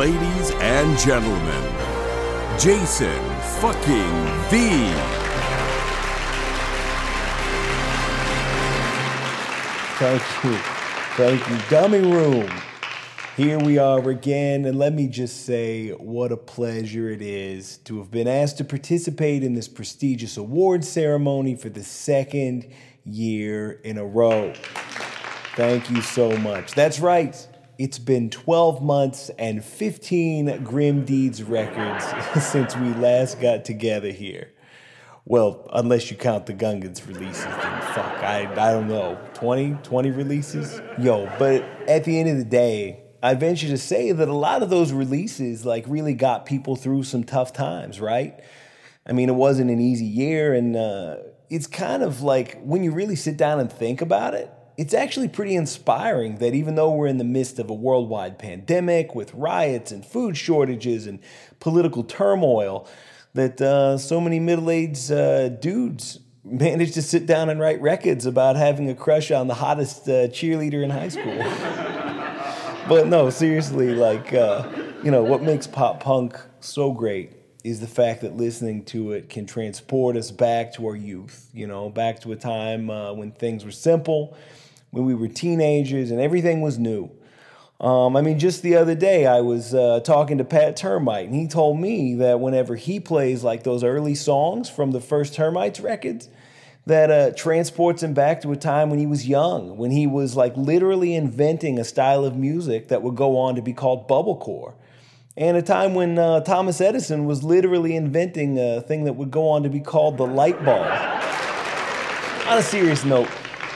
Ladies and gentlemen, Jason fucking V. Thank you. Thank you. Dummy Room. Here we are again, and let me just say what a pleasure it is to have been asked to participate in this prestigious award ceremony for the second year in a row. Thank you so much. That's right. It's been 12 months and 15 Grim Deeds records since we last got together here. Well, unless you count the Gungans releases, then fuck, I, I don't know, 20, 20 releases? Yo, but at the end of the day, I venture to say that a lot of those releases like really got people through some tough times, right? I mean, it wasn't an easy year, and uh, it's kind of like when you really sit down and think about it, it's actually pretty inspiring that even though we're in the midst of a worldwide pandemic with riots and food shortages and political turmoil, that uh, so many middle-aged uh, dudes managed to sit down and write records about having a crush on the hottest uh, cheerleader in high school. but no, seriously, like uh, you know, what makes pop punk so great is the fact that listening to it can transport us back to our youth. You know, back to a time uh, when things were simple, when we were teenagers, and everything was new. Um, I mean, just the other day, I was uh, talking to Pat Termite, and he told me that whenever he plays like those early songs from the first Termites records, that uh, transports him back to a time when he was young, when he was like literally inventing a style of music that would go on to be called bubblecore, and a time when uh, Thomas Edison was literally inventing a thing that would go on to be called the light bulb. on a serious note,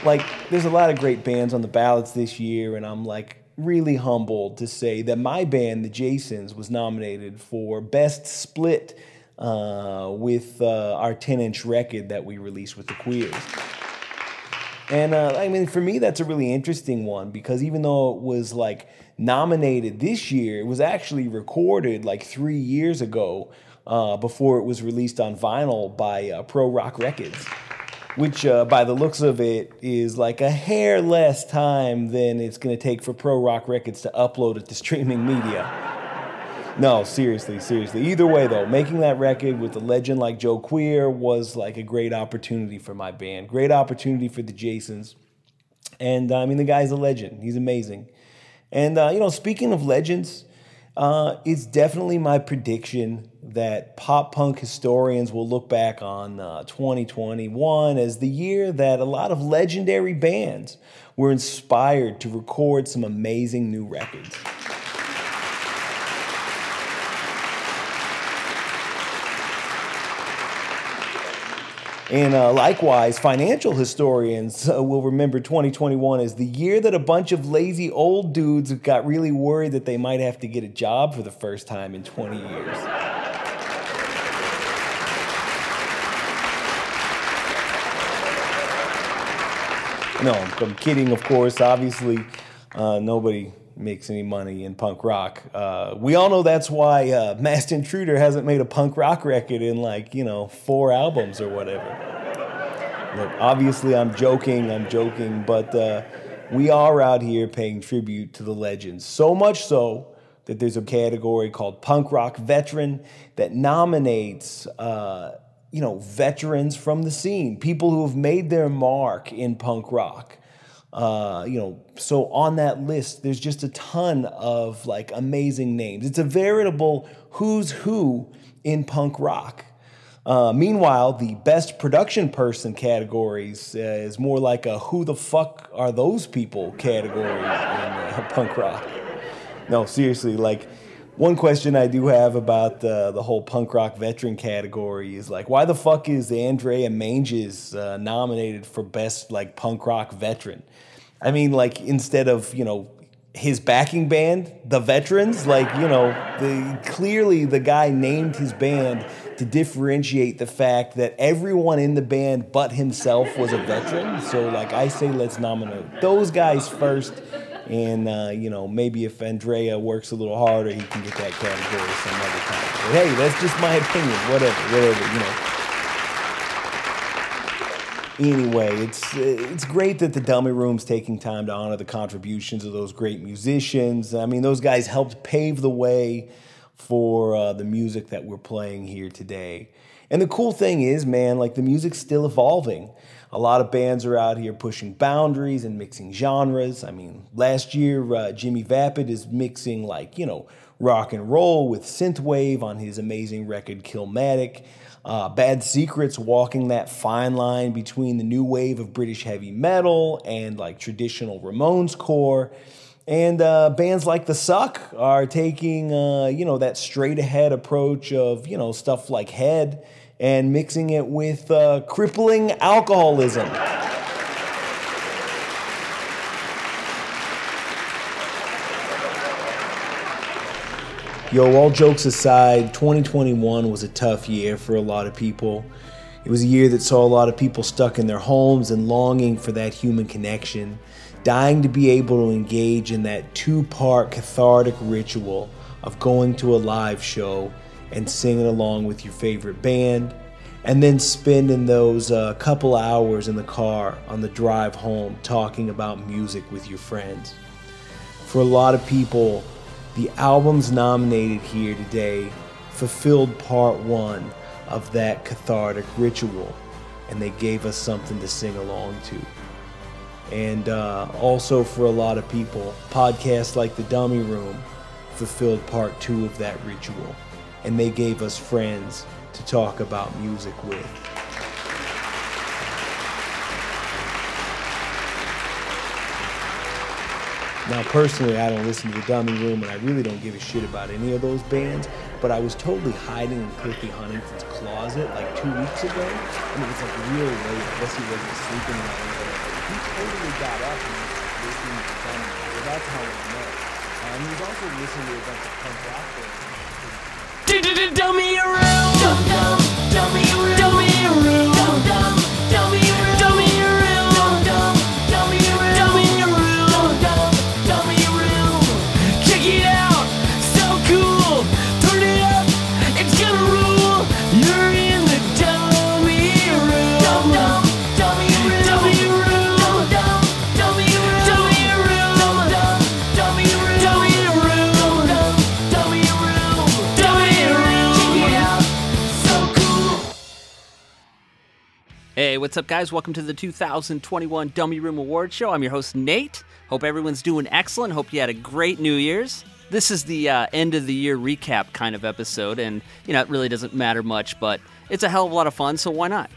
like there's a lot of great bands on the ballots this year, and I'm like really humbled to say that my band, the Jasons, was nominated for Best Split uh, with uh, our 10 inch record that we released with the Queers. And uh, I mean, for me, that's a really interesting one because even though it was like nominated this year, it was actually recorded like three years ago uh, before it was released on vinyl by uh, Pro Rock Records which uh, by the looks of it is like a hair less time than it's going to take for Pro Rock Records to upload it to streaming media. No, seriously, seriously. Either way, though, making that record with a legend like Joe Queer was like a great opportunity for my band. Great opportunity for the Jasons. And uh, I mean, the guy's a legend. He's amazing. And, uh, you know, speaking of legends, uh, it's definitely my prediction that pop punk historians will look back on uh, 2021 as the year that a lot of legendary bands were inspired to record some amazing new records. And uh, likewise, financial historians uh, will remember 2021 as the year that a bunch of lazy old dudes got really worried that they might have to get a job for the first time in 20 years. No, I'm kidding, of course. Obviously, uh, nobody makes any money in punk rock. Uh, we all know that's why uh, Masked Intruder hasn't made a punk rock record in like, you know, four albums or whatever. Look, obviously, I'm joking, I'm joking, but uh, we are out here paying tribute to the legends. So much so that there's a category called Punk Rock Veteran that nominates. Uh, you know, veterans from the scene, people who have made their mark in punk rock. Uh, you know, so on that list, there's just a ton of like amazing names. It's a veritable who's who in punk rock. Uh, meanwhile, the best production person categories uh, is more like a who the fuck are those people category in uh, punk rock. No, seriously, like one question I do have about uh, the whole punk rock veteran category is like, why the fuck is Andrea Manges uh, nominated for best like punk rock veteran? I mean, like instead of you know his backing band, the Veterans, like you know, the clearly the guy named his band to differentiate the fact that everyone in the band but himself was a veteran. So like I say, let's nominate those guys first and uh, you know, maybe if Andrea works a little harder, he can get that category some other time. But hey, that's just my opinion. Whatever, whatever, you know. anyway, it's it's great that the Dummy Room's taking time to honor the contributions of those great musicians. I mean, those guys helped pave the way for uh, the music that we're playing here today. And the cool thing is, man, like the music's still evolving. A lot of bands are out here pushing boundaries and mixing genres. I mean, last year, uh, Jimmy Vapid is mixing like, you know, rock and roll with synthwave on his amazing record Killmatic. Uh, Bad Secrets walking that fine line between the new wave of British heavy metal and like traditional Ramones core. And uh, bands like The Suck are taking, uh, you know, that straight ahead approach of, you know, stuff like Head and mixing it with uh, crippling alcoholism. Yo, all jokes aside, 2021 was a tough year for a lot of people. It was a year that saw a lot of people stuck in their homes and longing for that human connection, dying to be able to engage in that two part cathartic ritual of going to a live show and singing along with your favorite band, and then spending those uh, couple hours in the car on the drive home talking about music with your friends. For a lot of people, the albums nominated here today fulfilled part one of that cathartic ritual, and they gave us something to sing along to. And uh, also, for a lot of people, podcasts like The Dummy Room fulfilled part two of that ritual, and they gave us friends to talk about music with. Now, personally, I don't listen to the Dummy Room, and I really don't give a shit about any of those bands. But I was totally hiding in Cliffy Huntington's closet like two weeks ago, and it was like real late. I guess he wasn't sleeping well. He totally got up and was listening to the Dummy Room. Well, that's how we met. Um, he was also listening to a bunch of punk rock bands. Dummy around. Dum dum. Dummy around. Dummy around. Hey, what's up, guys? Welcome to the 2021 Dummy Room Award Show. I'm your host, Nate. Hope everyone's doing excellent. Hope you had a great New Year's. This is the uh, end of the year recap kind of episode, and you know, it really doesn't matter much, but it's a hell of a lot of fun, so why not?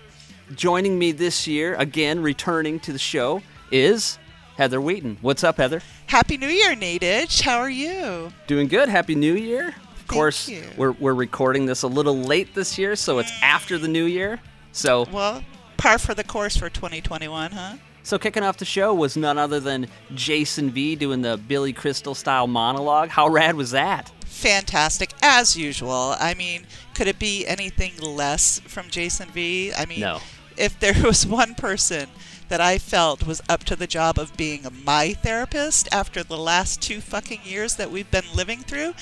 Joining me this year, again, returning to the show, is Heather Wheaton. What's up, Heather? Happy New Year, Nadich. How are you? Doing good. Happy New Year. Of course, we're, we're recording this a little late this year, so it's after the new year. So Well, par for the course for 2021, huh? So kicking off the show was none other than Jason V doing the Billy Crystal style monologue. How rad was that? Fantastic, as usual. I mean, could it be anything less from Jason V? I mean, No. if there was one person that I felt was up to the job of being my therapist after the last two fucking years that we've been living through,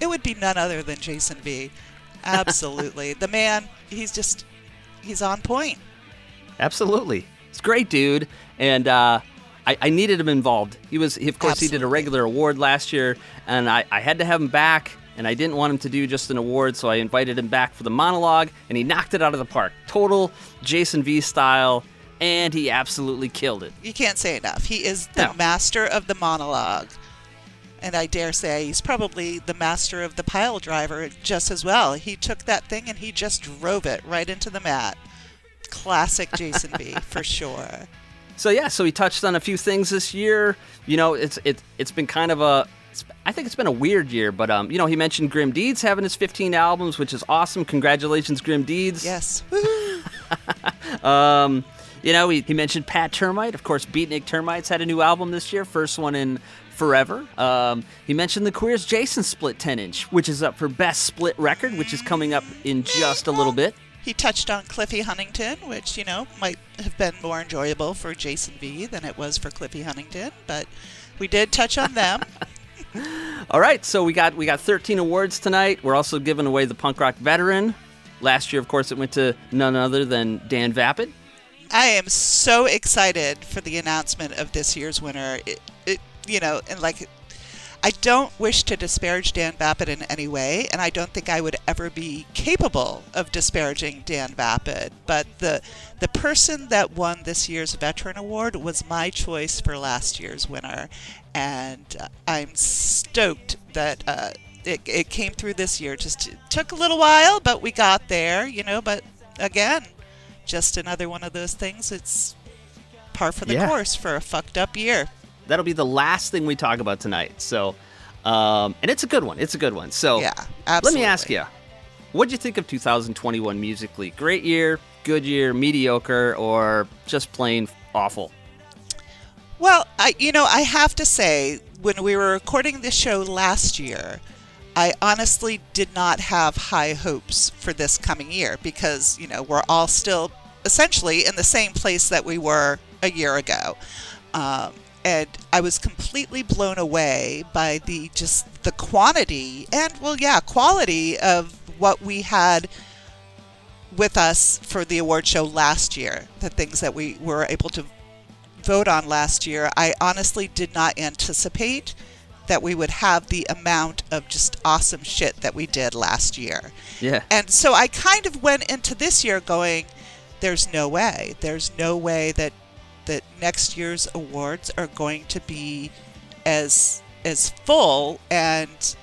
it would be none other than Jason V. Absolutely. the man, he's just, he's on point. Absolutely. It's great dude. And uh, I, I needed him involved. He was, he, of course, he did a regular award last year, and I, I had to have him back. And I didn't want him to do just an award, so I invited him back for the monologue, and he knocked it out of the park. Total Jason V style, and he absolutely killed it. You can't say enough. He is the No. master of the monologue. And I dare say he's probably the master of the pile driver just as well. He took that thing and he just drove it right into the mat. Classic Jason V, for sure. So yeah, so he touched on a few things this year. You know, it's it, it's been kind of a I think it's been a weird year, but um, you know, he mentioned Grim Deeds having his 15 albums, which is awesome. Congratulations, Grim Deeds. Yes. Um, you know, he, he mentioned Pat Termite. Of course, Beatnik Termites had a new album this year, first one in forever. Um, he mentioned the Queers Jason split 10 inch, which is up for best split record, which is coming up in just a little bit. He touched on Cliffy Huntington, which, you know, might have been more enjoyable for Jason V than it was for Cliffy Huntington, but we did touch on them. All right, so we got we got 13 awards tonight. We're also giving away the punk rock veteran. Last year, of course, it went to none other than Dan Vapid. I am so excited for the announcement of this year's winner. It, it, you know, and like, I don't wish to disparage Dan Vapid in any way, and I don't think I would ever be capable of disparaging Dan Vapid. But the the person that won this year's Veteran Award was my choice for last year's winner, and uh, I'm stoked that. Uh, it, it came through this year. Just took a little while, but we got there, you know. But again, just another one of those things. It's par for the Yeah. course for a fucked up year. That'll be the last thing we talk about tonight. So, um, and it's a good one. It's a good one. So, Yeah, Let me ask you, what'd you think of 2021 musically? Great year, good year, mediocre, or just plain awful? Well, I you know I have to say when we were recording this show last year, I honestly did not have high hopes for this coming year because you know we're all still essentially in the same place that we were a year ago. Um, and I was completely blown away by the just the quantity and well yeah quality of what we had with us for the award show last year the things that we were able to vote on last year, I honestly did not anticipate that we would have the amount of just awesome shit that we did last year. Yeah. And so I kind of went into this year going, there's no way. There's no way that that next year's awards are going to be as as full and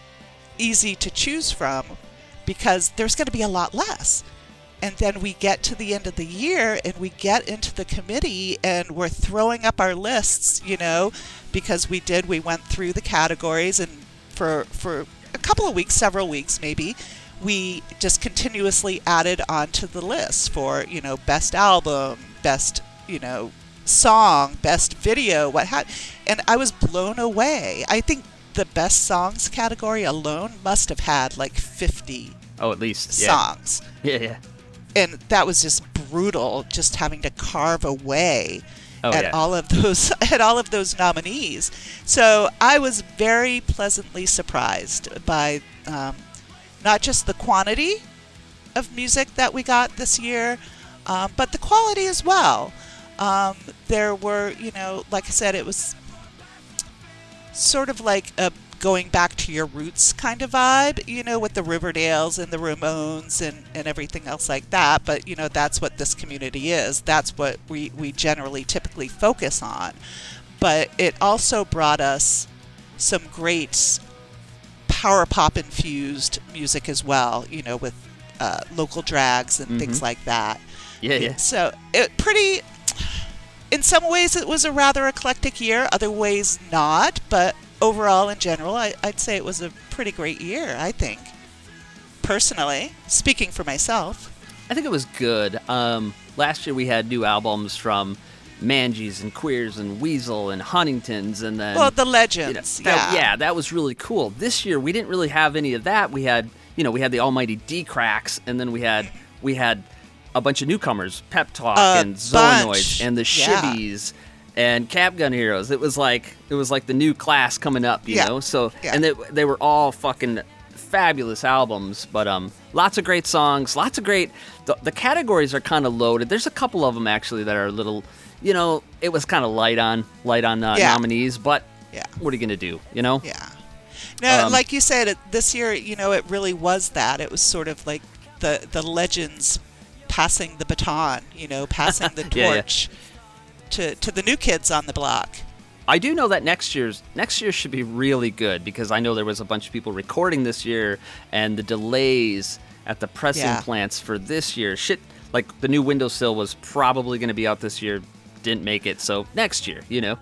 easy to choose from because there's going to be a lot less. And then we get to the end of the year and we get into the committee and we're throwing up our lists, you know, because we did, we went through the categories and for, for a couple of weeks, several weeks maybe, we just continuously added onto the list for, you know, best album, best, you know, song, best video, what had, and I was blown away. I think the best songs category alone must have had like 50 Oh, at least. Yeah. songs Yeah, yeah. and that was just brutal just having to carve away Oh, at yeah. all of those at all of those nominees so i was very pleasantly surprised by um, not just the quantity of music that we got this year um, but the quality as well um, there were you know like i said it was sort of like a going back to your roots kind of vibe, you know, with the Riverdales and the Ramones and, and everything else like that. But, you know, that's what this community is. That's what we, we generally typically focus on. But it also brought us some great power pop infused music as well, you know, with uh, local drags and things like that. Yeah, yeah. So it pretty. In some ways, it was a rather eclectic year. Other ways, not. But overall, in general, I, I'd say it was a pretty great year. I think, personally, speaking for myself. I think it was good. Um, last year we had new albums from Manges and Queers and Weasel and Huntingtons, and then well, the you know, legends. that- yeah. yeah, that was really cool. This year we didn't really have any of that. We had, you know, we had the almighty D cracks, and then we had we had a bunch of newcomers, Pep Talk A and bunch. and the Yeah. Shivvies and Cap Gun Heroes. It was like it was like the new class coming up, you Yeah. know. So Yeah. and they, they were all fucking fabulous albums, but um, lots of great songs, lots of great. The, the categories are kind of loaded. There's a couple of them actually that are a little, you know, it was kind of light on light on uh, Yeah. nominees, but Yeah. what are you gonna do, you know? Yeah. No, Um, like you said, this year, you know, it really was that. It was sort of like the the legends passing the baton, you know, passing the Yeah, yeah. torch to to the new kids on the block. I do know that next year's next year should be really good because I know there was a bunch of people recording this year and the delays at the pressing Yeah. plants for this year. Shit, like the new windowsill was probably going to be out this year, didn't make it. So next year, you know.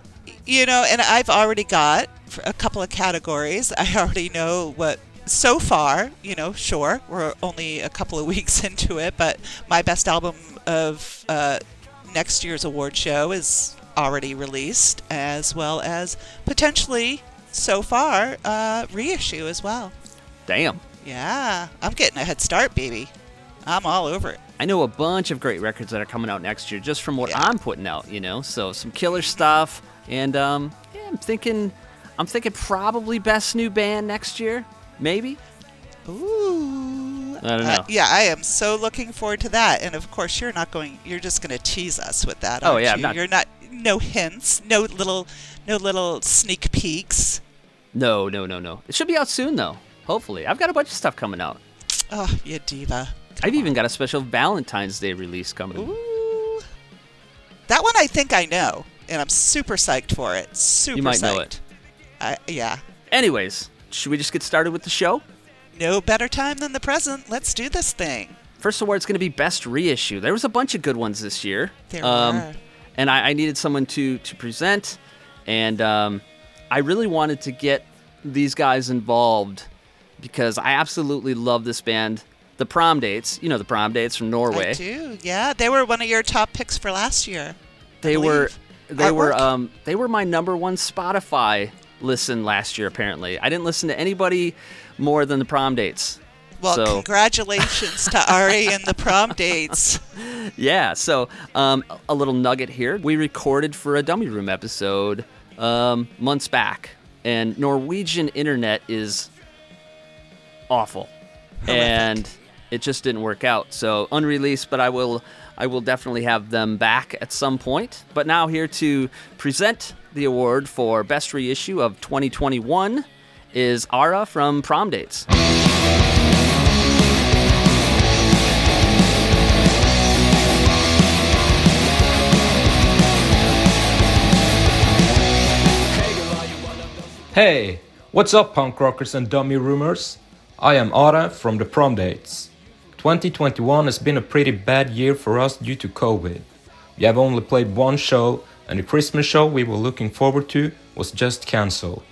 You know, and I've already got a couple of categories. I already know what. So far, you know, sure, we're only a couple of weeks into it, but my best album of uh, next year's award show is already released, as well as potentially, so far, uh, reissue as well. Damn. Yeah, I'm getting a head start, baby. I'm all over it. I know a bunch of great records that are coming out next year just from what Yeah. I'm putting out, you know. So some killer stuff and um yeah, I'm thinking I'm thinking probably best new band next year, maybe. Ooh, I don't Uh, know. yeah, I am so looking forward to that. And of course, you're not going. You're just going to tease us with that. Oh, yeah, you? not- You're not. No hints. No little. No little sneak peeks. No, no, no, no. It should be out soon though. Hopefully, I've got a bunch of stuff coming out. Oh, you diva. I've even got a special Valentine's Day release coming. Ooh. That one I think I know, and I'm super psyched for it. Super You might psyched. know it. I, yeah. Anyways, should we just get started with the show? No better time than the present. Let's do this thing. First award's going to be best reissue. There was a bunch of good ones this year. There um, were. And I, I needed someone to to present, and um, I really wanted to get these guys involved because I absolutely love this band. The Prom Dates, you know the Prom Dates from Norway. I do. Yeah, they were one of your top picks for last year. They were they were um they were my number one Spotify listen last year. Apparently, I didn't listen to anybody more than the Prom Dates. Well, so congratulations to Are and the prom dates. yeah, so um, a little nugget here. We recorded for a dummy room episode um, months back, and Norwegian internet is awful, and it just didn't work out. So unreleased, but I will I will definitely have them back at some point. But now here to present the award for best reissue of 2021 is Are from Prom Dates. Hey, what's up, punk rockers and dummy rumors? I am Are from the Prom Dates. 2021 has been a pretty bad year for us due to COVID. We have only played one show, and the Christmas show we were looking forward to was just cancelled.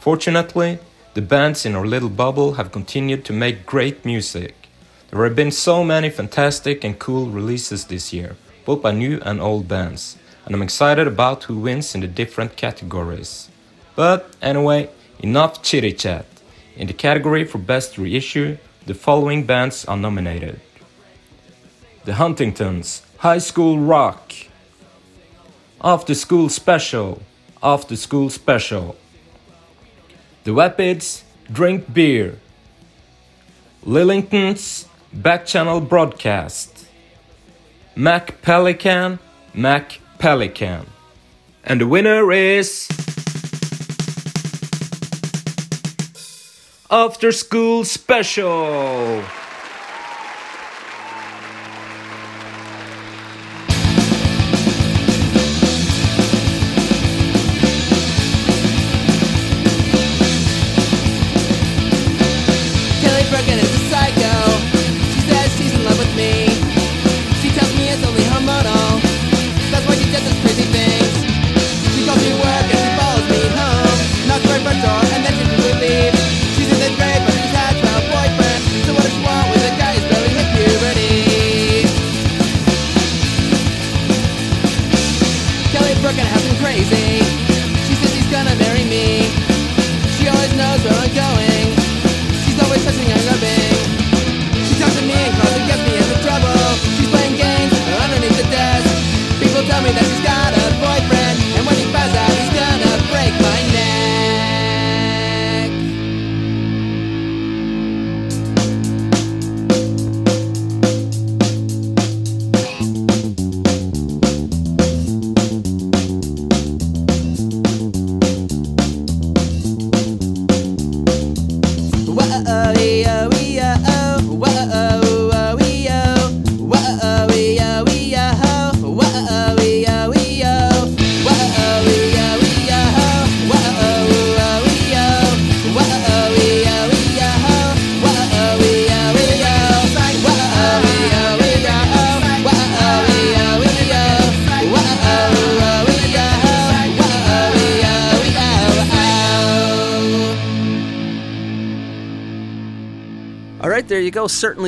Fortunately, the bands in our little bubble have continued to make great music. There have been so many fantastic and cool releases this year, both by new and old bands, and I'm excited about who wins in the different categories. But anyway, enough chitty chat. In the category for Best Reissue, the following bands are nominated The Huntingtons, High School Rock, After School Special, After School Special, The Vapids, Drink Beer, Lillingtons, Back Channel Broadcast, Mac Pelican, Mac Pelican. And the winner is. After School Special!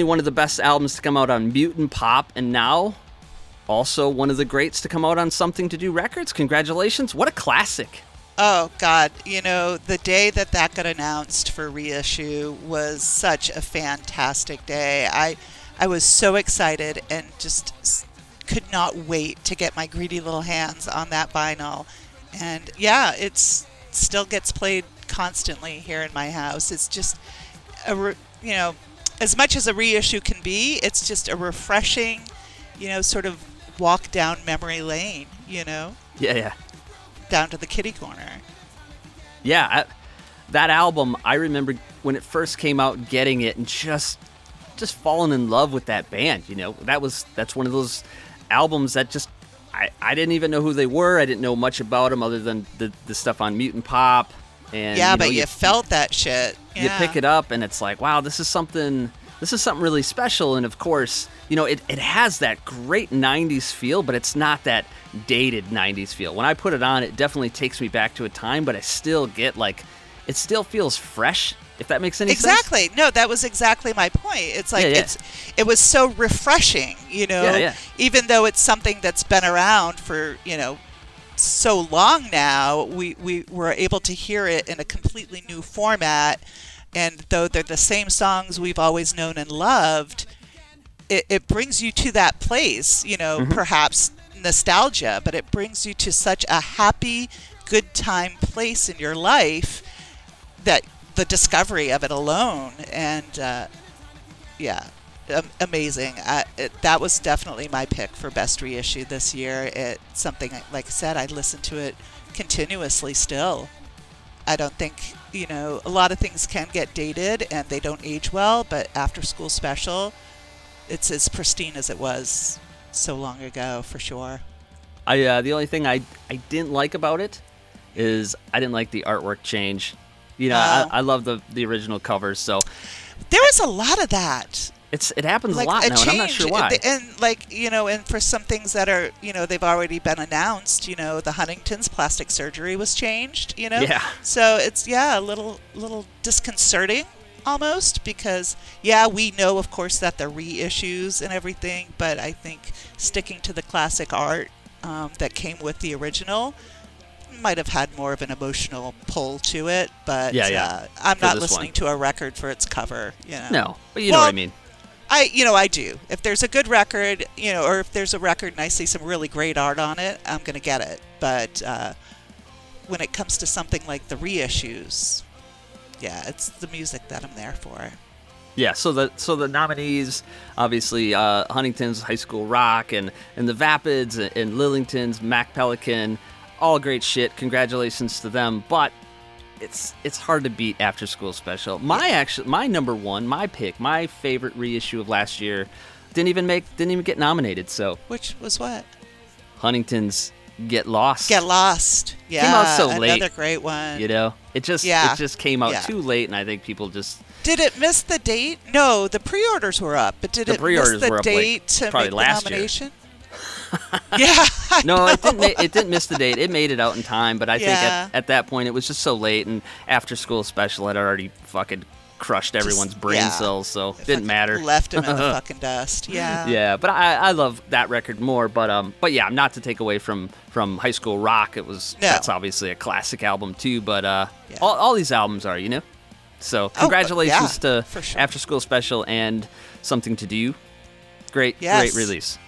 One of the best albums to come out on Mutant Pop, and now also one of the greats to come out on Something to Do Records. Congratulations. What a classic. Oh God, you know the day that that got announced for reissue was such a fantastic day. I I was so excited and just could not wait to get my greedy little hands on that vinyl. And yeah, it's still gets played constantly here in my house. It's just a you know as much as a reissue can be, it's just a refreshing, you know, sort of walk down memory lane, you know, Yeah, yeah. down to the kitty corner. Yeah, I, that album, I remember when it first came out, getting it and just just falling in love with that band. You know, that was that's one of those albums that just I, I didn't even know who they were. I didn't know much about them other than the, the stuff on Mutant Pop. And yeah, you know, but you, felt that shit. You pick it up and it's like, wow, this is something this is something really special. And of course, you know, it, it has that great 90s feel, but it's not that dated 90s feel. When I put it on, it definitely takes me back to a time, but I still get like, it still feels fresh, if that makes any sense. Exactly. No, that was exactly my point. It's like Yeah, yeah. it's it was so refreshing, you know, Yeah, yeah. even though it's something that's been around for, you know, so long now, we, we were able to hear it in a completely new format. And though they're the same songs we've always known and loved, it, it brings you to that place, you know, Mm-hmm. perhaps nostalgia, but it brings you to such a happy, good time place in your life that the discovery of it alone and uh, yeah am- amazing. I, it, that was definitely my pick for best reissue this year. It's something like i said i listen to it continuously still i don't think you know a lot of things can get dated and they don't age well but after school special it's as pristine as it was so long ago for sure I uh, the only thing I I didn't like about it is I didn't like the artwork change. You know, Oh. I, I love the the original covers, so there was a lot of that it's it happens like a lot a now, change, and I'm not sure why. And like you know, and for some things that are you know they've already been announced. You know, the Huntington's plastic surgery was changed. You know, Yeah. So it's yeah, a little little disconcerting almost because yeah, we know of course that the reissues and everything, but I think sticking to the classic art um, that came with the original might have had more of an emotional pull to it, but Yeah, yeah. Uh, I'm For not listening one. to a record for its cover. You know? no, but you know what I mean. I, you know, I do. If there's a good record, you know, or if there's a record and I see some really great art on it, I'm gonna get it. But uh, when it comes to something like the reissues, yeah, it's the music that I'm there for. Yeah, so the so the nominees obviously uh, Huntington's High School Rock and and the Vapids and, and Lillingtons, Mac Pelican, all great shit. Congratulations to them, but it's it's hard to beat After School Special. My actually my number one, my pick, my favorite reissue of last year didn't even make didn't even get nominated. So Which was what? Huntington's Get Lost. Get Lost. Yeah, came out so another late, great one. You know, it just Yeah. it just came out Yeah. too late, and I think people just Did it miss the date? No, the pre-orders were up, but did The it miss the were up, like, date to probably make last the year. yeah. No, it didn't. It didn't miss the date. It made it out in time, but I think at, at that point it was just so late, and after school special had already fucking crushed everyone's brain yeah. cells, so it didn't matter. Left him in the fucking dust. Yeah. Yeah, but I, I love that record more. But um, but yeah, not to take away from from High School Rock. It was No. that's obviously a classic album too. But uh, Yeah. all, all these albums are, you know. So congratulations yeah, to sure. After School Special and Something to Do. Great, Yes. great release.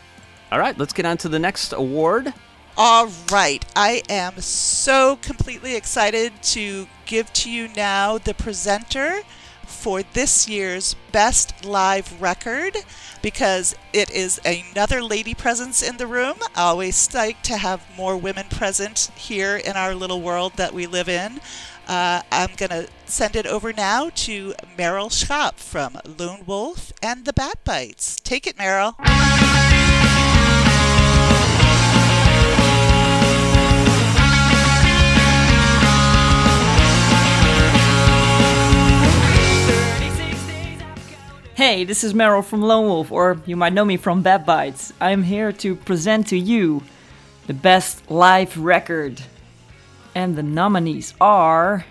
All right, let's get on to the next award. All right. I am so completely excited to give to you now the presenter for this year's Best Live Record because it is another lady presence in the room. Always psyched to have more women present here in our little world that we live in. Uh, I'm going to send it over now to Merel Schaap from Lone Wolf and the Bat Bites. Take it, Merel. Hey, this is Merel from Lone Wolf, or you might know me from Bad Bites. I'm here to present to you the best live record. And the nominees are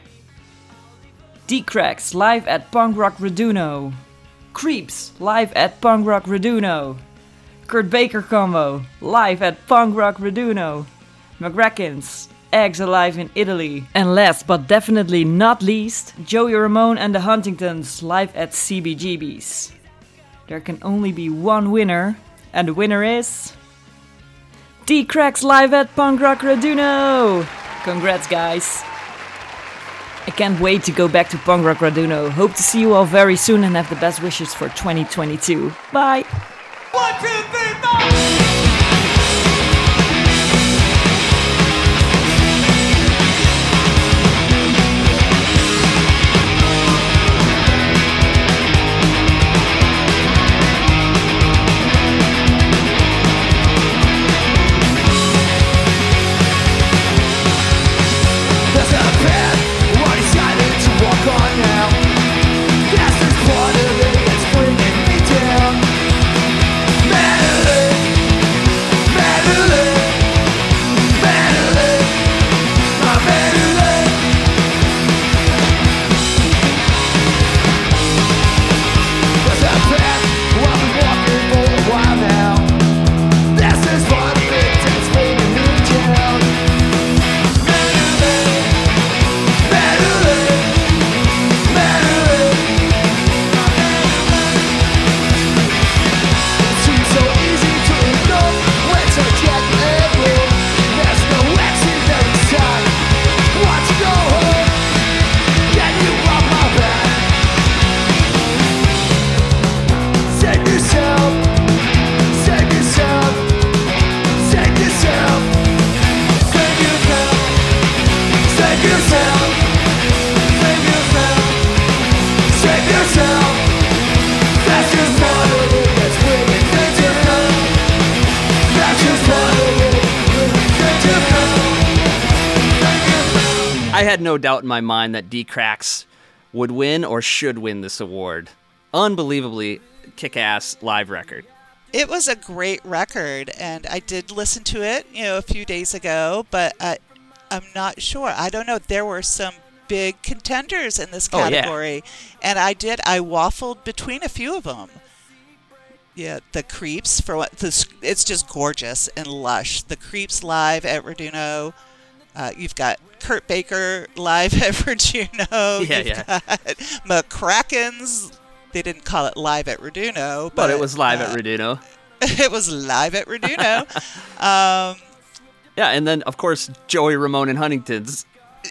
D-Cracks live at Punk Rock Raduno, Creeps live at Punk Rock Raduno, Kurt Baker Combo live at Punk Rock Raduno, McRackins Eggs Alive in Italy, and last but definitely not least, Joey Ramone and the Huntingtons live at CBGB's. There can only be one winner, and the winner is. D Cracks live at Punk Rock Raduno! Congrats, guys! I can't wait to go back to Punk Rock Raduno. Hope to see you all very soon and have the best wishes for 2022. Bye! There's no doubt in my mind that D Cracks would win or should win this award. Unbelievably kick ass live record. It was a great record, and I did listen to it, you know, a few days ago, but I, I'm not sure. I don't know. There were some big contenders in this Oh, yeah. category, and I did. I waffled between a few of them. Yeah, the Creeps for what? This it's just gorgeous and lush. The Creeps live at Raduno. Uh, you've got Kurt Baker live at Raduno. Yeah, you've yeah. McRackins. They didn't call it live at Raduno, but, But it was live uh, at Raduno. it was live at Raduno. um, Yeah, and then of course Joey Ramone and Huntington's.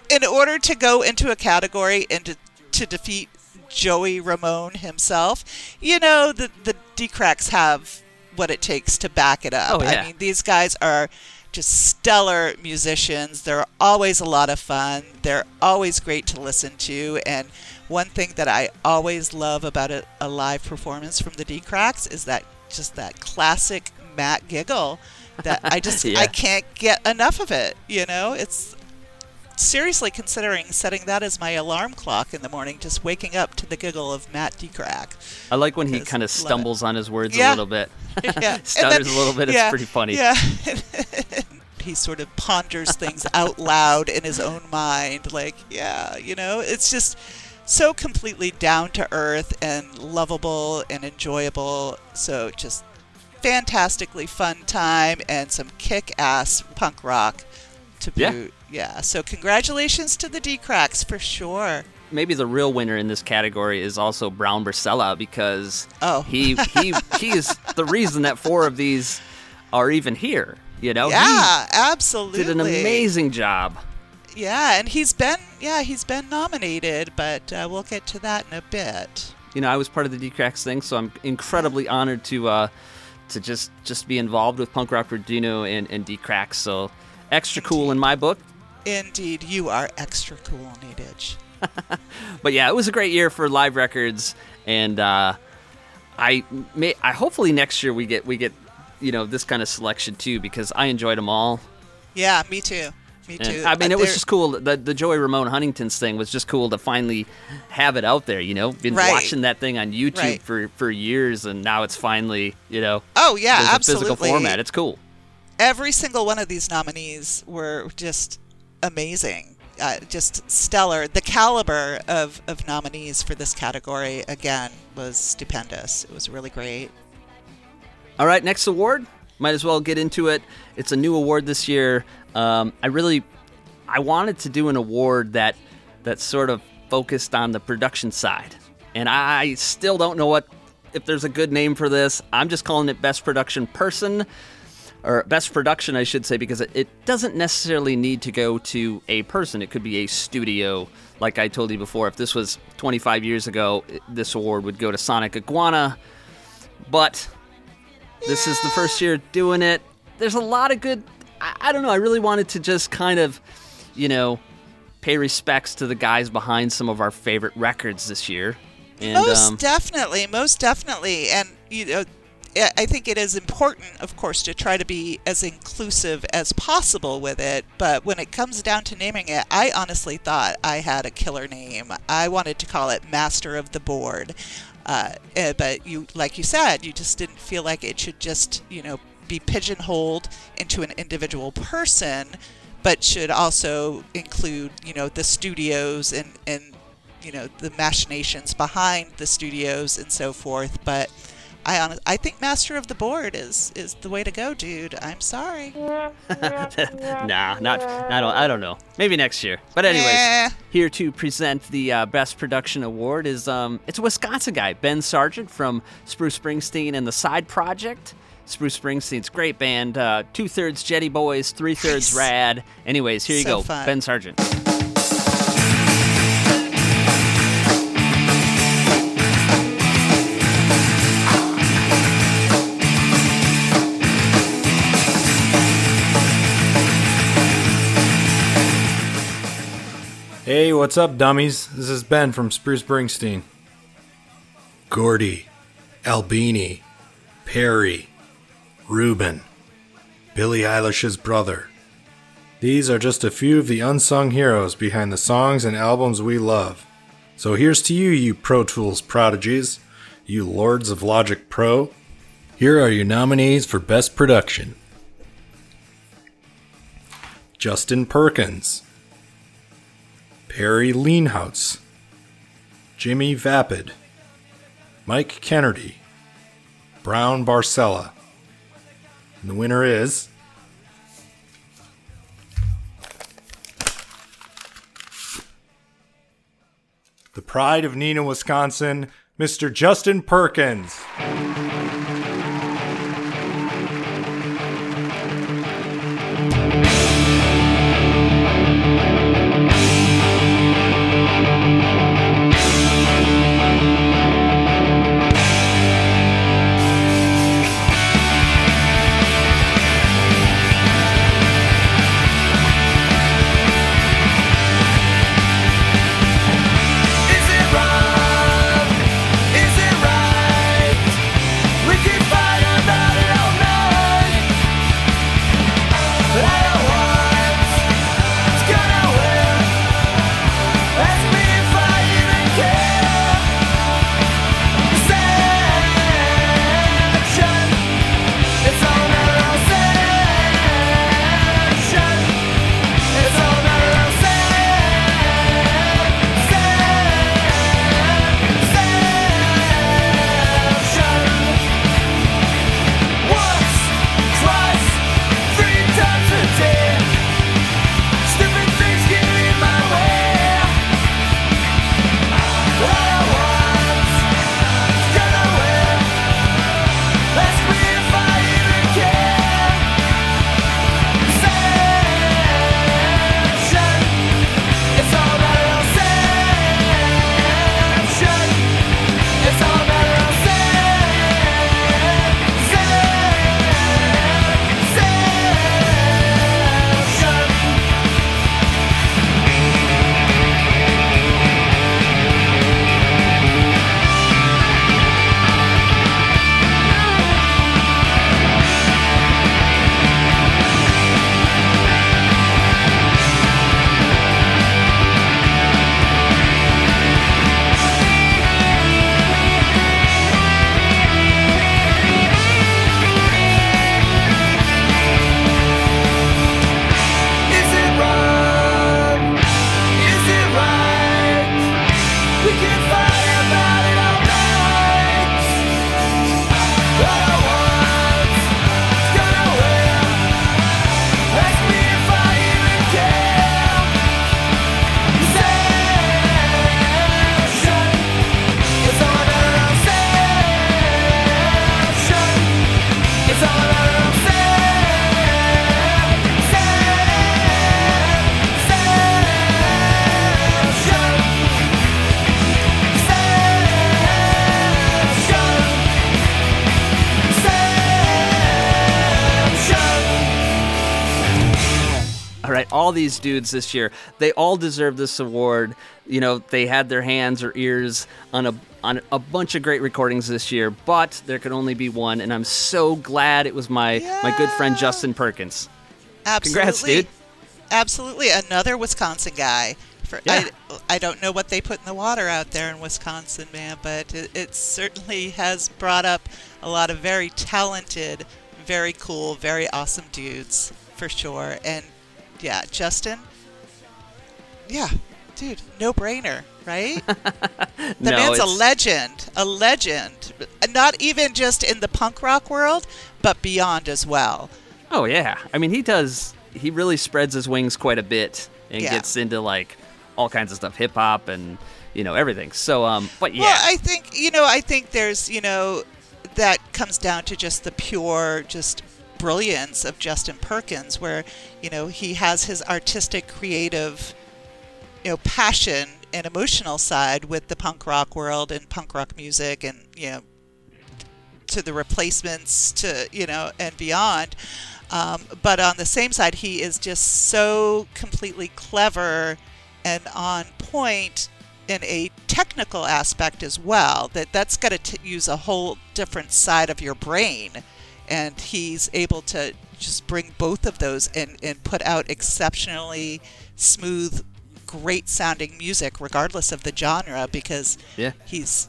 in order to go into a category and to, to defeat Joey Ramone himself, you know the the D-Cracks have what it takes to back it up. Oh, yeah. I mean, these guys are just stellar musicians. They're always a lot of fun. They're always great to listen to. And one thing that I always love about a, a live performance from the D-Cracks is that just that classic Matt giggle that I just Yeah. I can't get enough of it. You know, it's seriously considering setting that as my alarm clock in the morning, just waking up to the giggle of Matt DeCrack. I like when he kind of stumbles on his words Yeah. a little bit. Yeah. Stutters then- a little bit. It's pretty funny. Yeah. he sort of ponders things out loud in his own mind. Like, yeah, you know, it's just so completely down to earth and lovable and enjoyable. So just fantastically fun time and some kick ass punk rock to Yeah. boot. Yeah. So congratulations to the D Cracks for sure. Maybe the real winner in this category is also Franz Barcella because Oh. he he he is the reason that four of these are even here. You know, yeah, he absolutely. did an amazing job. Yeah, and he's been yeah he's been nominated, but uh, we'll get to that in a bit. you know, I was part of the D-Cracks thing, so I'm incredibly honored to uh, to just just be involved with Punk Rock Raduno and, and D-Cracks. So extra cool in my book. Indeed, you are extra cool, Nadich. But yeah, it was a great year for live records, and uh, I may I hopefully next year we get we get you know this kind of selection too because I enjoyed them all. Yeah, me too. Me And, too. I mean, Uh, it was just cool. The the Joey Ramone Huntington's thing was just cool to finally have it out there. You know, been Right. watching that thing on YouTube Right. for for years, and now it's finally you know Oh yeah, absolutely. a physical format. It's cool. Every single one of these nominees were just amazing. Uh, just stellar. The caliber of, of nominees for this category, again, was stupendous. It was really great. All right, next award. Might as well get into it. It's a new award this year. Um, I really, I wanted to do an award that that sort of focused on the production side, and I still don't know what if there's a good name for this. I'm just calling it Best Production Person. Or best production, I should say, because it, it doesn't necessarily need to go to a person. It could be a studio. Like I told you before, if this was 25 years ago, this award would go to Sonic Iguana. But this is the first year doing it. There's a lot of good. I, I don't know. I really wanted to just kind of, you know, pay respects to the guys behind some of our favorite records this year. And most um, definitely, most definitely, and you know, I- think it is important, of course, to try to be as inclusive as possible with it. But when it comes down to naming it, I honestly thought I had a killer name. I wanted to call it Master of the Board, uh, eh, but you, like you said, you just didn't feel like it should just, you know, be pigeonholed into an individual person, but should also include, you know, the studios and and you know the machinations behind the studios and so forth. But I honest, I think Master of the Board is is the way to go, dude. I'm sorry. nah, not. I don't. I don't know. Maybe next year. But anyways, Eh. here to present the uh, best production award is um, it's a Wisconsin guy, Ben Sargent from Spruce Bringsteen and the Side Project. Spruce Bringsteen's great band. Uh, Two thirds Jetty Boys, three thirds Rad. Anyways, here you So go, fun. Ben Sargent. Hey, what's up, dummies? This is Ben from Spruce Bringsteen. Gordy, Albini, Perry, Rubin, Billie Eilish's brother. These are just a few of the unsung heroes behind the songs and albums we love. So here's to you, you Pro Tools prodigies, you lords of Logic Pro. Here are your nominees for Best Production Justin Perkins. Perry Leenhouts, Jimmy Vapid, Mike Kennedy, Franz Barcella. And the winner is. The pride of Neenah, Wisconsin, Mr. Justin Perkins. These dudes this year, they all deserve this award. You know, they had their hands or ears on a on a bunch of great recordings this year, but there could only be one, and I'm so glad it was my my good friend Justin Perkins. Absolutely. Congrats, dude. Absolutely, another Wisconsin guy. For, Yeah. I, I don't know what they put in the water out there in Wisconsin, man, but it, it certainly has brought up a lot of very talented, very cool, very awesome dudes for sure. And yeah, Justin, yeah, dude, no brainer, right? The No, man's a legend, a legend. Not even just in the punk rock world, but beyond as well. Oh yeah, I mean he does. He really spreads his wings quite a bit and Yeah. gets into like all kinds of stuff, hip hop and you know everything. So um, but yeah, Well, I think you know. I think there's you know that comes down to just the pure just brilliance of Justin Perkins, where you know he has his artistic, creative, you know, passion and emotional side with the punk rock world and punk rock music, and you know, to the replacements, to you know, and beyond. Um, but on the same side, he is just so completely clever and on point in a technical aspect as well. That that's got to use a whole different side of your brain, and he's able to just bring both of those and and put out exceptionally smooth, great sounding music, regardless of the genre, because Yeah. he's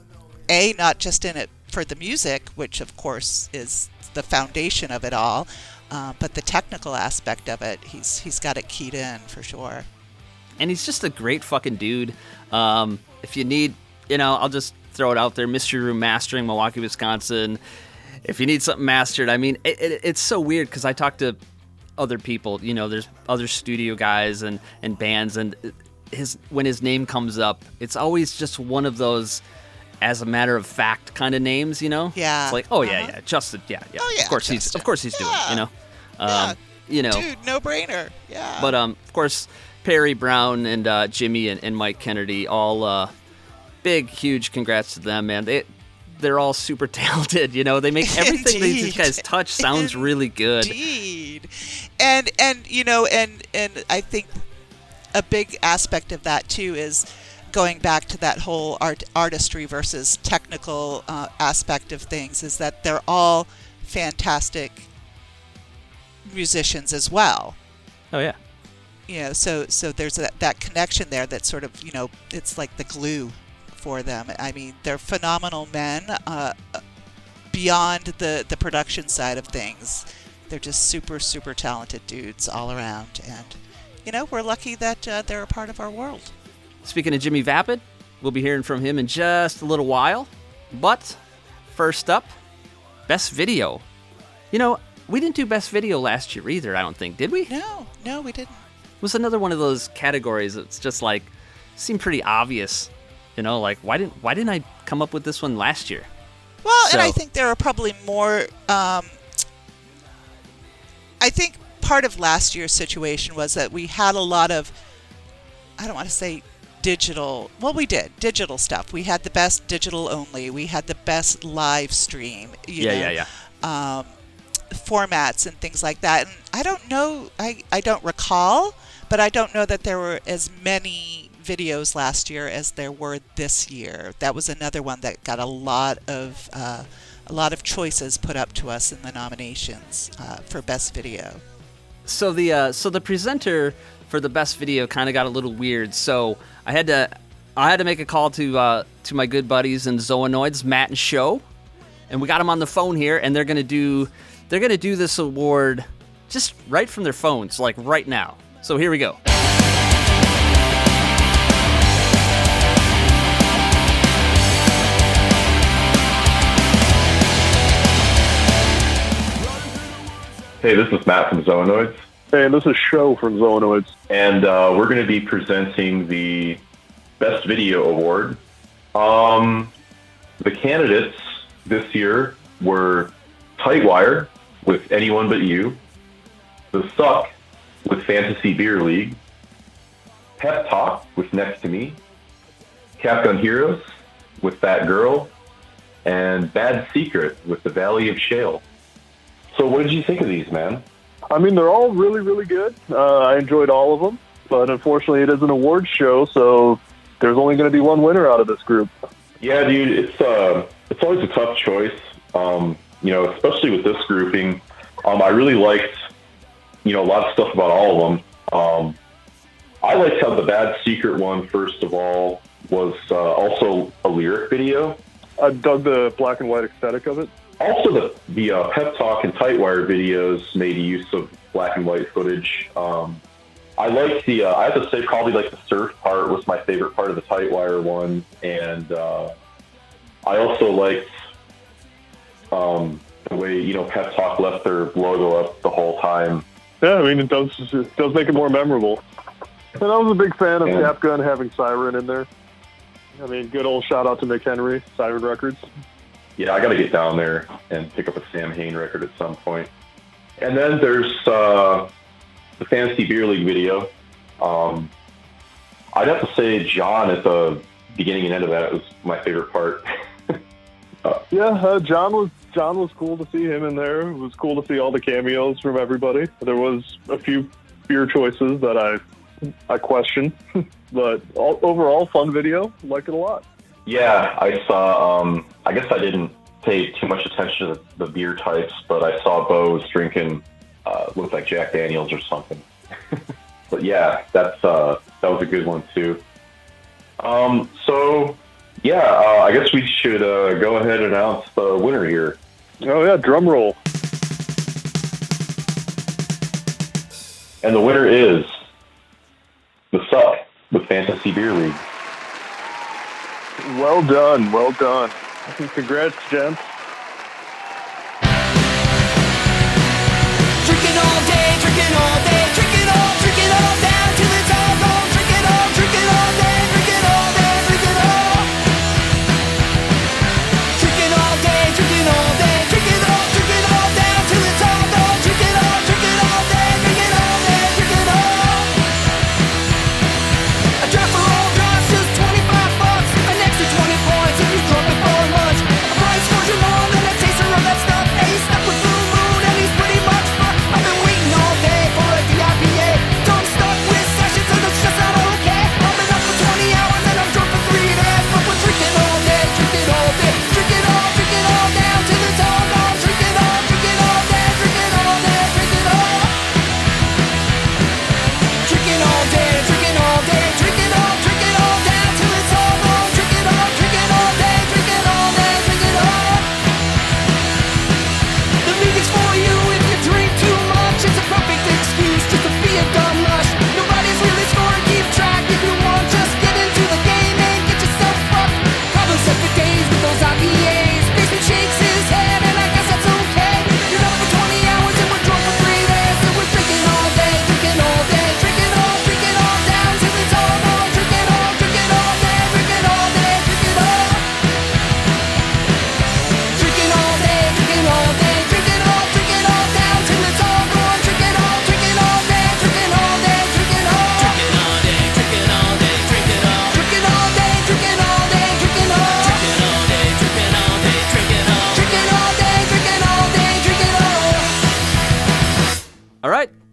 a not just in it for the music, which of course is the foundation of it all, uh, but the technical aspect of it, he's he's got it keyed in for sure. and he's just a great fucking dude. Um, if you need, you know, I'll just throw it out there. Mystery Room Mastering, Milwaukee, Wisconsin. If you need something mastered, I mean, it, it, it's so weird because I talk to other people. You know, there's other studio guys and and bands, and his when his name comes up, it's always just one of those. As a matter of fact, kind of names, you know. Yeah. It's like, oh yeah, Uh-huh. yeah, Justin, yeah, yeah. Oh, yeah, of course he's, of course he's doing, it, you know. Um, Yeah. You know, Dude, no brainer. Yeah. but um, of course, Perry Brown and uh, Jimmy and, and Mike Kennedy, all uh, big, huge congrats to them, man. They they're all super talented. You know, they make everything these guys touch sounds really good. Indeed. And and you know and and I think a big aspect of that too is going back to that whole art artistry versus technical uh, aspect of things is that they're all fantastic musicians as well. Oh yeah, You know, so so there's that, that connection there that sort of you know it's like the glue for them. I mean, they're phenomenal men. Uh, beyond the the production side of things, they're just super super talented dudes all around, and you know we're lucky that uh, they're a part of our world. Speaking of Jimmy Vapid, we'll be hearing from him in just a little while. But first up, best video. You know, we didn't do best video last year either. I don't think, did we? No, no, we didn't. It was another one of those categories that's just like seemed pretty obvious. You know, like why didn't why didn't I come up with this one last year? Well, and I think there are probably more. Um, I think part of last year's situation was that we had a lot of, I don't want to say digital. Well, we did digital stuff. We had the best digital only. We had the best live stream. You Yeah, know, yeah, yeah. Um, formats and things like that. And I don't know. I I don't recall, but I don't know that there were as many videos last year as there were this year. That was another one that got a lot of uh, a lot of choices put up to us in the nominations uh, for best video. So the uh, so the presenter for the best video kind of got a little weird. So I had to I had to make a call to uh, to my good buddies in Zoanoids, Matt and Show, and we got them on the phone here, and they're gonna do they're gonna do this award just right from their phones, like right now. So here we go. Hey, this is Matt from Zoanoids. Hey, this is Show from Zoanoids. and uh, we're going to be presenting the Best Video Award. Um, the candidates this year were Tightwire with Anyone But You, The Suck with Fantasy Beer League, Pep Talk with Next to Me, Capgun Heroes with That Girl, and Bad Secret with The Valley of Shale. So, what did you think of these, man? I mean, they're all really, really good. Uh, I enjoyed all of them, but unfortunately, it is an awards show, so there's only going to be one winner out of this group. Yeah, dude, it's uh, it's always a tough choice. Um, you know, especially with this grouping. Um, I really liked, you know, a lot of stuff about all of them. Um, I liked how the Bad Secret one, first of all, was uh, also a lyric video. I dug the black and white aesthetic of it. Also, the the uh, Pep Talk and Tightwire videos made use of black and white footage. Um, I like the. Uh, I have to say, probably like the surf part was my favorite part of the Tightwire one, and uh, I also liked um, the way you know Pep Talk left their logo up the whole time. Yeah, I mean, it does it does make it more memorable. And I was a big fan of Yeah. Cap Gun having Siren in there. I mean, good old shout out to Mick Henry, Siren Records. Yeah, I got to get down there and pick up a Samhain record at some point. And then there's uh, the Fantasy Beer League video. Um, I'd have to say John at the beginning and end of that was my favorite part. Yeah, uh, John was John was cool to see him in there. It was cool to see all the cameos from everybody. There was a few beer choices that I I questioned, but all, overall fun video. Like it a lot. Yeah, I saw. Um, I guess I didn't pay too much attention to the, the beer types, but I saw Bo was drinking uh, looked like Jack Daniels or something. but yeah, that's uh, that was a good one too. Um, so yeah, uh, I guess we should uh, go ahead and announce the winner here. Oh yeah, drum roll. And the winner is the Suck the Fantasy Beer League. Well done, well done. Congrats, gents. Drinking all day, drinking all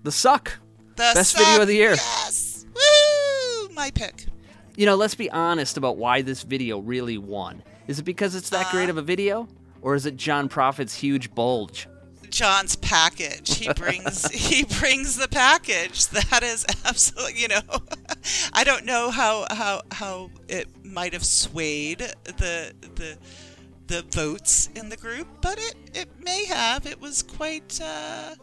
the suck. The Best video of the year. Yes. Woo! My pick. You know, let's be honest about why this video really won. Is it because it's that great of a video? Or is it John Proffitt's huge bulge? John's package. He brings he brings the package. That is absolutely, you know. I don't know how how how it might have swayed the the the votes in the group, but it it may have. It was quite uh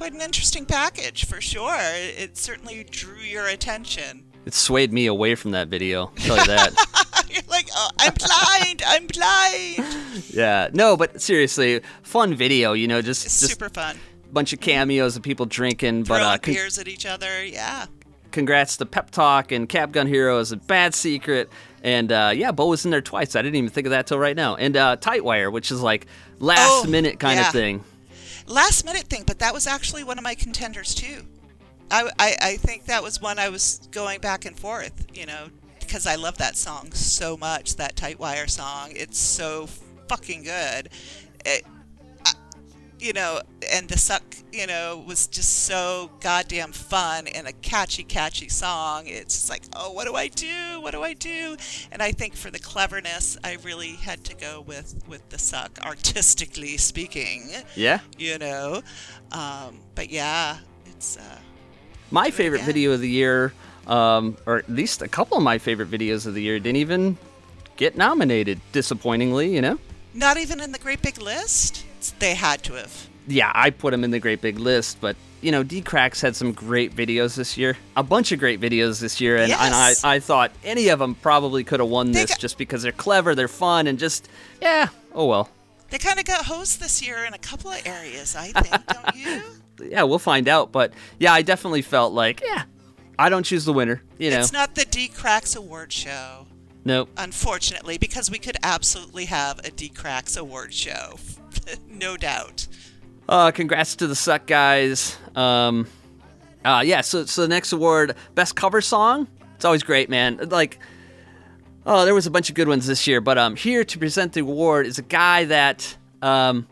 quite an interesting package for sure. It certainly drew your attention. It swayed me away from that video. I'll tell you that. You're like, oh, I'm blind. I'm blind. yeah. No, but seriously, fun video. You know, just just Super fun. bunch of cameos of people drinking. But Throwing uh, con- beers at each other. Yeah. congrats to Pep Talk and Cap Gun Heroes and Bad Secret. And uh, yeah, Bo was in there twice. I didn't even think of that till right now. And uh, Tightwire, which is like last Oh, minute kind yeah. of thing. Last minute thing, but that was actually one of my contenders too. I, I, I think that was one I was going back and forth, you know, because I love that song so much, that Tightwire song. It's so fucking good. It, you know, and the suck, you know, was just so goddamn fun and a catchy, catchy song. It's just like, oh, what do I do? What do I do? And I think for the cleverness, I really had to go with with the suck, artistically speaking. Yeah. You know, um, but yeah, it's. Uh, My favorite video of the year, um, or at least a couple of my favorite videos of the year, didn't even get nominated. Disappointingly, you know. not even in the great big list. They had to have. yeah, I put them in the great big list, but you know, Dee Cracks had some great videos this year. A bunch of great videos this year, and, and I, I thought any of them probably could have won They this got- just because they're clever, they're fun, and just yeah. Oh well. They kind of got hosed this year in a couple of areas, I think, don't you? Yeah, we'll find out. But yeah, I definitely felt like yeah, I don't choose the winner. You know, It's not the Dee Cracks Award show, nope. unfortunately, because we could absolutely have a Dee Cracks Award show, no doubt. Uh, congrats to the Suck guys. Um, uh, yeah. So, so the next award, best cover song. It's always great, man. Like, oh, there was a bunch of good ones this year, but um, here to present the award is a guy that um,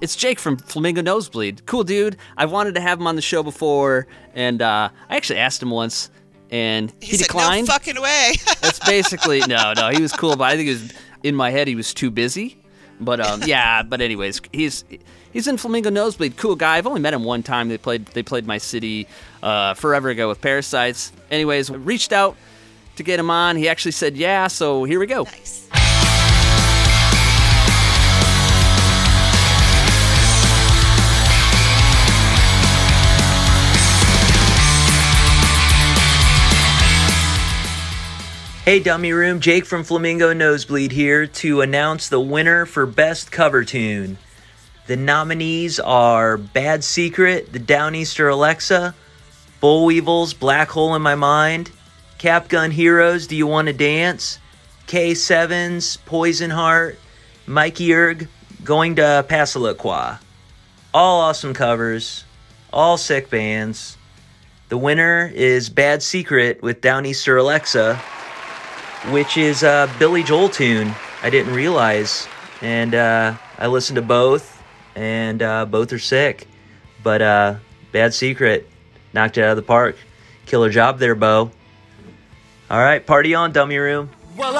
it's Jake from Flamingo Nosebleed. Cool dude. I've wanted to have him on the show before, and uh, I actually asked him once, and he, He, said, declined. no fucking way. That's basically no, no. He was cool, but I think it was in my head. He was too busy. But um, yeah. But anyways, he's he's in Flamingo Nosebleed. Cool guy. I've only met him one time. They played they played my city uh, forever ago with Parasites. Anyways, reached out to get him on. He actually said yeah. So here we go. nice. Hey, Dummy Room, Jake from Flamingo Nosebleed here to announce the winner for Best Cover Tune. The nominees are Bad Secret, The Downeaster Alexa, Bull Weevils, Black Hole in My Mind, Cap Gun Heroes, Do You Want to Dance, K7's Poison Heart, Mikey Erg, Going to Passamaquoddy. All awesome covers, all sick bands. The winner is Bad Secret with Downeaster Alexa which is a Billy Joel tune. I didn't realize, and uh, I listened to both, and uh, both are sick. But uh, Bad Secret knocked it out of the park. Killer job there, Bo. All right, party on, dummy room. Well,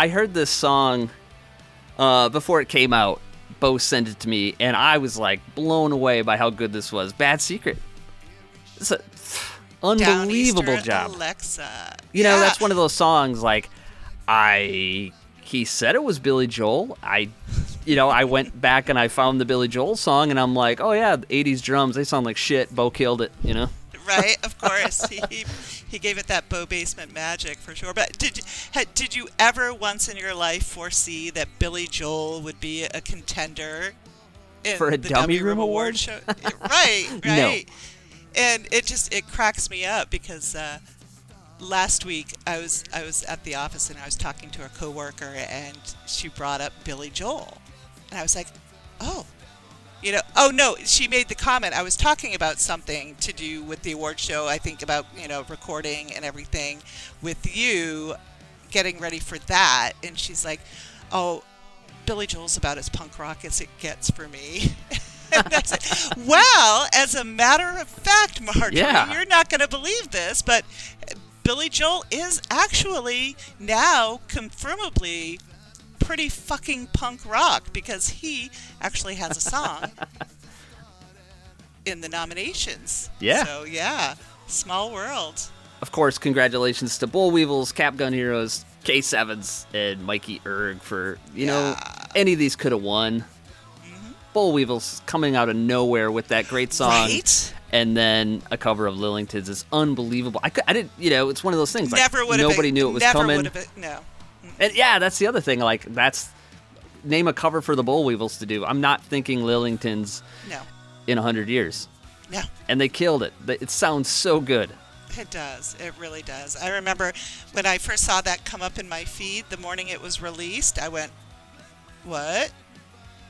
I heard this song uh, before it came out. Bo sent it to me, and I was like blown away by how good this was. Bad Secret. It's a unbelievable job. Alexa. You know, Yeah. that's one of those songs like I he said it was Billy Joel. I you know, I went back and I found the Billy Joel song and I'm like, "Oh yeah, 80s drums, they sound like shit. Bo killed it, you know." Right? Of course, he, he he gave it that Bo Basement magic for sure. But did did you ever once in your life foresee that Billy Joel would be a contender For a the Dummy Room Award show? right, No. right. And it just it cracks me up because uh, last week I was I was at the office and I was talking to a coworker and she brought up Billy Joel, and I was like, oh. You know, oh no, she made the comment. I was talking about something to do with the award show. I think about, you know, recording and everything with you, getting ready for that. And she's like, oh, Billy Joel's about as punk rock as it gets for me. and well, as a matter of fact, Marjorie, Yeah. you're not going to believe this, but Billy Joel is actually now confirmably pretty fucking punk rock because he actually has a song in the nominations. Yeah. So yeah, small world. Of course, congratulations to Bull Weevils, Cap Heroes, K7s, and Mikey Erg for, you know, any of these could have won. Mm-hmm. Bull Weevils coming out of nowhere with that great song. Right? And then a cover of Lillington's is unbelievable. I, could, I didn't, you know, it's one of those things. Like, never would have. Nobody knew it was never coming. have. No. And yeah, that's the other thing. Like, that's name a cover for the Bull Weevils to do. I'm not thinking Lillington's No. in a hundred years. No. And they killed it. It sounds so good. It does. It really does. I remember when I first saw that come up in my feed the morning it was released. I went, "What?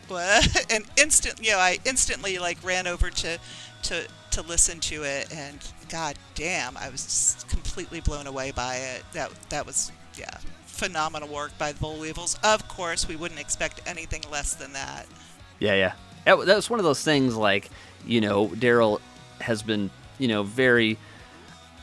What?" And instant, you know, I instantly like ran over to to to listen to it, and god damn, I was just completely blown away by it. That that was yeah, phenomenal work by the Bull Weevils. Of course, we wouldn't expect anything less than that. Yeah, yeah. That, that was one of those things like, you know, Daryl has been, you know, very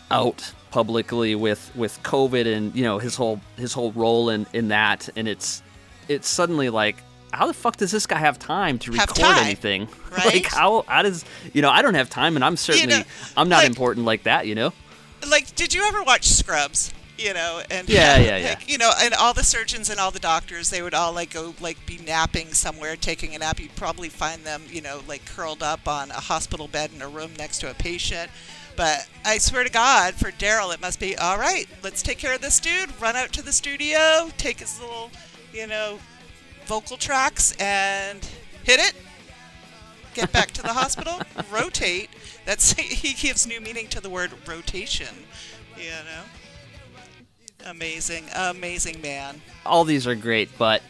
out publicly with with COVID and, you know, his whole his whole role in in that and it's it's suddenly like how the fuck does this guy have time to record time, anything? right? like how how does you know, I don't have time and I'm certainly know, I'm not like- important like that, you know? like did you ever watch scrubs you know and Yeah, yeah, yeah. like, you know and all the surgeons and all the doctors they would all like go like be napping somewhere taking a nap you'd probably find them you know like curled up on a hospital bed in a room next to a patient but i swear to god for daryl it must be all right let's take care of this dude run out to the studio take his little you know vocal tracks and hit it get back to the hospital, rotate. That's he gives new meaning to the word rotation. You know, amazing, amazing man. all these are great, but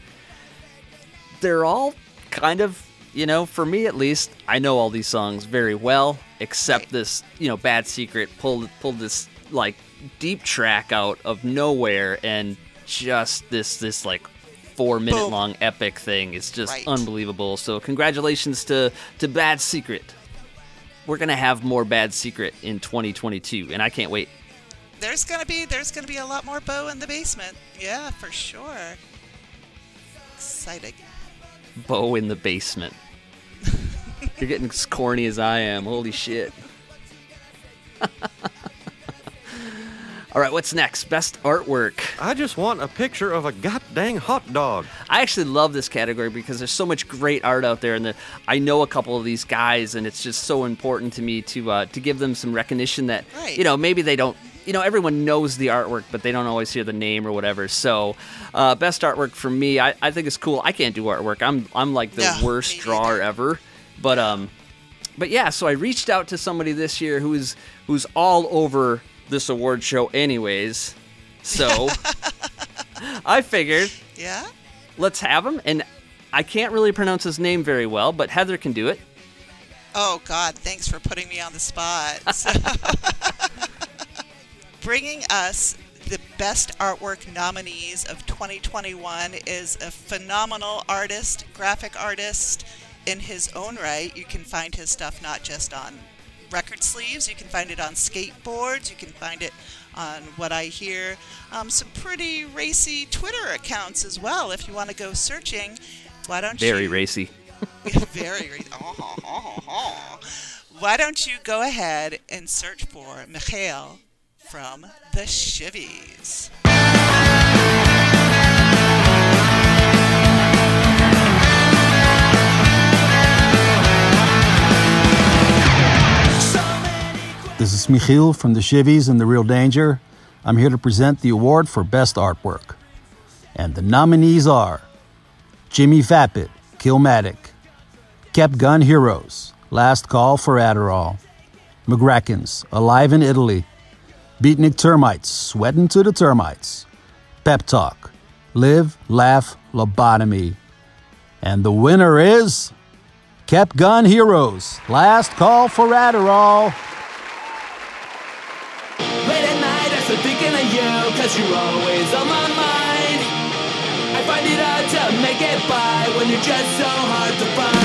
they're all kind of, you know, for me at least, I know all these songs very well, except this, you know, Bad Secret pulled pulled this like deep track out of nowhere and just this this like four minute Boom. long epic thing is just Right. unbelievable. So congratulations to to Bad Secret. We're gonna have more Bad Secret in 2022, and I can't wait. There's gonna be there's gonna be a lot more Bo in the basement. Yeah, for sure. Exciting. Bo in the basement. You're getting as corny as I am. Holy shit. All right, what's next? Best artwork. I just want a picture of a goddamn hot dog. I actually love this category because there's so much great art out there, and the, I know a couple of these guys, and it's just so important to me to uh, to give them some recognition that Right. you know maybe they don't. You know, everyone knows the artwork, but they don't always hear the name or whatever. So, uh, best artwork for me, I, I think it's cool. I can't do artwork. I'm I'm like the No, worst drawer ever. But um, but yeah, so I reached out to somebody this year who's who's all over this award show, anyways. So I figured Yeah. let's have him. And I can't really pronounce his name very well, but Heather can do it. Oh God, thanks for putting me on the spot. So- Bringing us the best artwork nominees of 2021 is a phenomenal artist, graphic artist in his own right. You can find his stuff not just on record sleeves, you can find it on skateboards, you can find it on what I hear. Um, some pretty racy Twitter accounts as well. If you want to go searching, why don't you Very you? racy. very racy. Oh, Why don't you go ahead and search for Mikhail from the Shivvies? This is Michiel from the Shivvies and The Real Danger. I'm here to present the award for Best Artwork. And the nominees are Jimmy Vapid, Killmatic, Cap Gun Heroes, Last Call for Adderall, McRackins, Alive in Italy, Beatnik Termites, Sweatin' to the Termites, Pep Talk, Live, Laugh, Lobotomy. And the winner is Cap Gun Heroes, Last Call for Adderall. Late at night, I start thinking of you, cause you're always on my mind. I find it hard to make it by when you're just so hard to find.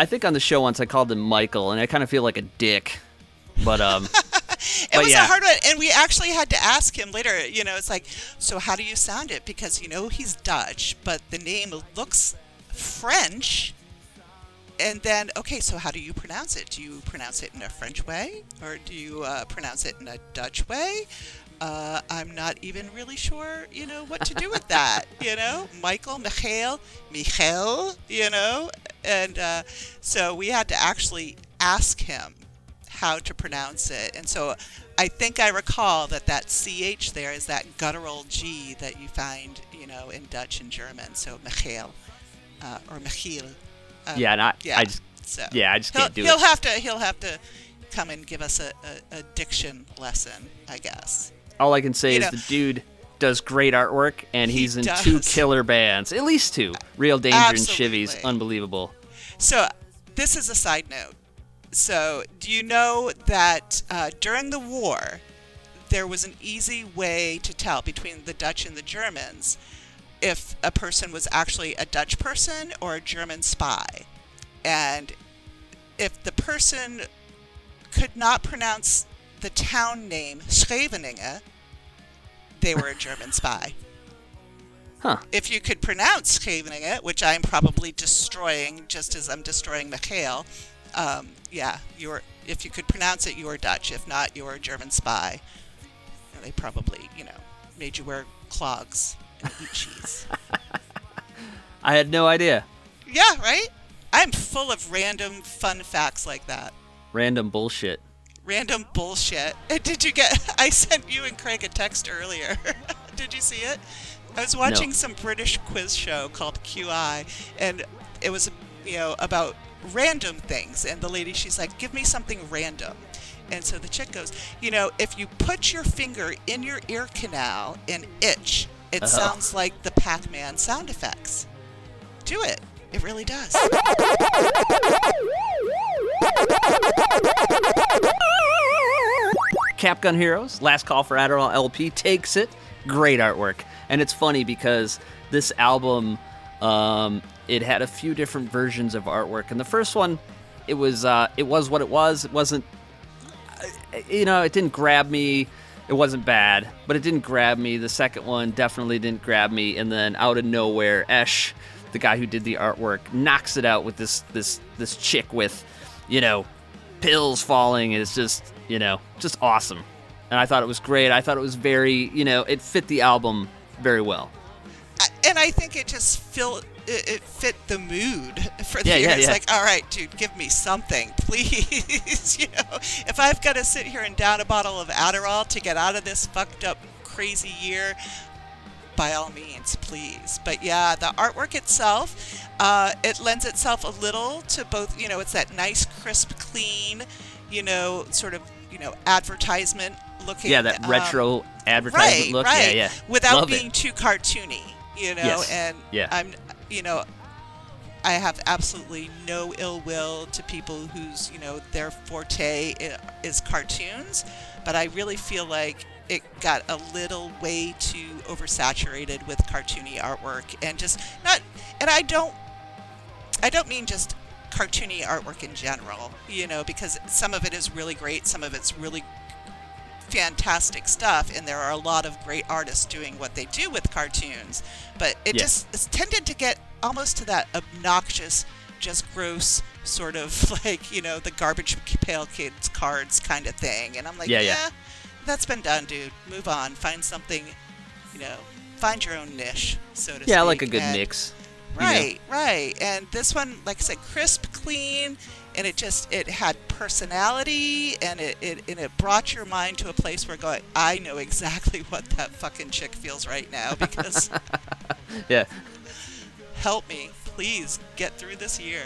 I think on the show once I called him Michael, and I kind of feel like a dick. But um, It but was yeah, a hard one, and we actually had to ask him later. You know, it's like, so how do you sound it? Because you know he's Dutch, but the name looks French. And then, okay, so how do you pronounce it? Do you pronounce it in a French way, or do you uh, pronounce it in a Dutch way? Uh, I'm not even really sure, you know, what to do with that. you know, Michael, Michael, Michael, you know, and uh, so we had to actually ask him how to pronounce it. And so I think I recall that that ch there is that guttural g that you find, you know, in Dutch and German. So Michael uh, or Michiel. Um, yeah, and I, I just, so yeah, I just he'll, can't do he'll it. have to he'll have to come and give us a, a, a diction lesson, I guess. All I can say You is know- the dude does great artwork, and He he's in two killer bands, at least two. Real Danger Absolutely. and Shivvies, unbelievable. So, this is a side note. So, do you know that uh, during the war, there was an easy way to tell between the Dutch and the Germans if a person was actually a Dutch person or a German spy? And if the person could not pronounce the town name Scheveningen, they were a German spy. Huh. If you could pronounce Scheveningen, which I'm probably destroying just as I'm destroying Mikhail, um, yeah, you're. If you could pronounce it, you were Dutch. If not, you were a German spy. And they probably, you know, made you wear clogs and eat cheese. I had no idea. yeah, right. I'm full of random fun facts like that. Random bullshit. Random bullshit. And Did you get? I sent you and Craig a text earlier. Did you see it? I was watching No. some British quiz show called QI, and it was, you know, about random things. And the lady, she's like, "Give me something random." And so the chick goes, "You know, if you put your finger in your ear canal and itch, it Oh. sounds like the Pac-Man sound effects. Do it. It really does." Cap Gun Heroes, Last Call for Adderall LP takes it. Great artwork. And it's funny because this album, um, it had a few different versions of artwork. And the first one, it was uh, it was what it was. It wasn't, you know, it didn't grab me. It wasn't bad, but it didn't grab me. The second one definitely didn't grab me. And then out of nowhere, Esh, the guy who did the artwork, knocks it out with this this this chick with, you know, pills falling is just you know just awesome and i thought it was great i thought it was very you know it fit the album very well and I think it just feel it, it fit the mood for the Yeah, year. yeah, it's yeah. like, all right, dude, give me something, please. you know, if I've got to sit here and down a bottle of Adderall to get out of this fucked up, crazy year, by all means, please. But yeah, the artwork itself, uh, it lends itself a little to both. You know, it's that nice, crisp, clean, you know, sort of, you know, advertisement looking. yeah that um, retro advertisement right, look right. yeah yeah Without Love being it. too cartoony, you know. Yes. And Yeah. I'm, you know, I have absolutely no ill will to people whose, you know, their forte is cartoons, but I really feel like it got a little way too oversaturated with cartoony artwork and just not. And I don't, I don't mean just cartoony artwork in general, you know, because some of it is really great, some of it's really fantastic stuff and there are a lot of great artists doing what they do with cartoons but it Yeah. just it's tended to get almost to that obnoxious just gross sort of like you know the garbage pail kids cards kind of thing and i'm like Yeah, yeah, yeah. That's been done dude move on find something you know find your own niche so to speak yeah i like a good And- mix you know? Right, right. And this one, like I said, crisp, clean, and it just it had personality, and it, it and it brought your mind to a place where going, I know exactly what that fucking chick feels right now because yeah help me, please get through this year.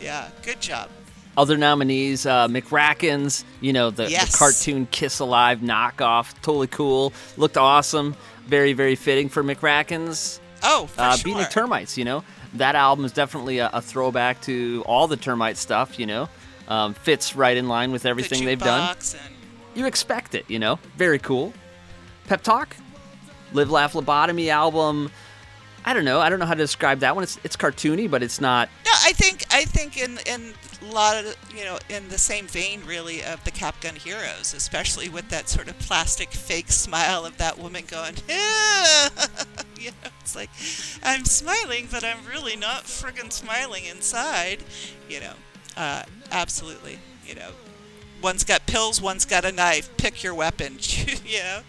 Yeah, good job. Other nominees uh, McRackins you know the, Yes. the cartoon kiss alive knockoff totally cool looked awesome very very fitting for McRackins Oh, for uh, sure. Beating the Termites, you know. That album is definitely a, a throwback to all the Termite stuff, you know. Um, fits right in line with everything they've done. and- You expect it, you know. Very cool. Pep Talk, Live Laugh Lobotomy album. I don't know. I don't know how to describe that one. It's it's cartoony, but it's not. No, I think I think in in a lot of you know in the same vein really of the Cap Gun Heroes, especially with that sort of plastic fake smile of that woman going, "Ah." you know, it's like I'm smiling, but I'm really not friggin' smiling inside. You know, uh, absolutely. You know, one's got pills, one's got a knife. Pick your weapon. you know,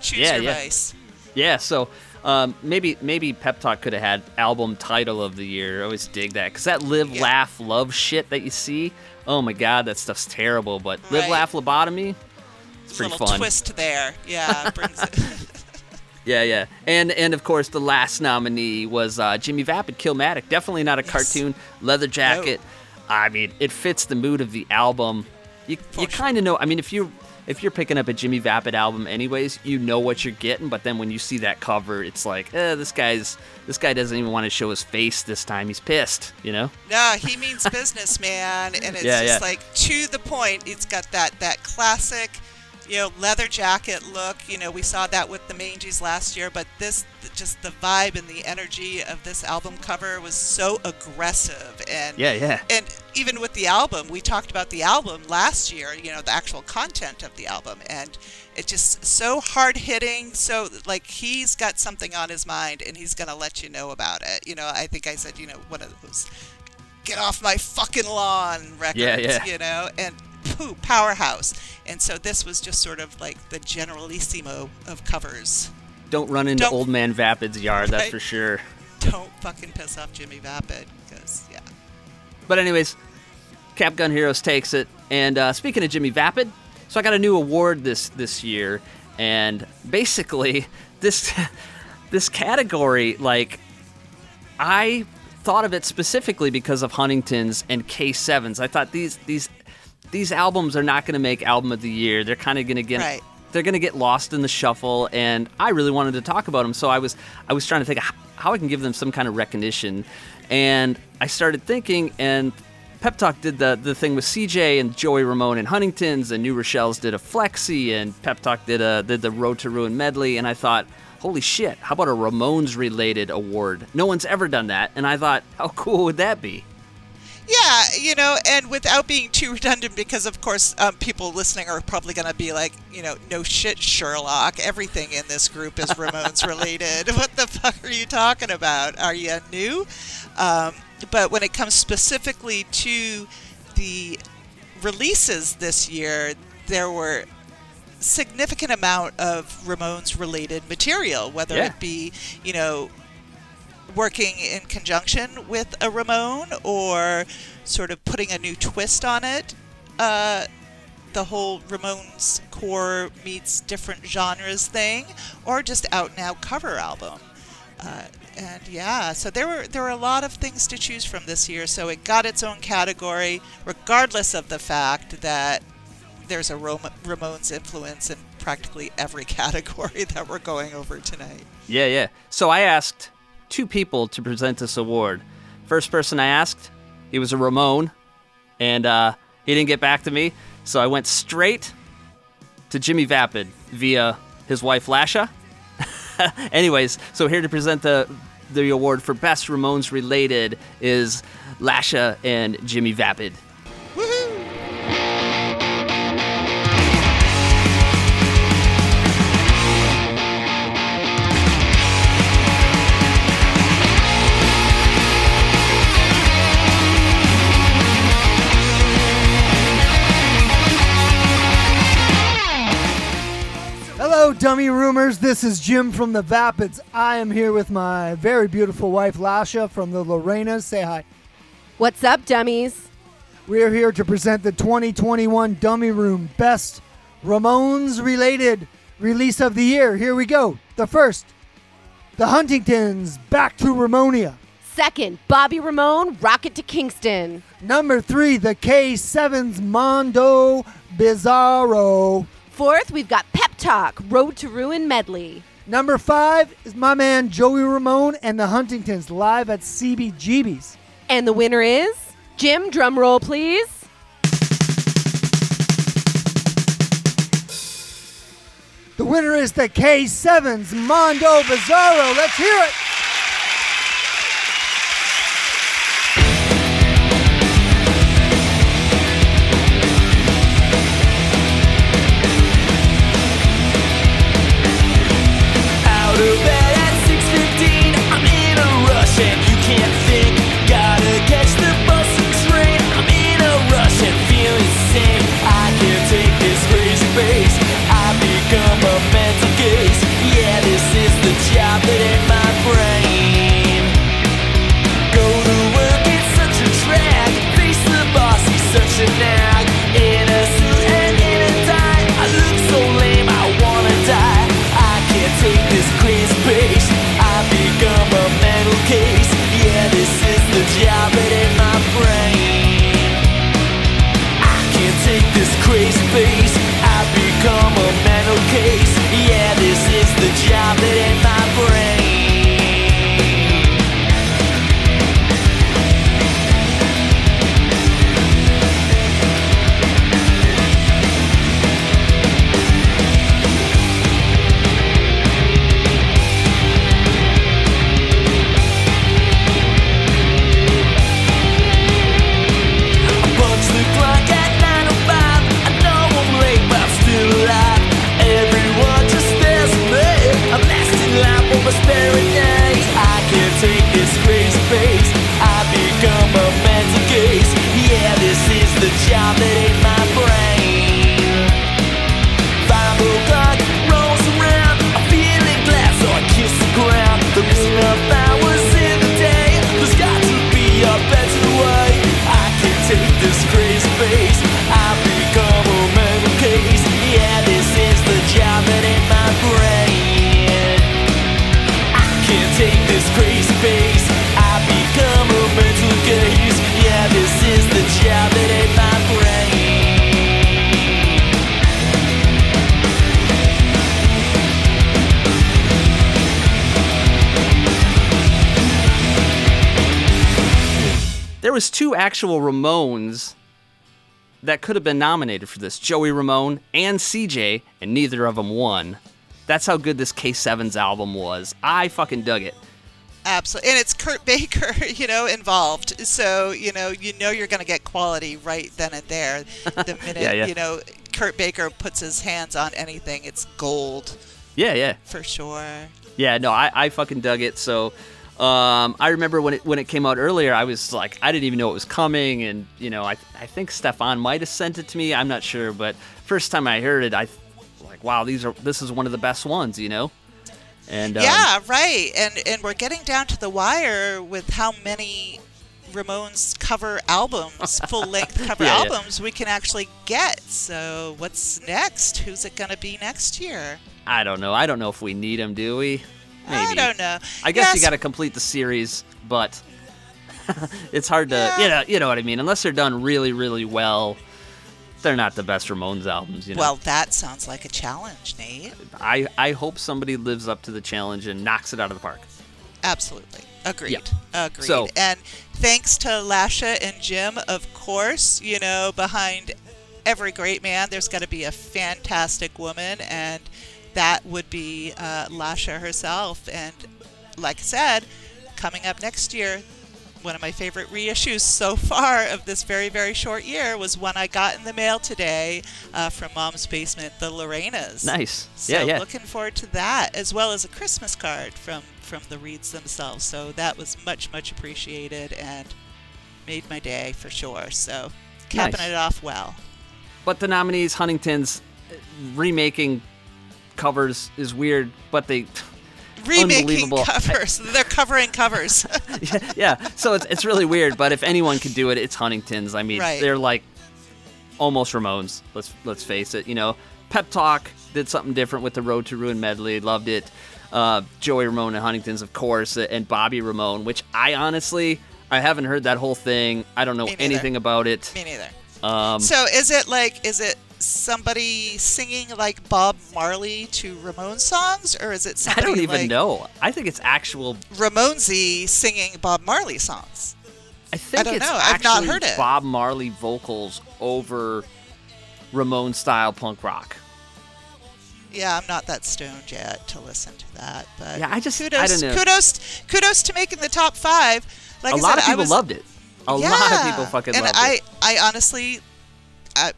choose Yeah, your yeah. vice. Yeah. So um, maybe maybe Pep Talk could have had album title of the year. I always dig that because that live, laugh, love shit that you see. Oh my god, that stuff's terrible. But live, Right. laugh, lobotomy. It's pretty Little fun. twist there. Yeah. Yeah, yeah, and and of course the last nominee was uh, Jimmy Vapid, Killmatic. Definitely not a cartoon, leather jacket. I mean, it fits the mood of the album. You you kind of know. I mean, if you if you're picking up a Jimmy Vapid album, anyways, you know what you're getting. But then when you see that cover, it's like, eh, this guy's this guy doesn't even want to show his face this time. He's pissed, you know. No, he means business, man, and it's Yeah, just yeah. like to the point. It's got that that classic, you know, leather jacket look. You know, we saw that with the Manges last year, but this just the vibe and the energy of this album cover was so aggressive and Yeah, yeah. and even with the album, we talked about the album last year. You know, the actual content of the album, and it's just so hard hitting. So like he's got something on his mind, and he's gonna let you know about it. You know, I think I said, you know, one of those get off my fucking lawn records. Yeah, yeah. You know, and poo, powerhouse. And so this was just sort of like the generalissimo of covers. Don't run into Don't- old man Vapid's yard, that's Right. for sure. Don't fucking piss off Jimmy Vapid, because yeah. But anyways, Cap Gun Heroes takes it. And uh, speaking of Jimmy Vapid, so I got a new award this this year, and basically this this category, like I thought of it specifically because of Huntington's and K7s. I thought these these these albums are not going to make album of the year. They're kind of going to get Right. they're going to get lost in the shuffle and I really wanted to talk about them so I was I was trying to think of how I can give them some kind of recognition and I started thinking and Pep Talk did the the thing with CJ and Joey Ramone and Huntington's, and New Rochelle's did a Flexi, and Pep Talk did a did the Road to Ruin medley, and I thought, holy shit, how about a Ramones related award? No one's ever done that, and I thought, how cool would that be? Yeah, you know, and without being too redundant, because of course um, people listening are probably going to be like, you know, no shit, Sherlock. Everything in this group is Ramones related. what the fuck are you talking about? Are you new? Um, but when it comes specifically to the releases this year, there were significant amount of Ramones related material, whether Yeah. it be, you know, working in conjunction with a Ramone or sort of putting a new twist on it. Uh, the whole Ramones core meets different genres thing, or just out and out cover album. Uh, and yeah, so there were there were a lot of things to choose from this year. So it got its own category, regardless of the fact that there's a Ramones influence in practically every category that we're going over tonight. Yeah, yeah. So I asked two people to present this award. First person I asked, he was a Ramone, and uh, he didn't get back to me. So I went straight to Jimmy Vapid via his wife Lasha. Anyways, so here to present the the award for best Ramones related is Lasha and Jimmy Vapid. Hello, dummy rumors. This is Jim from the Vapids. I am here with my very beautiful wife, Lasha from the Lorenas. Say hi. What's up, dummies? We are here to present the 2021 Dummy Room Best Ramones related release of the year. Here we go. The first, The Huntingtons, Back to Ramonia. Second, Bobby Ramone, Rocket to Kingston. Number three, The K7's Mondo Bizarro. Fourth, we've got Pep Talk, Road to Ruin medley. Number five is my man Joey Ramone and the Huntingtons live at CBGB's. And the winner is Jim, drum roll, please. The winner is the K7's Mondo Bizarro. Let's hear it. Out is the actual Ramones that could have been nominated for this Joey Ramone and CJ, and neither of them won. That's how good this K7's album was. I fucking dug it. Absolutely, and it's Kurt Baker, you know, involved. So you know, you know, you're going to get quality right then and there. The minute Yeah, yeah. you know Kurt Baker puts his hands on anything, it's gold Yeah, yeah. for sure. Yeah, no, I, I fucking dug it. So um, I remember when it when it came out earlier, I was like, I didn't even know it was coming, and you know, I I think Stefan might have sent it to me. I'm not sure, but first time I heard it, I like, wow, these are this is one of the best ones, you know. And um, yeah, right. And and we're getting down to the wire with how many Ramones cover albums, full length cover Yeah, yeah. albums we can actually get. So what's next? Who's it going to be next year? I don't know. I don't know if we need them, do we? Maybe. I don't know. I guess you got to complete the series, but it's hard to, you know, you know what I mean. Unless they're done really, really well, they're not the best Ramones albums. You know. Well, that sounds like a challenge, Nate. I I hope somebody lives up to the challenge and knocks it out of the park. Absolutely. Agreed. Yep. Agreed. So- and thanks to Lasha and Jim, of course, you know, behind every great man, there's got to be a fantastic woman, and that would be uh, Lasha herself. And like I said, coming up next year, one of my favorite reissues so far of this very, very short year was one I got in the mail today uh, from Mom's Basement, the Lorenas. Nice. So yeah, yeah. looking forward to that, as well as a Christmas card from from the Reeds themselves. So that was much much appreciated and made my day for sure. So capping Nice. it off well. But the nominees, Huntington's uh, remaking covers is weird, but they Remaking unbelievable. covers. They're covering covers. yeah, so it's it's really weird. But if anyone can do it, it's Huntington's. I mean, Right. they're like almost Ramones. Let's let's face it. You know, Pep Talk did something different with the Road to Ruin medley. Loved it. Uh, Joey Ramone and Huntington's, of course, and Bobby Ramone, which I honestly I haven't heard that whole thing. I don't know anything about it. Me neither. Um, so is it like is it somebody singing like Bob Marley to Ramon songs, or is it I don't even like know. I think it's actual. Ramonesy singing Bob Marley songs? I think don't it's know. I've not heard it. Bob Marley vocals over Ramone style punk rock. Yeah, I'm not that stoned yet to listen to that, but Yeah, I just- I kudos, know. kudos, kudos to making the top five. Like a I lot said, of people was, loved it. A lot of people fucking and loved I, it. I honestly,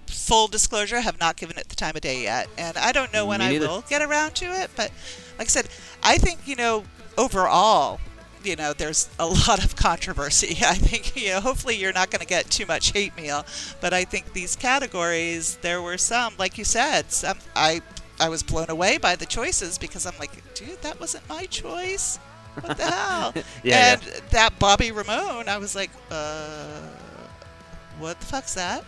full disclosure, have not given it the time of day yet, and I don't know when I will get around to it. But like I said, I think you know overall. You know, there's a lot of controversy. I think, you know, hopefully you're not going to get too much hate mail, but I think these categories, there were some, like you said, some, I, I was blown away by the choices because I'm like, dude, that wasn't my choice. What the hell? Yeah, and that Bobby Ramone, I was like, uh, what the fuck's that?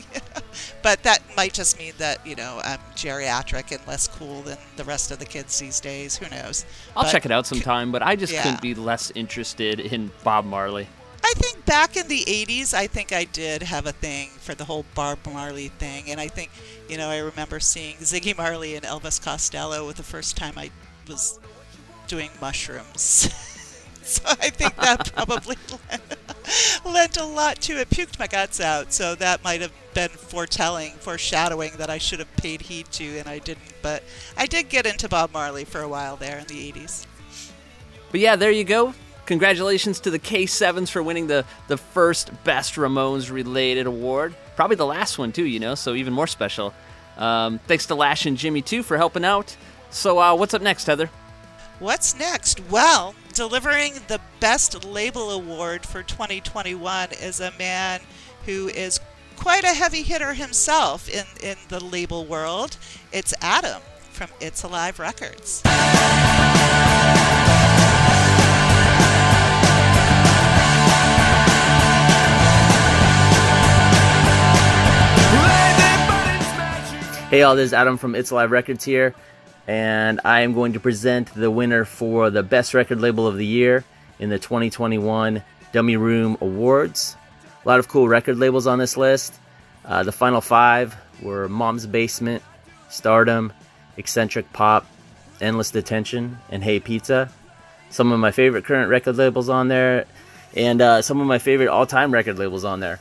but that might just mean that you know I'm geriatric and less cool than the rest of the kids these days. Who knows? I'll But check it out sometime, but I just yeah. couldn't be less interested in Bob Marley. I think back in the 80s, I think I did have a thing for the whole Bob Marley thing. And I think, you know, I remember seeing Ziggy Marley and Elvis Costello with the first time I was doing mushrooms. so I think that probably lent, a lot to it. Puked my guts out. So that might have been foretelling, foreshadowing that I should have paid heed to, and I didn't. But I did get into Bob Marley for a while there in the 80s. But yeah, there you go. Congratulations to the K7s for winning the, the first Best Ramones related award. Probably the last one, too, you know, so even more special. Um, thanks to Lash and Jimmy, too, for helping out. So, uh, what's up next, Heather? What's next? Well, delivering the Best Label Award for 2021 is a man who is quite a heavy hitter himself in, in the label world. It's Adam from It's Alive Records. Hey, all, this is Adam from It's Alive Records here, and I am going to present the winner for the Best Record Label of the Year in the 2021 Dummy Room Awards. A lot of cool record labels on this list. Uh, the final five were Mom's Basement, Stardom, Eccentric Pop, Endless Detention, and Hey Pizza. Some of my favorite current record labels on there and uh, some of my favorite all-time record labels on there.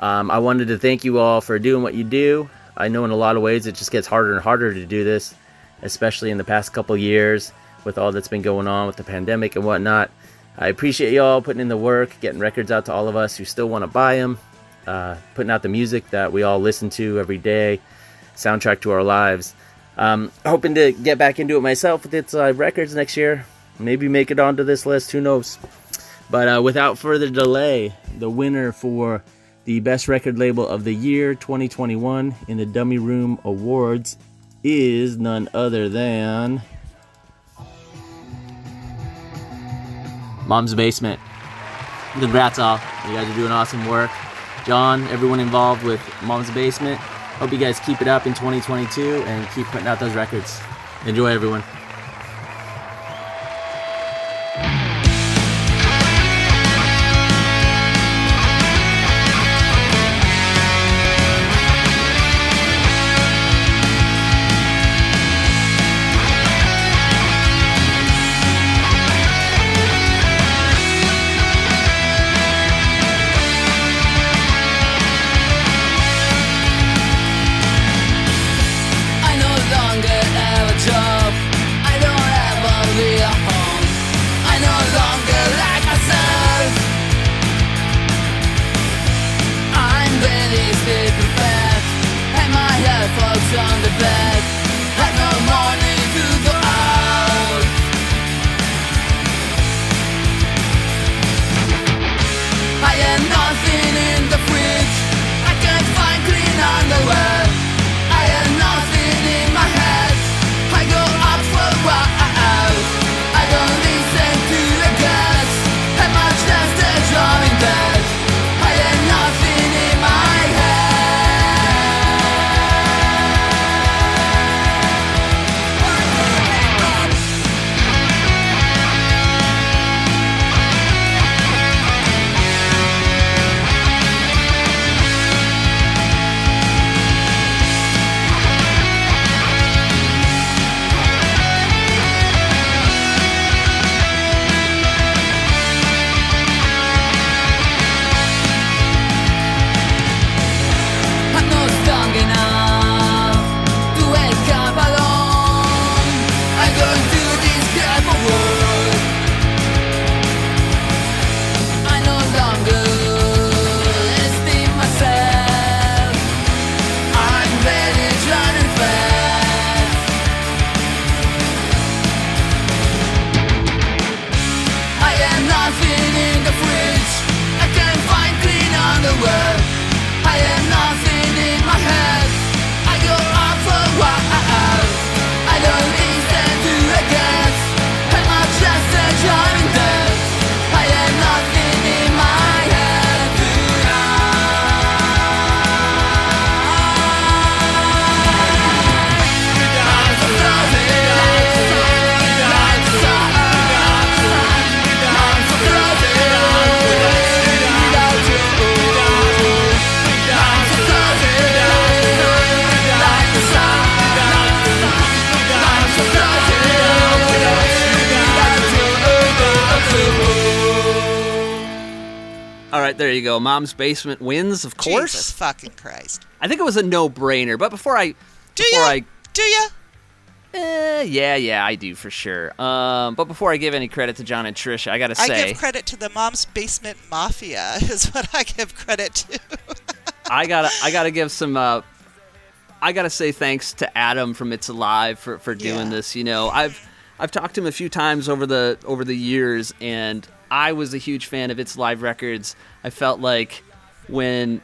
Um, I wanted to thank you all for doing what you do. I know in a lot of ways it just gets harder and harder to do this, especially in the past couple years with all that's been going on with the pandemic and whatnot. I appreciate y'all putting in the work, getting records out to all of us who still want to buy them, uh, putting out the music that we all listen to every day, soundtrack to our lives. Um, hoping to get back into it myself with its uh, records next year. Maybe make it onto this list. Who knows? But uh, without further delay, the winner for the best record label of the year 2021 in the Dummy Room Awards is none other than Mom's Basement. Congrats all. You guys are doing awesome work. John, everyone involved with Mom's Basement. Hope you guys keep it up in 2022 and keep putting out those records. Enjoy, everyone. Right, there you go. Mom's Basement wins, of course. Jesus fucking Christ. I think it was a no-brainer. But before I, Do before? I, Do ya? eh, yeah, yeah, I do for sure. Um, but before I give any credit to John and Trisha, I gotta say, I give credit to the Mom's Basement Mafia, is what I give credit to. I gotta, I gotta give some. Uh, I gotta say thanks to Adam from It's Alive for, for doing Yeah. this. You know, I've I've talked to him a few times over the over the years, and I was a huge fan of It's Live Records. I felt like when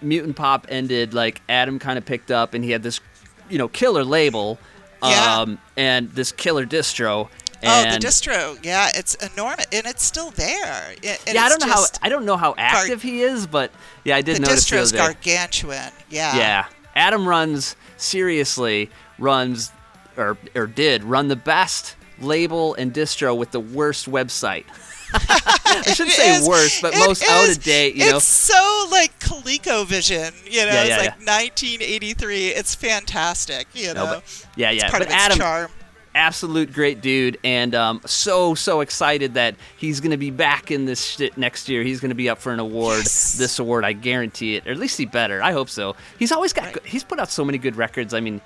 Mutant Pop ended, like Adam kind of picked up, and he had this, you know, killer label, Yeah. um, and this killer distro. oh, the distro. Yeah, it's enormous. And it's still there. It- yeah, I don't know how I don't know how active he is, but yeah, I did The notice the distro's other gargantuan. Yeah. Yeah. Adam runs seriously runs or or did run the best label and distro with the worst website. I shouldn't say is- worst, but it most out of date, you it's know. so like ColecoVision, you know, Yeah, it's yeah, like 1983. It's fantastic, you know. No, but- yeah, It's yeah. part but of its Adam charm. absolute great dude, and um, so so excited that he's gonna be back in this shit next year. He's gonna be up for an award. This award, I guarantee it. Or at least he better. I hope so. He's always got. good- He's put out so many good records. I mean,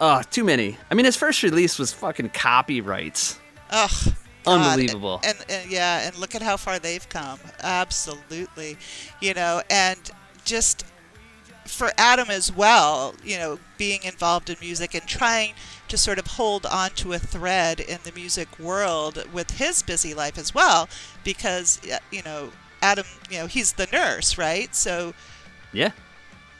uh, too many. I mean, his first release was fucking copyrights. Ugh. Unbelievable. And, and yeah, and look at how far they've come. Absolutely. You know, and just for Adam as well, you know, being involved in music and trying to sort of hold on to a thread in the music world with his busy life as well, because, you know, Adam, you know, he's the nurse, right? So Yeah.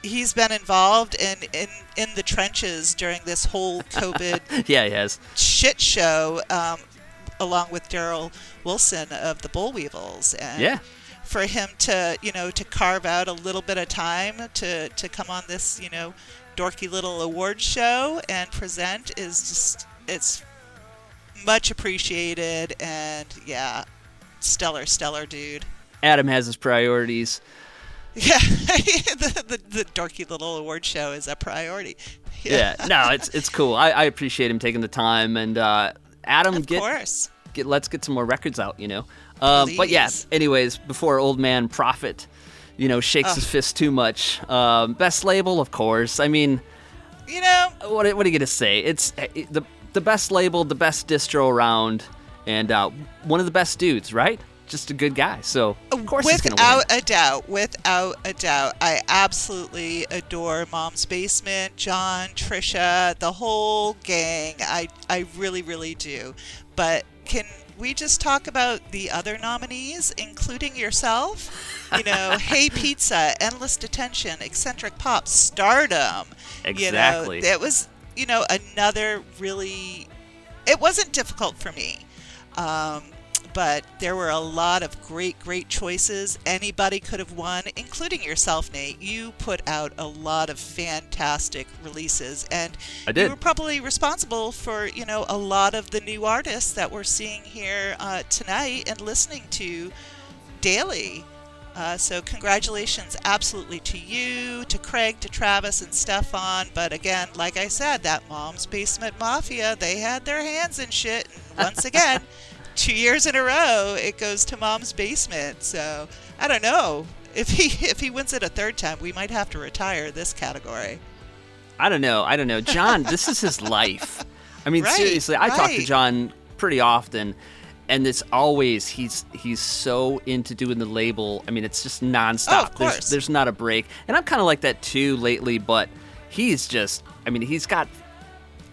he's been involved in, in, in the trenches during this whole COVID yeah, he has. shit show um, along with Daryl Wilson of the Bull Weevils. And Yeah. for him to, you know, to carve out a little bit of time to, to come on this, you know, dorky little award show and present is just, it's much appreciated. And yeah, stellar, stellar dude. Adam has his priorities. Yeah, the, the, the dorky little award show is a priority. Yeah. no, it's it's cool. I, I appreciate him taking the time and uh, Adam Of get course. get let's get some more records out, you know. Um, but yeah, anyways, before old man Proffitt, you know, shakes Ugh. his fist too much. Um, best label, of course. I mean, You know, what what are you gonna say? It's uh, the the best label, the best distro around, and uh, one of the best dudes, right? Just a good guy. So of course he's gonna win. Without a doubt, without a doubt, I absolutely adore Mom's Basement, John, Trisha, the whole gang. I I really really do. But can we just talk about the other nominees, including yourself? You know, Hey Pizza, Endless Detention, Eccentric Pop, Stardom. Exactly. You know, it was you know another really. It wasn't difficult for me. Um, but there were a lot of great, great choices. Anybody could have won, including yourself, Nate. You put out a lot of fantastic releases, and I did. you were probably responsible for you know a lot of the new artists that we're seeing here uh, tonight and listening to daily. Uh, so congratulations absolutely to you, to Craig, to Travis and Stefan. But again, like I said, that Mom's Basement Mafia, they had their hands in shit. And once again, two years in a row, it goes to Mom's Basement. So I don't know. If he if he wins it a third time, we might have to retire this category. I don't know. I don't know. John, this is his life. I mean, Right, seriously, I talk to. John pretty often, and it's always he's he's so into doing the label. I mean, it's just nonstop. Oh, of There's course. there's not a break, and I'm kind of like that too lately. But he's just, I mean, he's got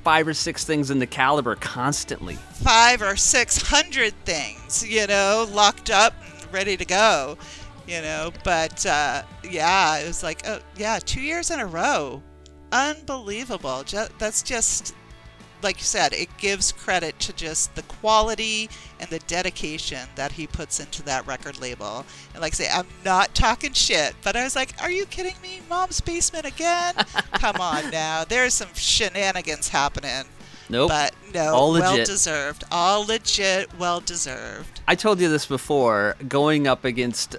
five or six things in the caliber constantly. Five or six hundred things, you know, locked up ready to go, you know. But uh, yeah, it was like, oh yeah, two years in a row, unbelievable. Ju- that's just like you said, it gives credit to just the quality and the dedication that he puts into that record label. And like I say, I'm not talking shit, but I was like, are you kidding me? Mom's Basement again? Come on now. There's some shenanigans happening. Nope. But no, All well legit. deserved. All legit, well deserved. I told you this before. Going up against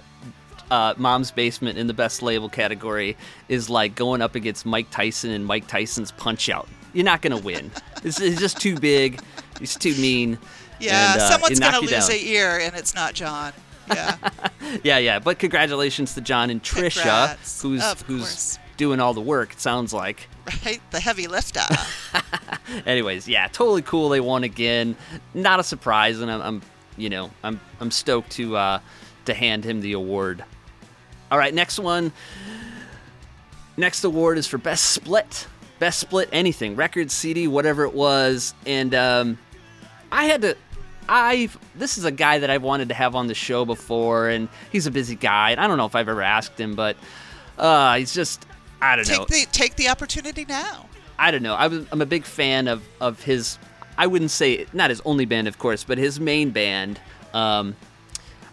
uh, Mom's Basement in the best label category is like going up against Mike Tyson and Mike Tyson's Punch Out. You're not gonna win. It's, it's just too big. It's too mean. Yeah, and, uh, someone's gonna lose down. a ear, and it's not John. Yeah, Yeah, yeah. But congratulations to John and Trisha, Congrats. who's Of who's course. doing all the work. It sounds like. right. The heavy lifter. Anyways, yeah, totally cool. They won again. Not a surprise, and I'm, I'm you know, I'm I'm stoked to uh, to hand him the award. All right, next one. Next award is for best split, best split anything, record, CD, whatever it was, and um, I had to. I've this is a guy that I've wanted to have on the show before, and he's a busy guy, and I don't know if I've ever asked him, but uh, he's just I don't know. take the take the opportunity now. I don't know. I was, I'm a big fan of, of his. I wouldn't say not his only band, of course, but his main band. Um,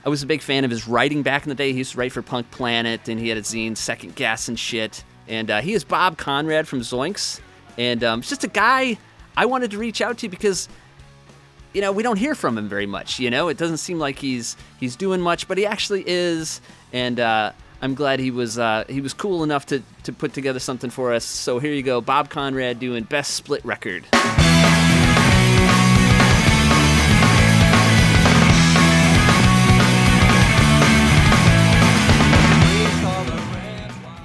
I was a big fan of his writing back in the day. He used to write for Punk Planet, and he had a zine, Second Guess, and shit. And uh, he is Bob Conrad from Zoinks, and um, it's just a guy I wanted to reach out to because you know we don't hear from him very much. You know, it doesn't seem like he's he's doing much, but he actually is. And uh, I'm glad he was uh, he was cool enough to to put together something for us. So here you go, Bob Conrad doing best split record.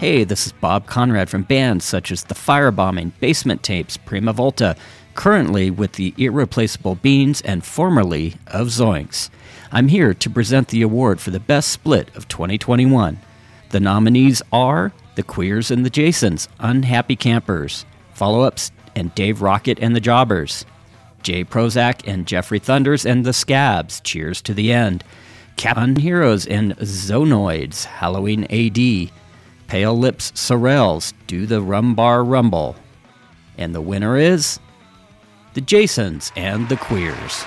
Hey, this is Bob Conrad from bands such as The Firebombing, Basement Tapes, Prima Volta, currently with the Irreplaceable Beans, and formerly of Zoinks. I'm here to present the award for the best split of 2021. The nominees are The Queers and the Jasons, Unhappy Campers, Follow Ups, and Dave Rocket and the Jobbers. Jay Prozac and Jeffrey Thunders and the Scabs, Cheers to the End. Cap Gun Heroes and Zoanoids, Halloween AD. Pale Lips Sorrels, Do the Rumbar Rumble. And the winner is the Jasons and the Queers.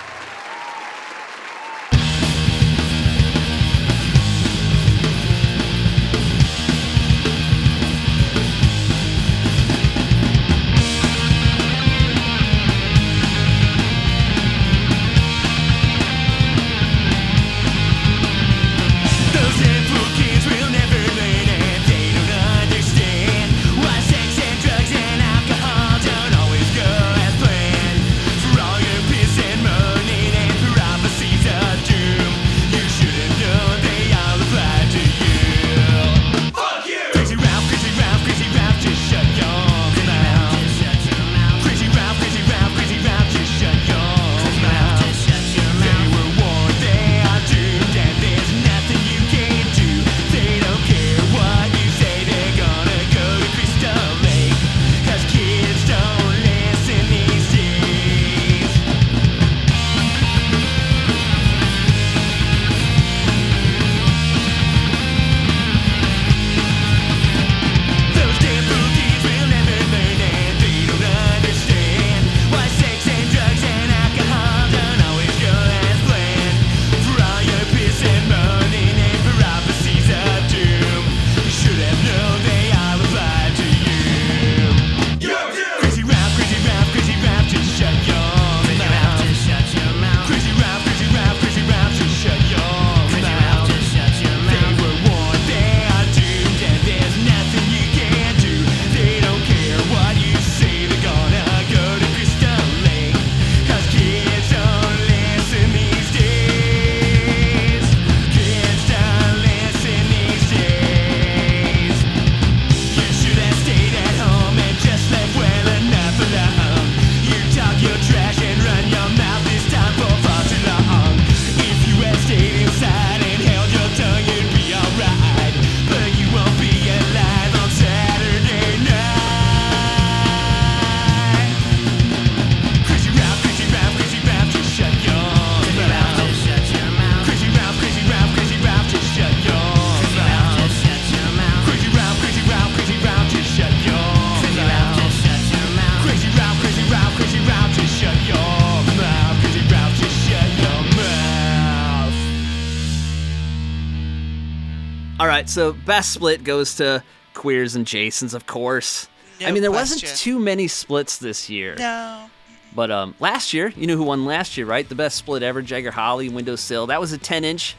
Best split goes to Queers and Jasons, of course. I mean, there wasn't too many splits this year. No. But um, last year, you know who won last year, right? The best split ever, Jagger Holly, Windowsill. That was a 10 inch.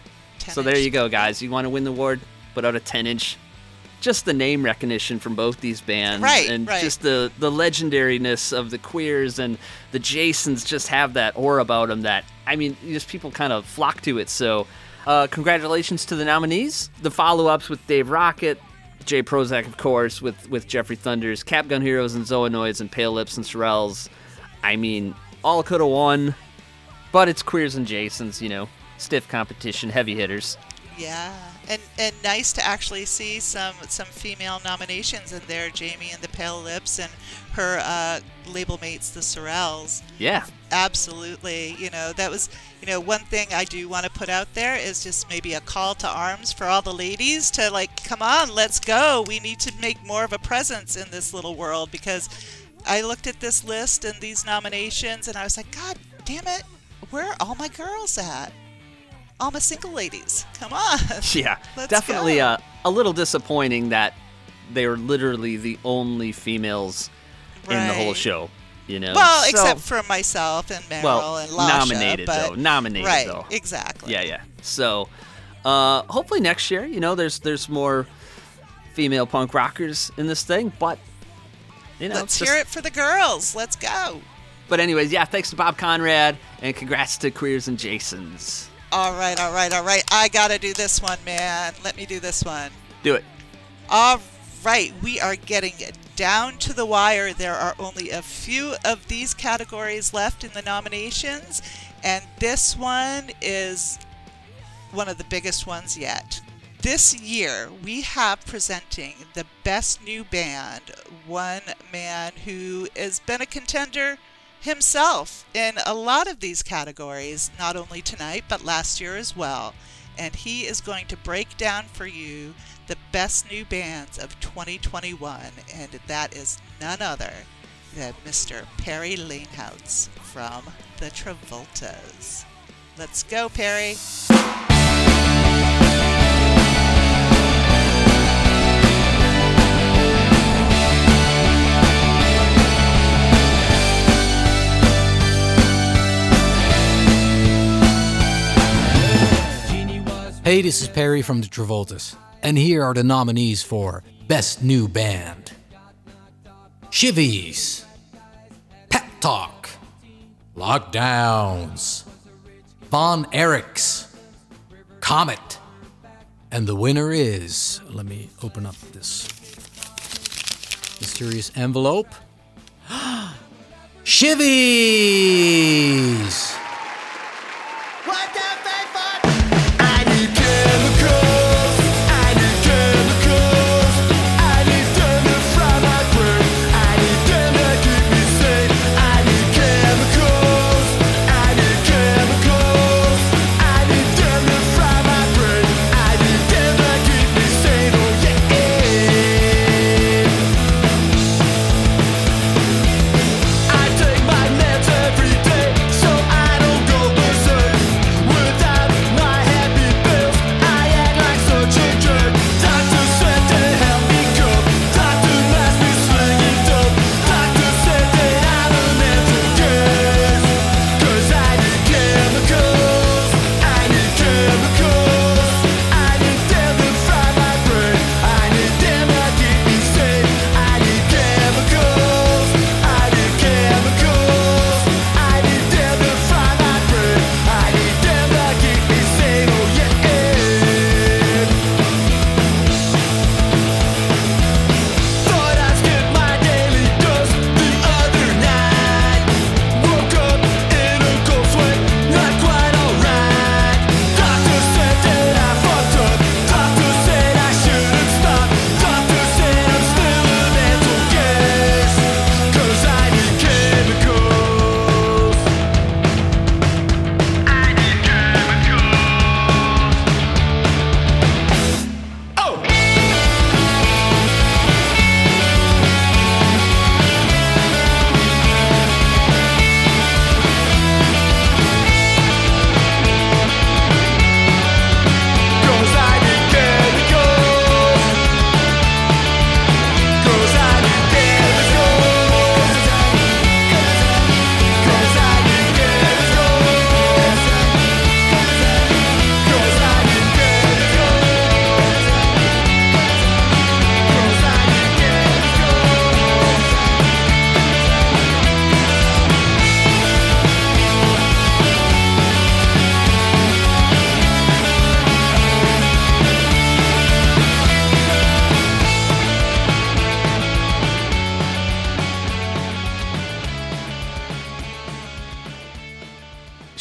So there you go, guys. You want to win the award? Put out a 10 inch. Just the name recognition from both these bands, Right, and right. just the the legendariness of the Queers and the Jasons just have that aura about them that I mean, just people kind of flock to it. So, uh, congratulations to the nominees. The follow ups with Dave Rocket, Jay Prozac, of course, with with Jeffrey Thunders, Cap Gun Heroes and Zoanoids, and Pale Lips and Sorrels. I mean, all could have won, but it's Queers and Jasons, you know, stiff competition, heavy hitters. Yeah, and and nice to actually see some some female nominations in there. Jamie and the Pale Lips and her uh, label mates, the Sorrels. Yeah. Absolutely. You know, that was, you know, one thing I do want to put out there is just maybe a call to arms for all the ladies to like, come on, let's go. We need to make more of a presence in this little world because I looked at this list and these nominations and I was like, God damn it, where are all my girls at? All my single ladies. Come on. Yeah, definitely uh, a little disappointing that they were literally the only females in the whole show. You know, Well, So- except for myself and Merel well, and Lasha. nominated but, though, nominated right, though. Exactly. Yeah, yeah. So, uh, hopefully next year, you know, there's there's more female punk rockers in this thing, but you know, Let's it's hear just- it for the girls. Let's go. But anyways, yeah, thanks to Bob Conrad and congrats to Queers and Jasons. All right, all right, all right. I got to do this one, man. Let me do this one. Do it. All right. We are getting down to the wire. There are only a few of these categories left in the nominations, and this one is one of the biggest ones yet. This year, we have presenting the best new band, one man who has been a contender himself in a lot of these categories, not only tonight, but last year as well. And he is going to break down for you the best new bands of 2021, and that is none other than Mr. Perry Leenhouts from the Travoltas. Let's go, Perry. Hey, this is Perry from the Travoltas, and here are the nominees for Best New Band Shivvies, Pep Talk, Lockdowns, Von Erichs, Comet, and the winner is. Let me open up this mysterious envelope. Shivvies!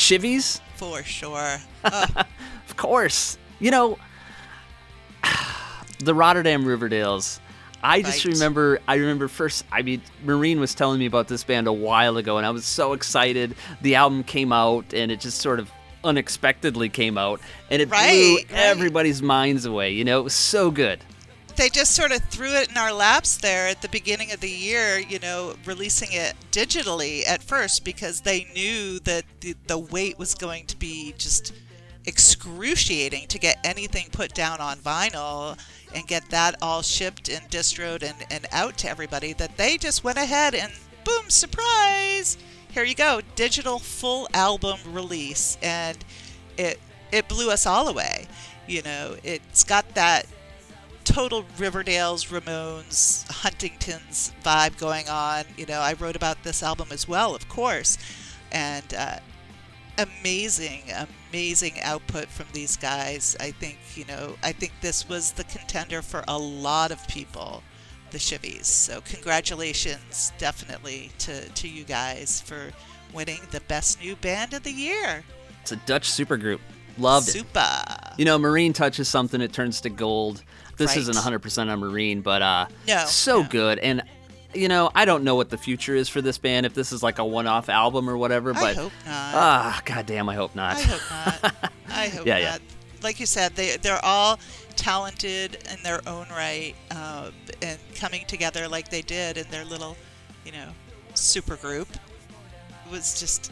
Shivvies? For sure. of course. You know, the Rotterdam Riverdales. I just Right. remember. I remember first. I mean, Marine was telling me about this band a while ago, and I was so excited. The album came out, and it just sort of unexpectedly came out, and it Right, blew right. everybody's minds away. You know, it was so good. They just sort of threw it in our laps there at the beginning of the year, you know, releasing it digitally at first because they knew that the, the was going to be just excruciating to get anything put down on vinyl and get that all shipped and distroed and, and out to everybody that they just went ahead and boom, surprise! Here you go, digital full album release. And it it blew us all away. You know, it's got that total Riverdale's, Ramones, Huntington's vibe going on. You know, I wrote about this album as well, of course, and uh, amazing, amazing output from these guys. I think you know, I think this was the contender for a lot of people the Shivvies. So congratulations, definitely to to you guys for winning the best new band of the year. It's a Dutch supergroup. Loved it. Super. You know, Marine touches something, it turns to gold. This Right. isn't 100% on Marine, but uh, No, so good. And you know, I don't know what the future is for this band. If this is like a one-off album or whatever, I but hope not. ah, goddamn, I hope not. I hope not. I hope Yeah, not. yeah. Like you said, they they're all talented in their own right, uh, and coming together like they did in their little, you know, super group was just,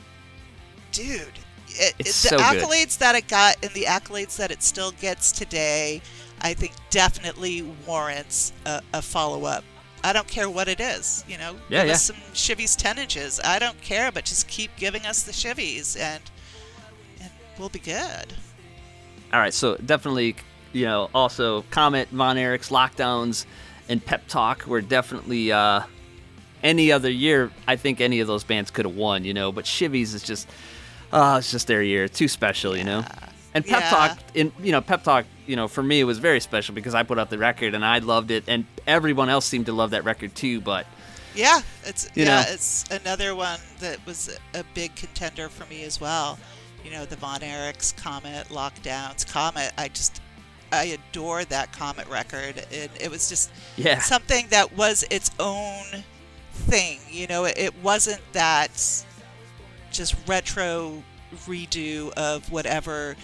dude. It, It's it- the so good. accolades that it got and the accolades that it still gets today, I think definitely warrants a, a follow up. I don't care what it is, you know. Yeah, give yeah. us some Shivvies 10 inches. I don't care, but just keep giving us the Shivvies and and we'll be good. All right, so definitely, you know, also Comet, Von Erich's Lockdowns, and Pep Talk were definitely uh, any other year. I think any of those bands could have won, you know, but Shivvies is just, uh, it's just their year. Too special, you know. And Pep Yeah. Talk, in you know, Pep Talk, you know, for me it was very special because I put out the record and I loved it, and everyone else seemed to love that record too. But Yeah, it's You yeah, know. it's another one that was a big contender for me as well. You know, the Von Erichs Comet Lockdowns Comet. I just I adore that Comet record, and it was just Yeah. something that was its own thing. You know, it, it wasn't that just retro redo of whatever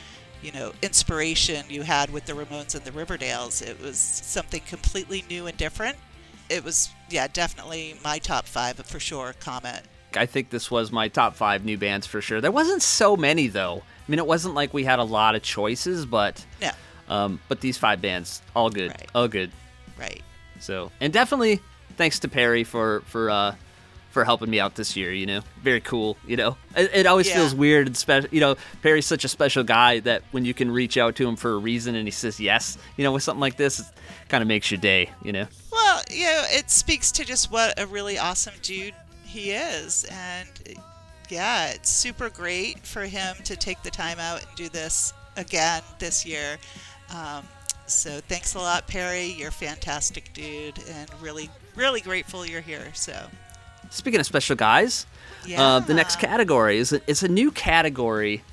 you know inspiration you had with the Ramones and the Riverdales. It was something completely new and different. It was yeah, definitely my top five for sure. Comet. I think this was my top five new bands for sure. There wasn't so many though. I mean, it wasn't like we had a lot of choices, but No. Um, but these five bands, all good, all good. Right. So, and definitely thanks to Perry for for uh, for helping me out this year. You know, very cool. You know, it, it always Yeah. feels weird and special. You know, Perry's such a special guy that when you can reach out to him for a reason and he says yes, you know, with something like this, it kind of makes your day. You know. Well, you know, it speaks to just what a really awesome dude he is, and yeah, it's super great for him to take the time out and do this again this year. Um, so thanks a lot, Perry. You're a fantastic dude, and really, really grateful you're here. So Speaking of special guys, uh, the next category is a, it's a new category,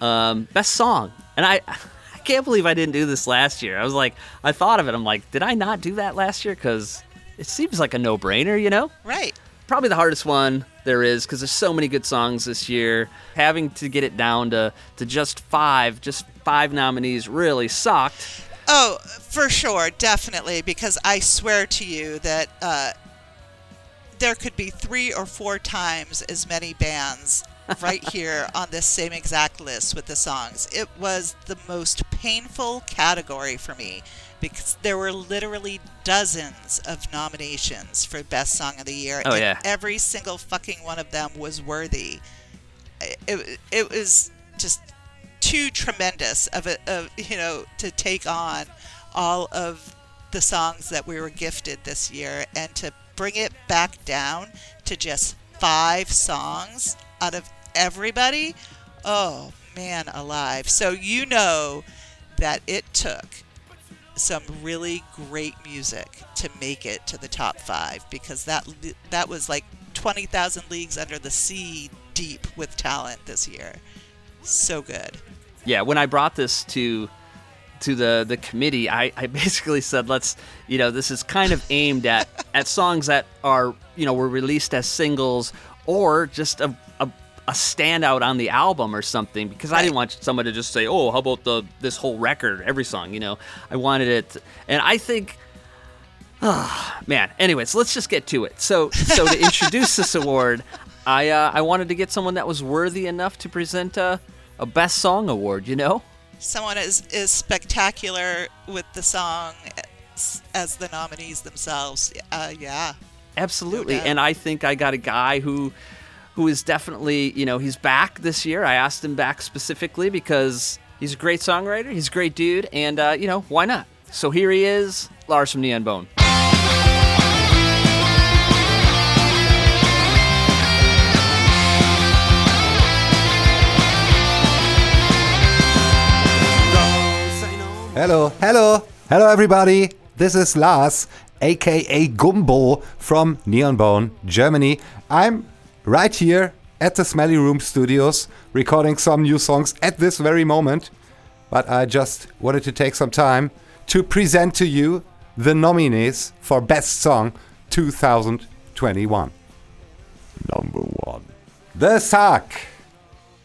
um, best song, and I I can't believe I didn't do this last year. I was like, I thought of it. I'm like, did I not do that last year? Because it seems like a no brainer, you know? right. Probably the hardest one there is because there's so many good songs this year. Having to get it down to to just five, just five nominees really sucked. Oh, for sure, definitely, because I swear to you that uh, there could be three or four times as many bands right here on this same exact list with the songs. It was the most painful category for me because there were literally dozens of nominations for Best Song of the Year, Oh, and yeah. every single fucking one of them was worthy. It, it was just too tremendous of a of, you know to take on all of the songs that we were gifted this year and to bring it back down to just five songs out of everybody? Oh man alive. So you know that it took some really great music to make it to the top five because that that was like 20,000 leagues under the sea deep with talent this year. So good. Yeah, when I brought this to to the the committee, I, I basically said, let's you know, this is kind of aimed at at songs that are you know were released as singles or just a a, a standout on the album or something because I didn't want someone to just say, oh, how about the this whole record, every song, you know. I wanted it, and I think. Oh, man. Anyways, let's just get to it. So, so to introduce this award, I uh, I wanted to get someone that was worthy enough to present a, a best song award. You know, someone is is spectacular with the song as, as the nominees themselves uh, yeah absolutely. and I think I got a guy who who is definitely you know he's back this year. I asked him back specifically because he's a great songwriter. He's a great dude, and uh, you know why not? So here he is, Lars from Neon Bone. Hello, hello, hello, everybody. This is Lars, aka Gumbo from Neon Bone, Germany. I'm right here at the Smelly Room Studios recording some new songs at this very moment. But I just wanted to take some time to present to you the nominees for Best Song 2021. Number one. The Suck.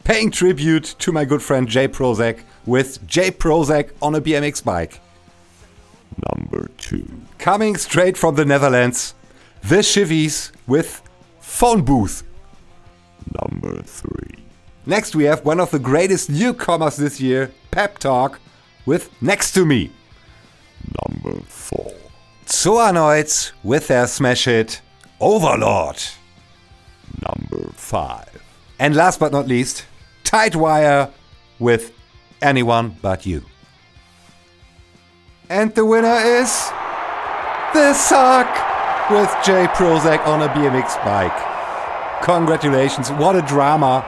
Paying tribute to my good friend Jay Prozac with Jay Prozac on a BMX bike. Number two. Coming straight from the Netherlands, The Shivvies with Phone Booth. Number three. Next, we have one of the greatest newcomers this year, Pep Talk, with Next to Me. Number four. Zoanoids with their smash hit, Overlord. Number five. And last but not least, Tightwire with Anyone But You. And the winner is The Suck with Jay Prozac on a BMX bike. Congratulations, what a drama.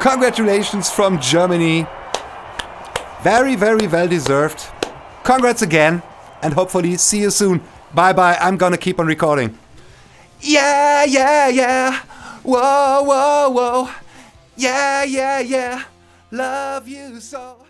Congratulations from Germany. Very, very well deserved. Congrats again, and hopefully see you soon. Bye bye, I'm gonna keep on recording. Yeah, yeah, yeah. Whoa, whoa, whoa. Yeah, yeah, yeah. Love you so.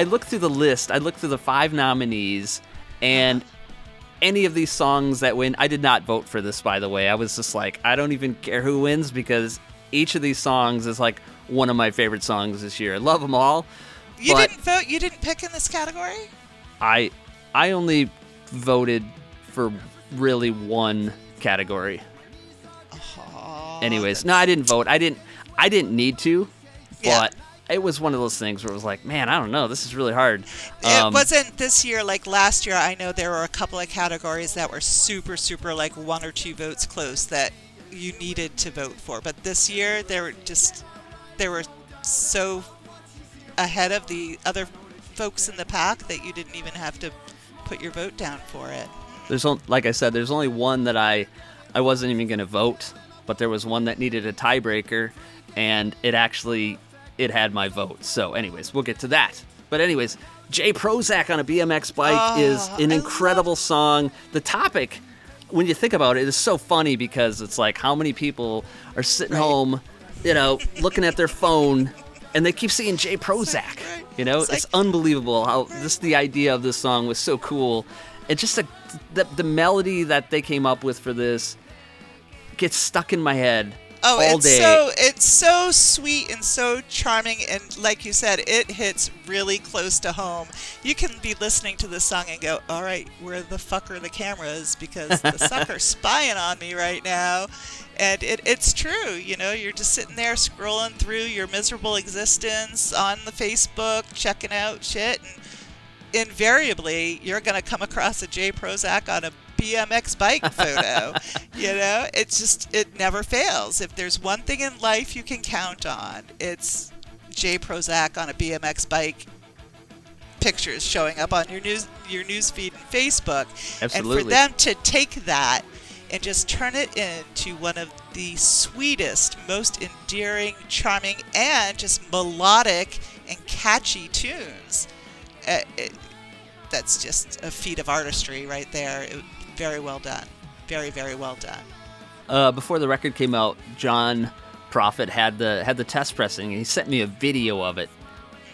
I looked through the list. I looked through the five nominees, and any of these songs that win, I did not vote for this. By the way, I was just like, I don't even care who wins because each of these songs is like one of my favorite songs this year. I love them all. You didn't vote. You didn't pick in this category. I I only voted for really one category. Anyways, no, I didn't vote. I didn't. I didn't need to, Yeah. but it was one of those things where it was like, man, I don't know, this is really hard. It Um, wasn't this year like last year. I know there were a couple of categories that were super, super like one or two votes close that you needed to vote for. But this year, they were just they were so ahead of the other folks in the pack that you didn't even have to put your vote down for it. There's on, like I said, there's only one that I I wasn't even going to vote, but there was one that needed a tiebreaker, and it actually it had my vote. So, anyways, we'll get to that. But anyways, Jay Prozac on a BMX bike is an incredible song. The topic, when you think about it, is so funny because it's like how many people are sitting home, you know, looking at their phone. And they keep seeing Jay Prozac. You know, it's, unbelievable how just the idea of this song was so cool. And just the, the the melody that they came up with for this gets stuck in my head Oh, all it's day. so it's so sweet and so charming, and like you said, it hits really close to home. You can be listening to this song and go, "All right, where the fuck are the cameras? Because the sucker's spying on me right now." And it, it's true, you know. You're just sitting there scrolling through your miserable existence on the Facebook, checking out shit, and invariably you're going to come across a Jay Prozac on a BMX bike photo. you know, it's just it never fails. If there's one thing in life you can count on, it's Jay Prozac on a BMX bike pictures showing up on your news your news feed and Facebook. And for them to take that and just turn it into one of the sweetest, most endearing, charming, and just melodic and catchy tunes. Uh, it, that's just a feat of artistry right there. It, very well done. Very, very well done. uh, before the record came out, John Proffitt had the had the test pressing, and he sent me a video of it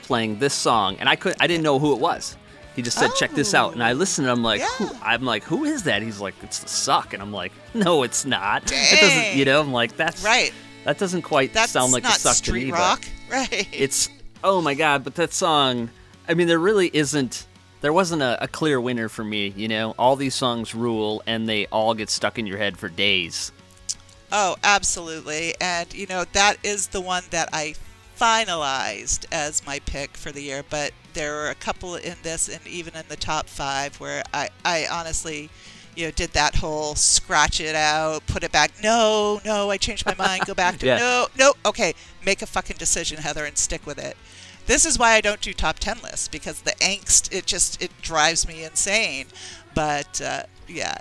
playing this song, and I could I didn't know who it was. He just said, "Check this out," and I listened. and I'm like, who? I'm like, "Who is that?" He's like, "It's the Suck," and I'm like, "No, it's not. It doesn't." You know, I'm like, "That's right. That doesn't quite That's sound like the Suck to street me." but rock, right? It's oh my god, but that song. I mean, there really isn't. There wasn't a, a clear winner for me. You know, all these songs rule, and they all get stuck in your head for days. Oh, absolutely. And, you know, that is the one that I finalized as my pick for the year. But there were a couple in this and even in the top five where I, I honestly, you know, did that whole scratch it out, put it back. No, no, I changed my mind. Go back to Yeah. no, no. Okay, make a fucking decision, Heather, and stick with it. This is why I don't do top ten lists because the angst it just it drives me insane. But uh, yeah,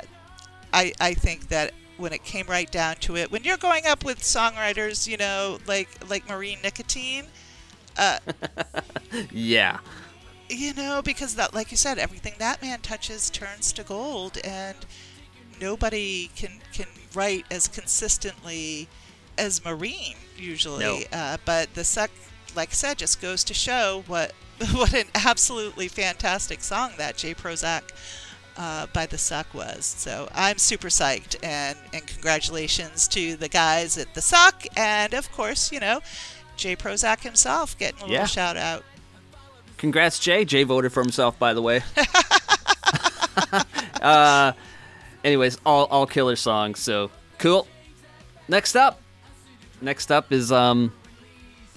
I I think that when it came right down to it, when you're going up with songwriters, you know, like like Marien Nicotine, uh, Yeah. you know, because that, like you said, everything that man touches turns to gold, and nobody can can write as consistently as Marine usually. No. Uh, but the suck, like I said, just goes to show what what an absolutely fantastic song that Jay Prozac. Uh, by the Suck was so I'm super psyched and and congratulations to the guys at the Suck and of course you know Jay Prozac himself getting a Yeah. little shout out Congrats, Jay. Jay voted for himself, by the way. uh, anyways, all all killer songs. So cool. Next up, next up is um,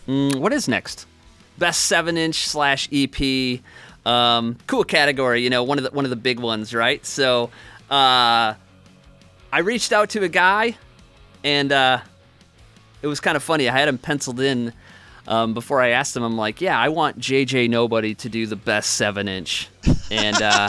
mm, what is next? Best seven inch slash EP. Um, cool category. You know, one of the one of the big ones, right? So, uh, I reached out to a guy, and uh, it was kind of funny. I had him penciled in um, before I asked him. I'm like, yeah, I want JJ Nobody to do the best seven inch, and uh,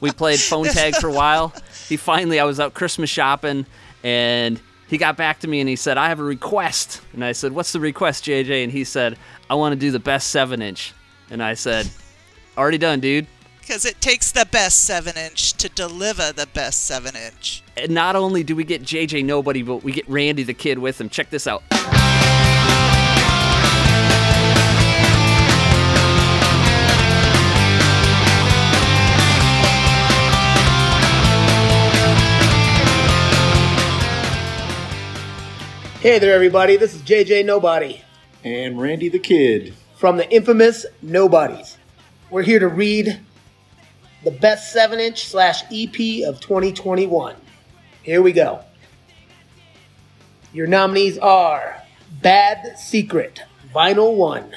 we played phone tag for a while. He finally, I was out Christmas shopping, and he got back to me and he said, I have a request. And I said, What's the request, JJ? And he said, I want to do the best seven inch. And I said, Already done, dude. because it takes the best seven inch to deliver the best seven inch. And not only do we get JJ Nobody, but we get Randy the Kid with him. Check this out. Hey there, everybody. This is JJ Nobody. And Randy the Kid. From the infamous Nobodies. We're here to read the best 7 inch slash EP of 2021. Here we go. Your nominees are Bad Secret, Vinyl 1,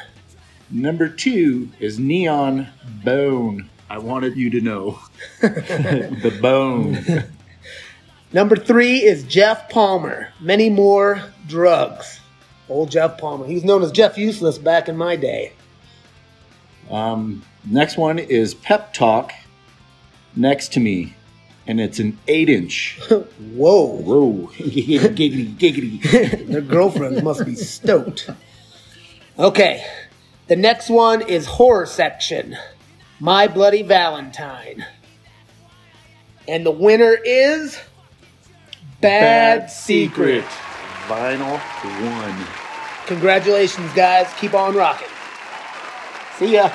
Number two is Neon Bone. I wanted you to know. the bone. Number three is Jeff Palmer. Many more drugs. Old Jeff Palmer. He was known as Jeff Useless back in my day. Um, next one is Pep Talk. Next to me, and it's an eight inch. Whoa. Whoa. giggity, giggity. Their girlfriends must be stoked. Okay. The next one is horror section. My Bloody Valentine. And the winner is Bad, Secret. Vinyl one. Congratulations, guys. Keep on rocking. See ya.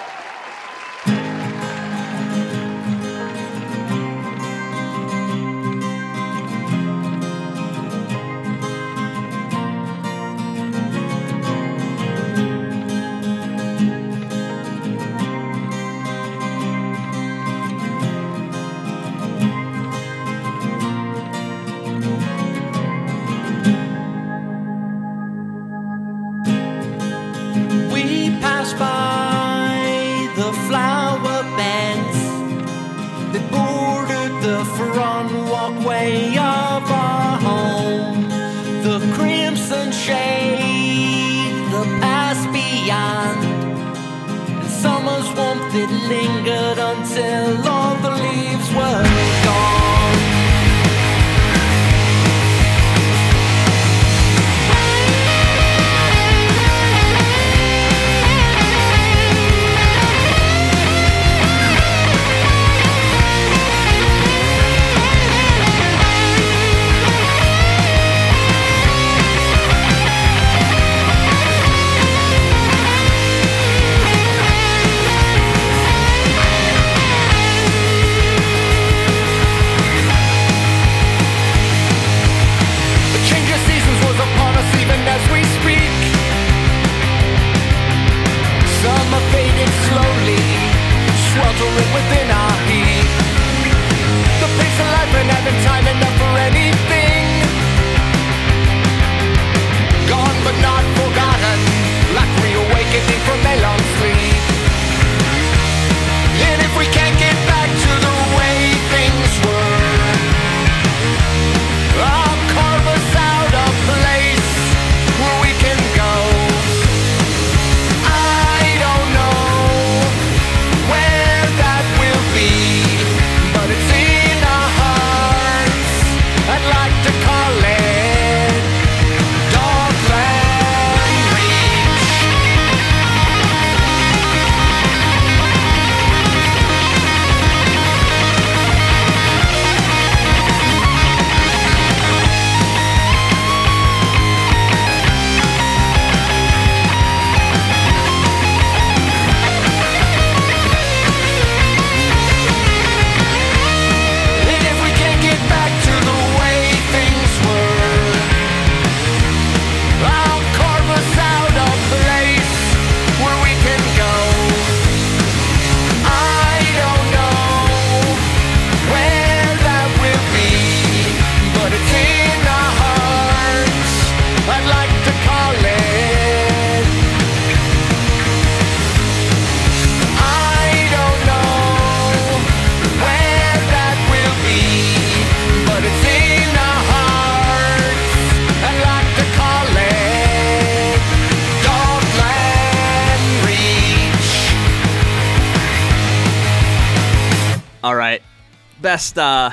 Best uh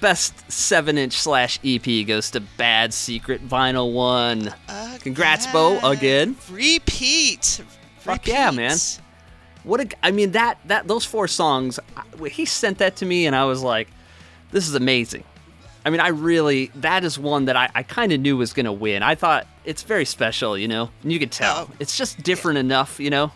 best 7-inch slash EP goes to Bad Secret Vinyl 1. Congrats, Bo, again. Repeat. Fuck yeah, man. What a I mean that that those four songs I- he sent that to me and I was like this is amazing. I mean, I really that is one that I, I kind of knew was gonna win. I thought it's very special, you know, and you could tell it's just different enough, you know.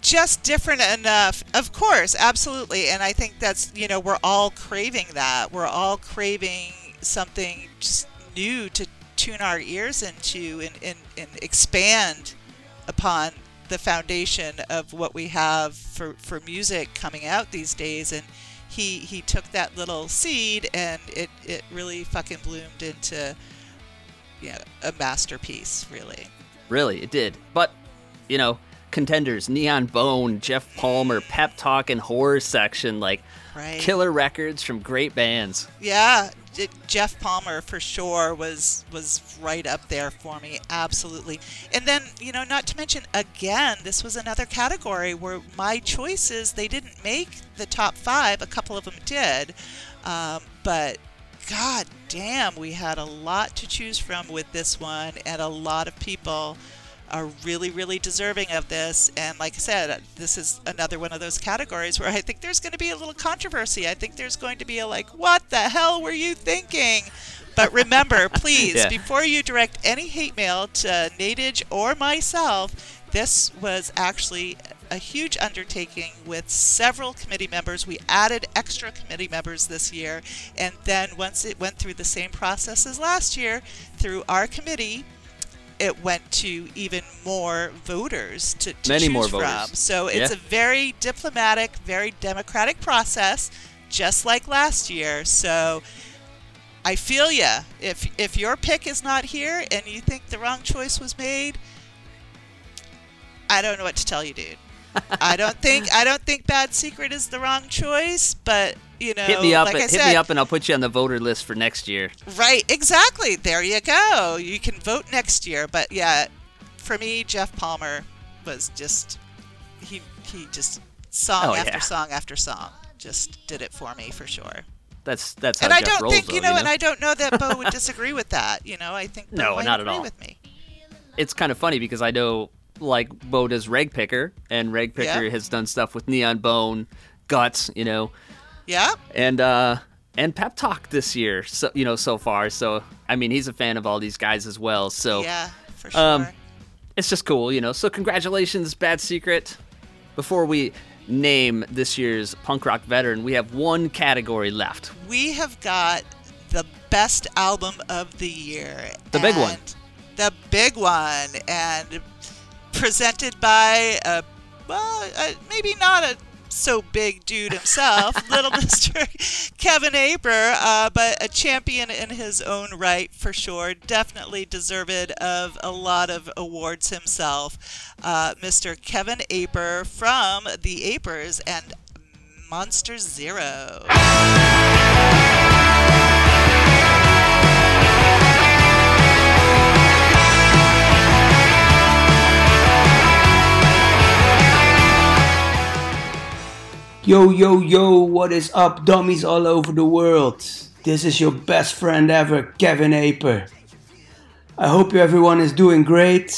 Just different enough. Of course absolutely. And i think that's you know we're all craving that. We're all craving something just new to tune our ears into and, and, and expand upon the foundation of what we have for, for music coming out these days. And he he took that little seed and it, it really fucking bloomed into you know, a masterpiece really. Really, it did. But, you know, contenders: Neon Bone, Jeff Palmer, Pep Talk, and Horror Section. Like Right. killer records from great bands. Yeah, Jeff Palmer for sure was was right up there for me, absolutely. And then you know, not to mention again, this was another category where my choices they didn't make the top five. A couple of them did, um, but god damn, we had a lot to choose from with this one, and a lot of people are really, really deserving of this. And like I said, this is another one of those categories where I think there's going to be a little controversy. I think there's going to be a like, what the hell were you thinking? But remember, please, Yeah. before you direct any hate mail to Nadage or myself, this was actually a huge undertaking with several committee members. We added extra committee members this year, and then once it went through the same process as last year, through our committee, it went to even more voters to, to Many choose more from. So it's Yeah. a very diplomatic, very democratic process, just like last year. So I feel ya. If if your pick is not here and you think the wrong choice was made, I don't know what to tell you, dude. I don't think I don't think Bad Secret is the wrong choice, but you know, hit me up. like and- hit said, me up, and I'll put you on the voter list for next year. Right, exactly. There you go. You can vote next year. But yeah, for me, Jeff Palmer was just he he just song Oh, after yeah. song after song just did it for me for sure. That's that's how and I don't rolls, think though, you know, and I don't know that Bo would disagree with that. You know, I think Bo No, not at all. with me. it's kind of funny because I know like Bo does Reg Picker, and Reg Picker Yeah. has done stuff with Neon Bone, Guts, you know, Yeah. and uh and Pep Talk this year. So you know so far. So I mean he's a fan of all these guys as well. So Yeah, for sure. um, it's just cool, you know. So congratulations, Bad Secret. Before we name this year's punk rock veteran, we have one category left. we have got the best album of the year. The big one. The big one. And presented by a, well, uh maybe not a so big dude himself, little Mr. Kevin Aper, uh, but a champion in his own right for sure. Definitely deserved of a lot of awards himself. Uh, Mr. Kevin Aper from the Apers and Monster Zero. Yo, yo, yo, what is up, dummies all over the world? This is your best friend ever, Kevin Aper. I hope everyone is doing great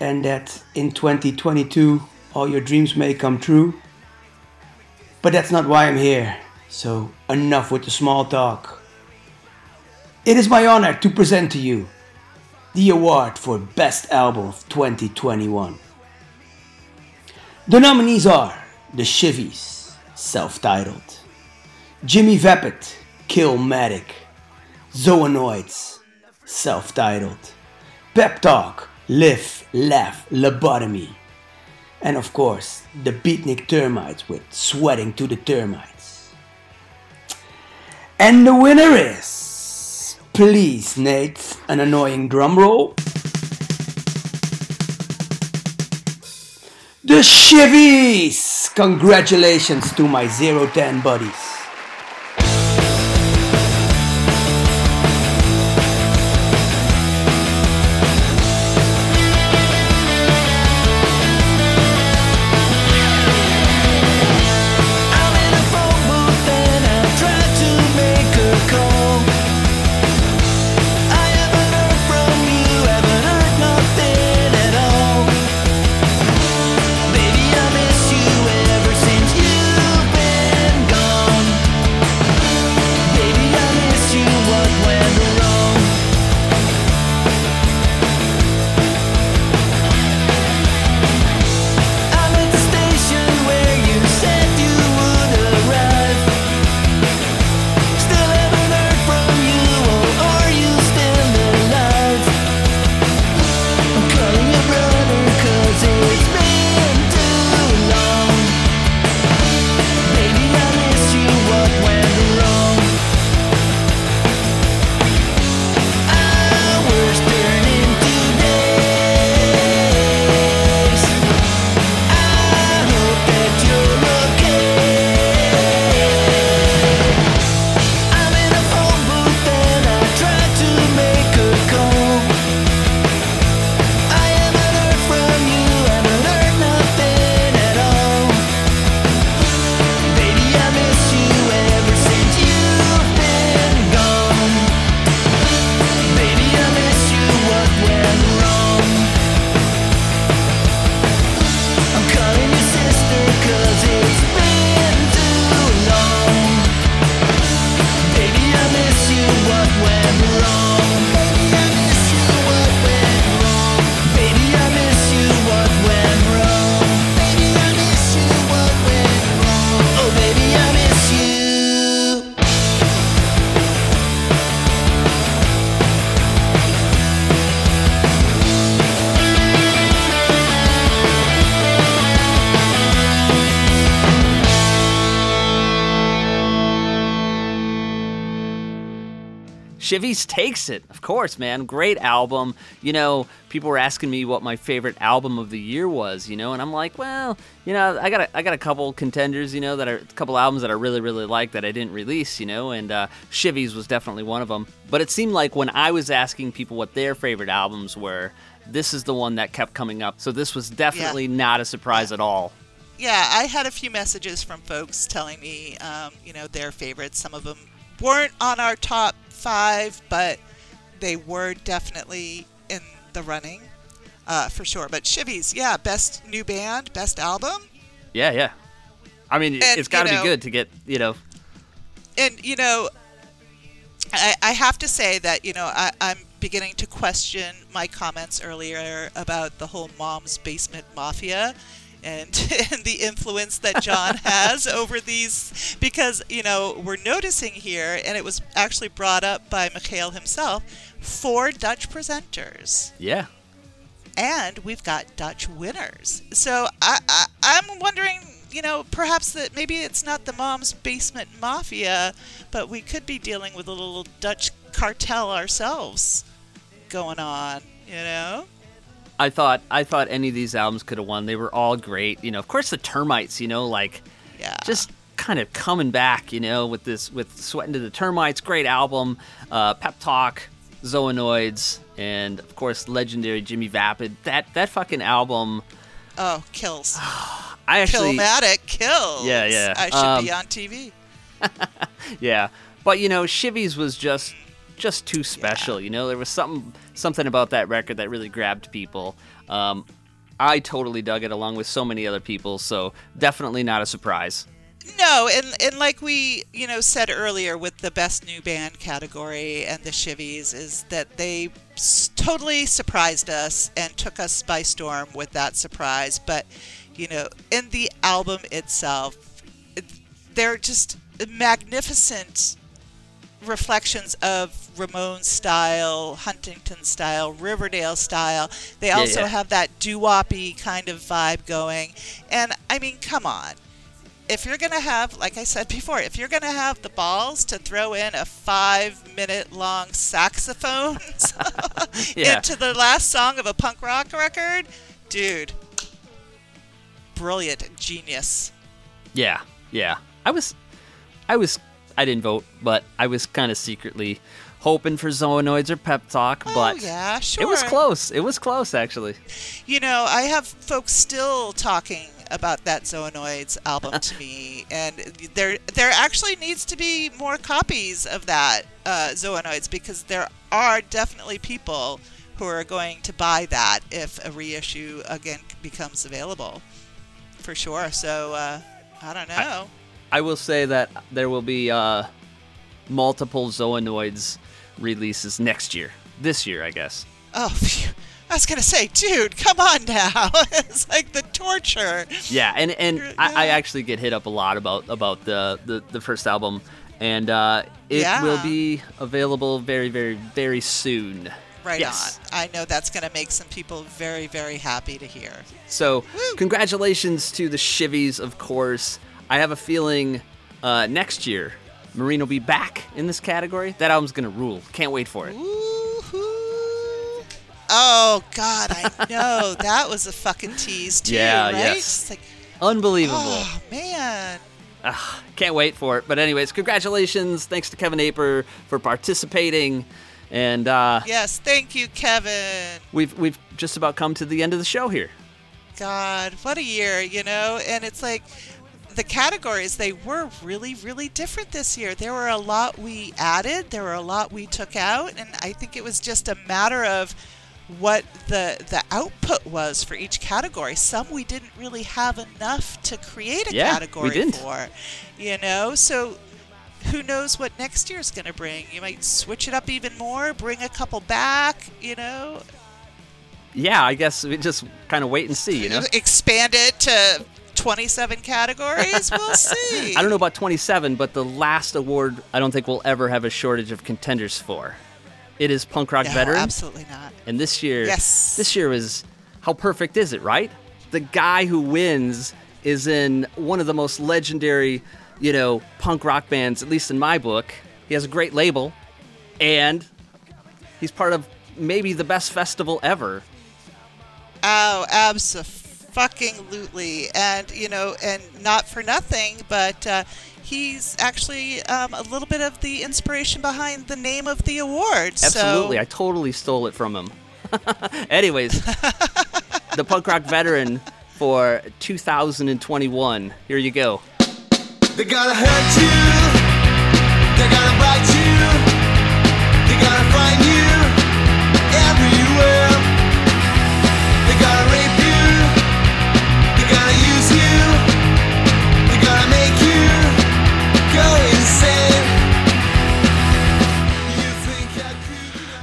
and that in 2022 all your dreams may come true. But that's not why I'm here, so enough with the small talk. It is my honor to present to you the award for Best Album of 2021. The nominees are The Shivvies, self titled, Jimmy Vapid, Killmatic, Zoanoids, self titled, Pep Talk, Live, Laugh, Lobotomy, and of course, the Beatnik Termites with Sweating to the Termites. And the winner is, please, Nate, an annoying drum roll. The Shivvies! Congratulations to my 010 buddies. Shivvies takes it, of course, man. Great album. You know, people were asking me what my favorite album of the year was, you know, and I'm like, well, you know, I got a, I got a couple contenders, you know, that are a couple albums that I really, really like that I didn't release, you know, and uh, Shivvies was definitely one of them. But it seemed like when I was asking people what their favorite albums were, this is the one that kept coming up. So this was definitely not a surprise at all. Yeah, I had a few messages from folks telling me, um, you know, their favorites. Some of them weren't on our top five, but they were definitely in the running uh, for sure. But Shivvies, yeah, best new band, best album. Yeah, yeah. I mean, And, it's got to you be good to get, you know, and you know I, I have to say that you know I, i'm beginning to question my comments earlier about the whole mom's basement mafia and, and the influence that john has over these because you know we're noticing here and it was actually brought up by Michiel himself four dutch presenters yeah. and we've got Dutch winners. So I, I, I'm wondering, you know, perhaps that maybe it's not the mom's basement mafia, but we could be dealing with a little Dutch cartel ourselves going on. You know? I thought I thought any of these albums could have won. They were all great. You know, of course the Termites, you know, like yeah. just kind of coming back, you know, with this with Sweating to the Termites, great album. Uh, Pep Talk, Zoanoids, and of course legendary Jimmy Vapid. That that fucking album Oh, kills. I actually Killmatic kills. Yeah, yeah. I should be Um, on TV. yeah. But you know, Shivvies was just just too special. You know, there was something something about that record that really grabbed people. Um, I totally dug it along with so many other people, so definitely not a surprise. No, and and like we you know said earlier with the best new band category and the Shivvies is that they s- totally surprised us and took us by storm with that surprise. But you know, in the album itself, it, they're just magnificent reflections of Ramones style, Huntington style, Riverdale style. They Yeah, also yeah. have that doo-woppy kind of vibe going. And I mean, come on. If you're going to have, like I said before, if you're going to have the balls to throw in a five minute long saxophone Yeah. into the last song of a punk rock record, dude, brilliant, genius. Yeah, yeah. I was, I was, I didn't vote, but I was kind of secretly hoping for Zoanoids or Pep Talk, but Oh, yeah, sure. it was close. It was close, actually. You know, I have folks still talking about that Zoanoids album to me, and there there actually needs to be more copies of that uh, Zoanoids because there are definitely people who are going to buy that if a reissue again becomes available, for sure. So uh, I don't know. I will say that there will be uh, multiple Zoanoids releases next year. This year, I guess. oh, phew. I was gonna say, dude, come on now. it's like the torture. Yeah, and and I, I actually get hit up a lot about about the the, the first album, and uh, it Yeah. will be available very very very soon. Right Yes. on. I know that's going to make some people very, very happy to hear. So, congratulations to the Shivvies, of course. I have a feeling uh, next year, Marien will be back in this category. That album's gonna rule. Can't wait for it. Oh God, I know that was a fucking tease too, Yeah, right? yes. Like, Unbelievable. oh man, can't wait for it. But anyways, congratulations. Thanks to Kevin Aper for participating, and uh, yes, thank you, Kevin. we've we've just about come to the end of the show here. God, what a year, you know? And it's like the categories they were really, really different this year. There were a lot we added, there were a lot we took out, and I think it was just a matter of what the the output was for each category. Some we didn't really have enough to create a Yeah, we category didn't. for. You know, so who knows what next year's going to bring? You might switch it up even more, bring a couple back, you know, Yeah, I guess we just kind of wait and see. You know, expand it to 27 categories. We'll see. I don't know about 27, but the last award I don't think we'll ever have a shortage of contenders for. It is punk rock No, veteran. absolutely not. And this year, Yes. this year is how perfect is it, right? The guy who wins is in one of the most legendary, you know, punk rock bands, at least in my book. He has a great label. and he's part of maybe the best festival ever. Oh, absolutely. Fucking lutely, and, you know, and not for nothing, but uh, he's actually um, a little bit of the inspiration behind the name of the award. Absolutely, So, I totally stole it from him. Anyways, the punk rock veteran for 2021. Here you go. They're gonna hurt you. They're gonna bite you. They're gonna find you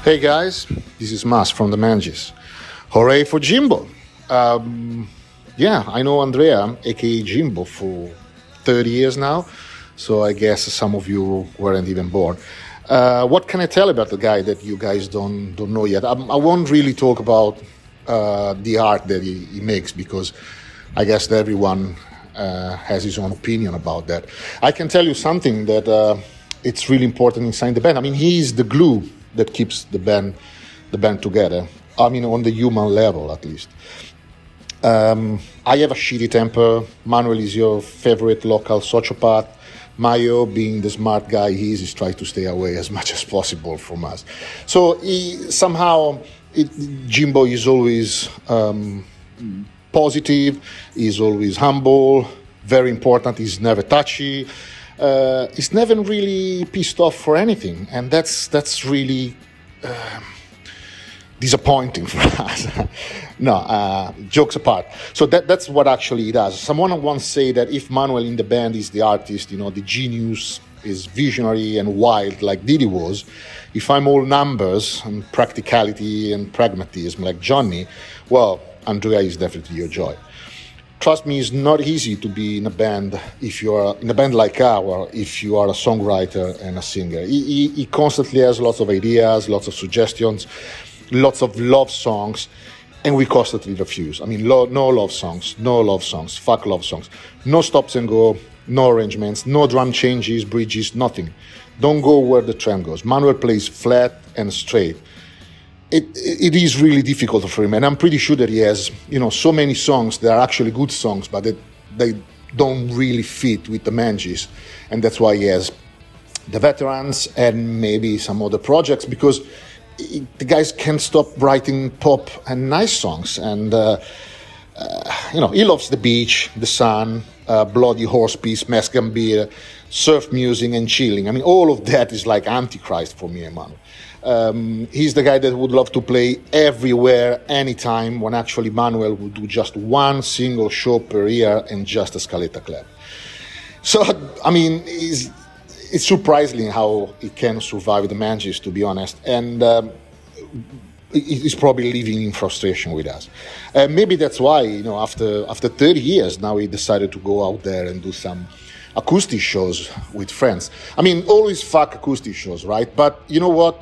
Hey guys, this is Mas from the Manges. Hooray for Jimbo! Um, yeah, I know Andrea, aka Jimbo, for 30 years now, so I guess some of you weren't even born. Uh, what can I tell about the guy that you guys don't don't know yet? I, I won't really talk about uh, the art that he, he makes because I guess that everyone uh, has his own opinion about that. I can tell you something that uh, it's really important inside the band. I mean, he's the glue that keeps the band the band together. I mean, on the human level, at least. Um, I have a shitty temper. Manuel is your favorite local sociopath. Mayo, being the smart guy he is, is trying to stay away as much as possible from us. So he, somehow, it, Jimbo is always um, positive. He's always humble. Very important. He's never touchy. Uh, he's never really pissed off for anything, and that's that's really um disappointing for us. no, uh, jokes apart. So that, that's what actually he does. Someone once said that if Manuel in the band is the artist, you know, the genius is visionary and wild like Didi was, if I'm all numbers and practicality and pragmatism like Johnny, well, Andrea is definitely your joy. Trust me, it's not easy to be in a band if you are in a band like our, if you are a songwriter and a singer. He, he, he constantly has lots of ideas, lots of suggestions, lots of love songs, and we constantly refuse. I mean, lo- no love songs, no love songs, fuck love songs, no stops and go, no arrangements, no drum changes, bridges, nothing. Don't go where the trend goes. Manuel plays flat and straight. It, it is really difficult for him, and I'm pretty sure that he has, you know, so many songs that are actually good songs, but that they don't really fit with the Manges, and that's why he has the veterans and maybe some other projects because he- the guys can't stop writing pop and nice songs, and uh, uh, you know, he loves the beach, the sun, uh, bloody horse piece, Mexican beer, surf music, and chilling. I mean, all of that is like Antichrist for me, Emmanuel. Um, he's the guy that would love to play everywhere, anytime, when actually Manuel would do just one single show per year and just a Scaletta Club. So, I mean, it's surprising how he can survive the Manges, to be honest. And um, he's probably living in frustration with us. Uh, maybe that's why, you know, after after 30 years, now he decided to go out there and do some acoustic shows with friends. I mean, always fuck acoustic shows, right? But you know what?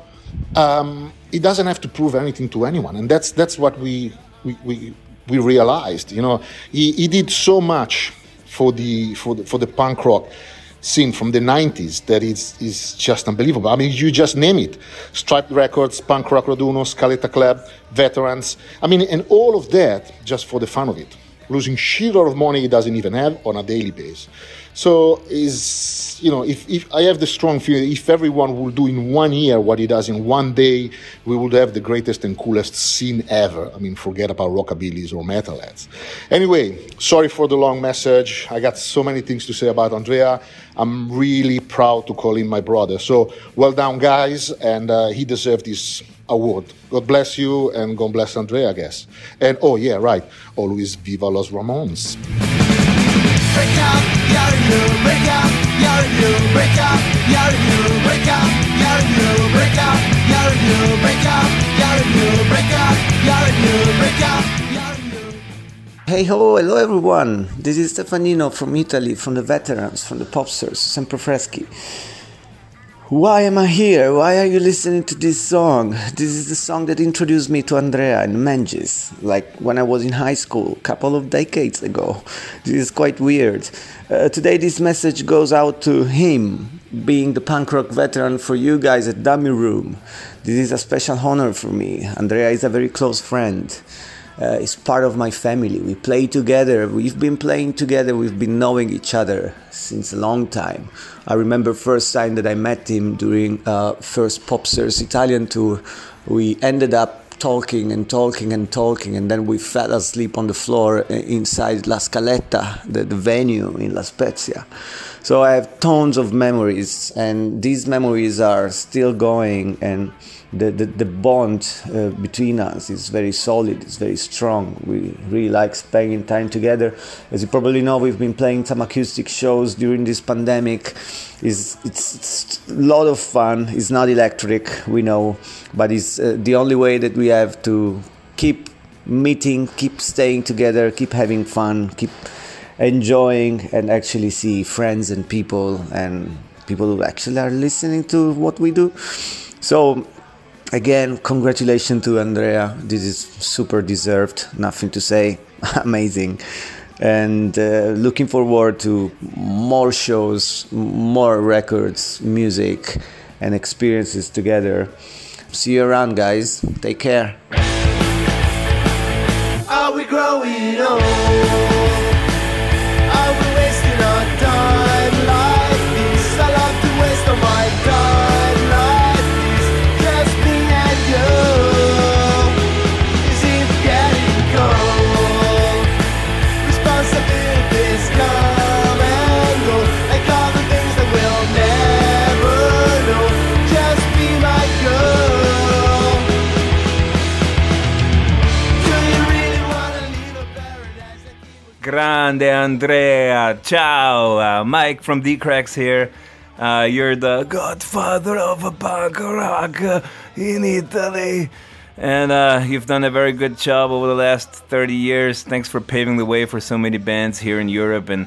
Um, he doesn't have to prove anything to anyone, and that's that's what we we we, we realized. You know, he, he did so much for the for the for the punk rock scene from the 90s that is is just unbelievable. I mean, you just name it: Striped Records, Punk Rock Raduno, Scaletta Club, Veterans. I mean, and all of that just for the fun of it, losing shitload of money he doesn't even have on a daily basis. So is you know, if, if I have the strong feeling, if everyone will do in one year what he does in one day, we would have the greatest and coolest scene ever. I mean, forget about rockabillys or metalheads. Anyway, sorry for the long message. I got so many things to say about Andrea. I'm really proud to call him my brother. So well done, guys, and uh, he deserved this award. God bless you, and God bless Andrea, I guess. And oh yeah, right. Always viva los Ramones. Up, up, up, up, up, up, up. Hey ho, hello everyone. This is Stefanino from Italy, from the veterans, from the popsters, Sempre Freschi. Why am I here? Why are you listening to this song? This is the song that introduced me to Andrea and Manges, like when I was in high school, a couple of decades ago. This is quite weird. Uh, today, this message goes out to him, being the punk rock veteran for you guys at Dummy Room. This is a special honor for me. Andrea is a very close friend. Uh, part of my family. We play together. We've been playing together. We've been knowing each other since a long time. I remember first time that I met him during uh, first Popsters Italian tour. We ended up talking and talking and talking, and then we fell asleep on the floor uh, inside La Scaletta, the, the venue in La Spezia. So I have tons of memories, and these memories are still going, and the, the, the bond uh, between us is very solid, it's very strong. We really like spending time together. As you probably know, we've been playing some acoustic shows during this pandemic. It's, it's, it's a lot of fun. It's not electric, we know, but it's uh, the only way that we have to keep meeting, keep staying together, keep having fun, keep enjoying, and actually see friends and people and people who actually are listening to what we do. So again, congratulations to Andrea. This is super deserved. Nothing to say. Amazing. And uh, looking forward to more shows, more records, music, and experiences together. See you around, guys. Take care. Are we growing old? Grande Andrea, ciao. Uh, Mike from Dee Cracks here. Uh, you're the godfather of punk rock uh, in Italy. And uh, you've done a very good job over the last 30 years. Thanks for paving the way for so many bands here in Europe and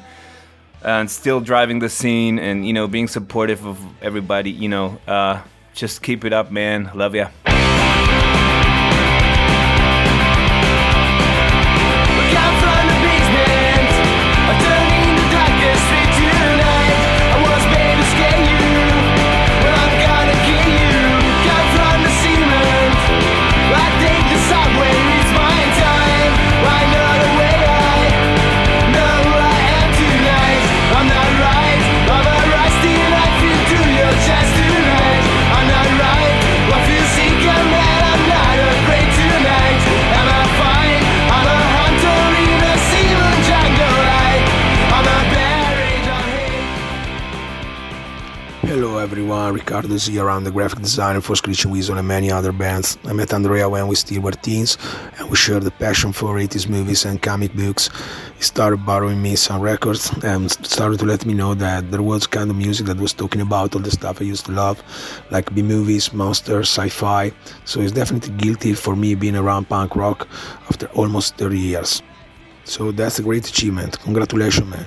and still driving the scene and you know being supportive of everybody. You know, uh, just keep it up, man. Love ya. Riccardo is here. The graphic designer for Screeching Weasel and many other bands. I met Andrea when we still were teens and we shared the passion for 80s movies and comic books. He started borrowing me some records and started to let me know that there was kind of music that was talking about all the stuff I used to love, like B movies, monsters, sci fi. So he's definitely guilty for me being around punk rock after almost 30 years. So that's a great achievement. Congratulations, man.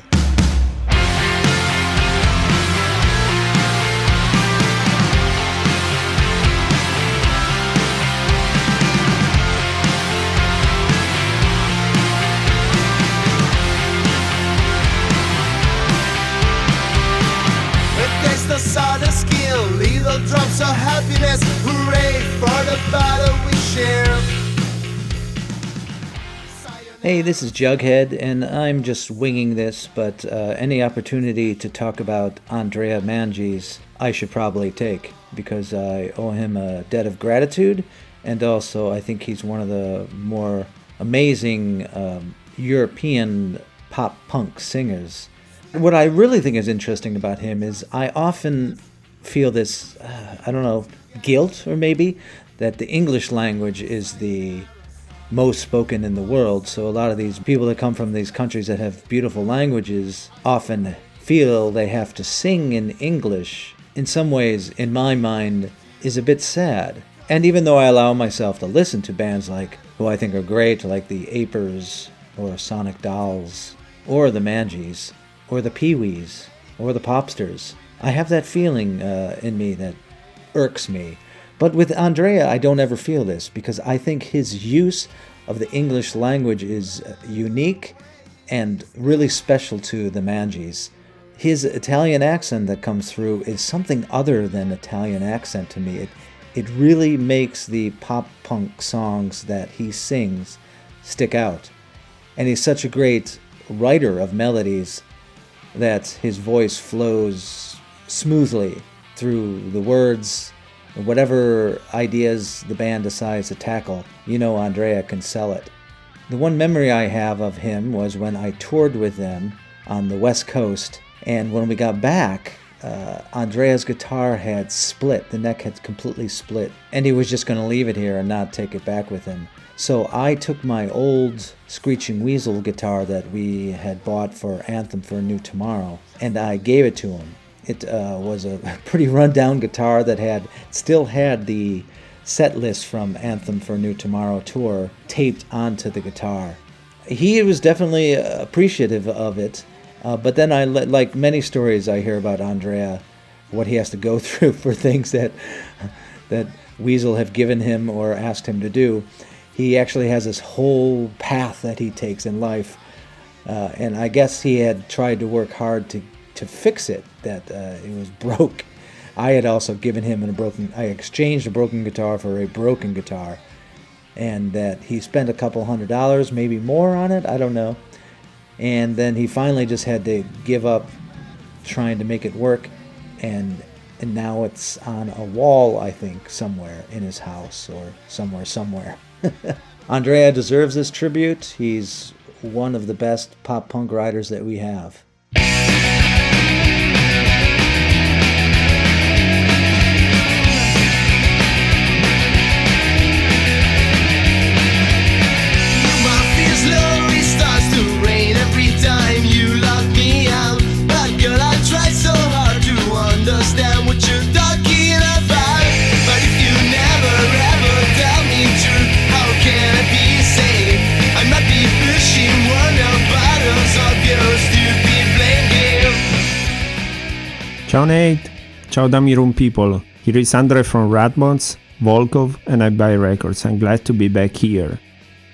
Hey, this is Jughead, and I'm just winging this, but uh, any opportunity to talk about Andrea Manges, I should probably take because I owe him a debt of gratitude, and also I think he's one of the more amazing um, European pop punk singers. What I really think is interesting about him is I often feel this, uh, I don't know, guilt or maybe, that the English language is the most spoken in the world. So a lot of these people that come from these countries that have beautiful languages often feel they have to sing in English. In some ways, in my mind, is a bit sad. And even though I allow myself to listen to bands like who I think are great, like the Apers or Sonic Dolls or the Manges or the Peawees or the Popsters, I have that feeling uh, in me that irks me. But with Andrea, I don't ever feel this because I think his use of the English language is uh, unique and really special to the Manges. His Italian accent that comes through is something other than Italian accent to me. It, it really makes the pop punk songs that he sings stick out. And he's such a great writer of melodies that his voice flows smoothly through the words, whatever ideas the band decides to tackle. You know, Andrea can sell it. The one memory I have of him was when I toured with them on the West Coast, and when we got back, uh, Andrea's guitar had split. The neck had completely split, and he was just going to leave it here and not take it back with him. So I took my old Screeching Weasel guitar that we had bought for Anthem for a New Tomorrow, and I gave it to him. It uh, was a pretty rundown guitar that had still had the set list from Anthem for New Tomorrow tour taped onto the guitar. He was definitely appreciative of it, uh, but then I like many stories I hear about Andrea, what he has to go through for things that that Weasel have given him or asked him to do. He actually has this whole path that he takes in life, uh, and I guess he had tried to work hard to to fix it. That uh, it was broke. I had also given him a broken. I exchanged a broken guitar for a broken guitar, and that he spent a couple hundred dollars, maybe more on it. I don't know. And then he finally just had to give up trying to make it work, and and now it's on a wall, I think, somewhere in his house or somewhere, somewhere. Andrea deserves this tribute. He's one of the best pop punk writers that we have. Ciao Nate, ciao Dummy Room people. Here is Andre from Ratbones, Volkov, and I Buy Records. I'm glad to be back here.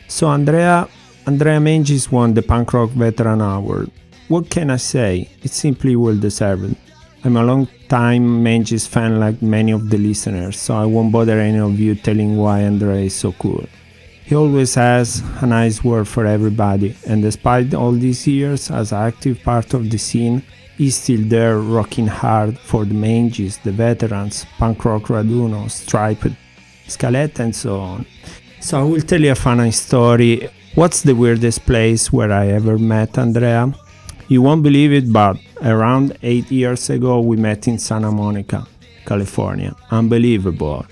So Andrea, Andrea Manges won the Punk Rock Veteran Award. What can I say? It's simply well deserved. I'm a long time Manges fan like many of the listeners, so I won't bother any of you telling why Andrea is so cool. He always has a nice word for everybody, and despite all these years as an active part of the scene, he's still there rocking hard for the Manges, the veterans, punk rock Raduno, Striped, Scaletta, and so on. So I will tell you a funny story. What's the weirdest place where I ever met Andrea? You won't believe it, but around 8 years ago we met in Santa Monica, California. Unbelievable.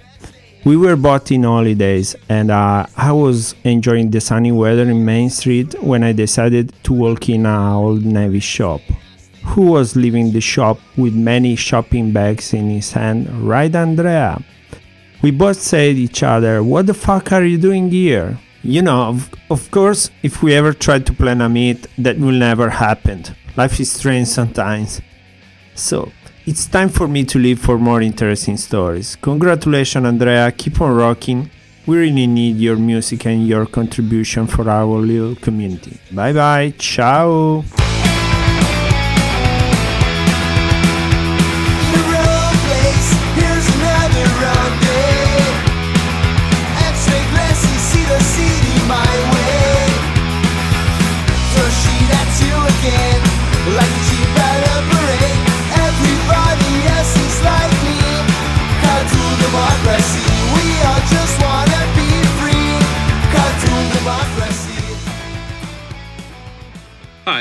We were both in holidays, and uh, I was enjoying the sunny weather in Main Street when I decided to walk in an old Navy shop. Who was leaving the shop with many shopping bags in his hand? Right, Andrea? We both said each other, What the fuck are you doing here? You know, of, of course, if we ever tried to plan a meet, that will never happen. Life is strange sometimes. So, it's time for me to leave for more interesting stories. Congratulations, Andrea. Keep on rocking. We really need your music and your contribution for our little community. Bye bye. Ciao.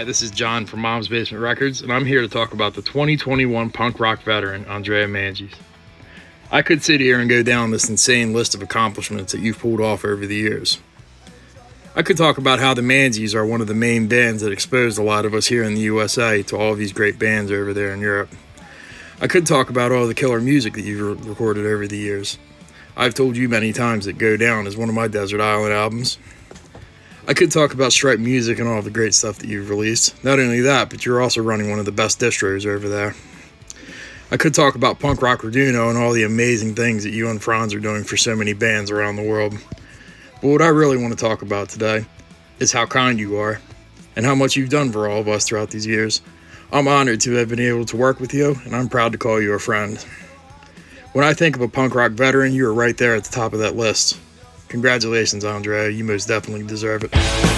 Hi, this is John from Mom's Basement Records, and I'm here to talk about the 2021 punk rock veteran, Andrea Manges. I could sit here and go down this insane list of accomplishments that you've pulled off over the years. I could talk about how the Manges are one of the main bands that exposed a lot of us here in the USA to all these great bands over there in Europe. I could talk about all the killer music that you've re- recorded over the years. I've told you many times that Go Down is one of my Desert Island albums. I could talk about Stripe Music and all the great stuff that you've released. Not only that, but you're also running one of the best distros over there. I could talk about Punk Rock Raduno and all the amazing things that you and Franz are doing for so many bands around the world. But what I really want to talk about today is how kind you are and how much you've done for all of us throughout these years. I'm honored to have been able to work with you, and I'm proud to call you a friend. When I think of a punk rock veteran, you are right there at the top of that list. Congratulations, Andre. You most definitely deserve it.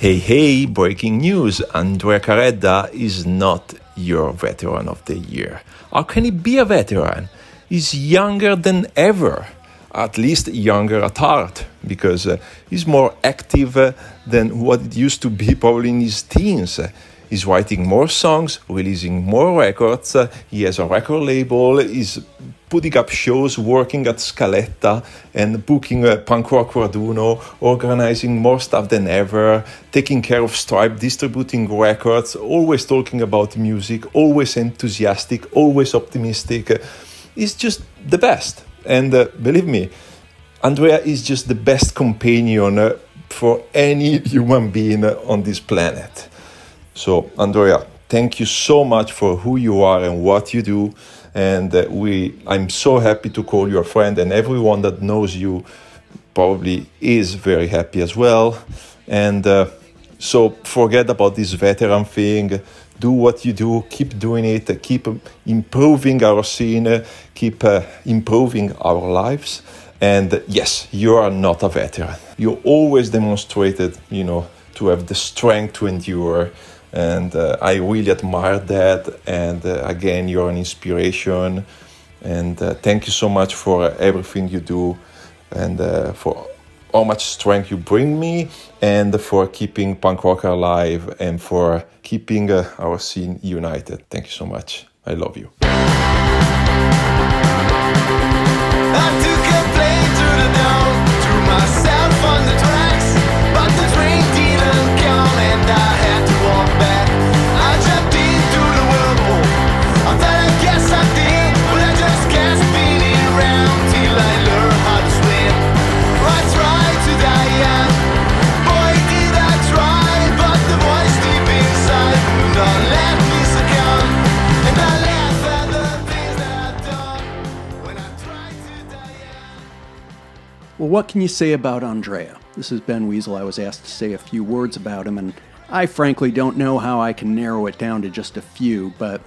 Hey, hey, breaking news. Andrea Careda is not your veteran of the year. How can he be a veteran? He's younger than ever, at least younger at heart, because uh, he's more active uh, than what it used to be probably in his teens. He's writing more songs, releasing more records. uh, he has a record label. He's putting up shows, working at Scaletta, and booking uh, Punk Rock Raduno, organizing more stuff than ever, taking care of Stripe, distributing records, always talking about music, always enthusiastic, always optimistic. He's just the best. And uh, believe me, Andrea is just the best companion uh, for any human being uh, on this planet. So, Andrea, thank you so much for who you are and what you do. And uh, we, I'm so happy to call you a friend, and everyone that knows you probably is very happy as well. And uh, so, forget about this veteran thing. Do what you do, keep doing it, keep improving our scene, keep uh, improving our lives. And uh, yes, you are not a veteran. You always demonstrated, you know, to have the strength to endure and uh, I really admire that. And uh, again, you're an inspiration. And uh, thank you so much for everything you do, and uh, for how much strength you bring me, and for keeping punk rock alive, and for keeping uh, our scene united. Thank you so much. I love you. Well, what can you say about Andrea? This is Ben Weasel. I was asked to say a few words about him, and I frankly don't know how I can narrow it down to just a few, but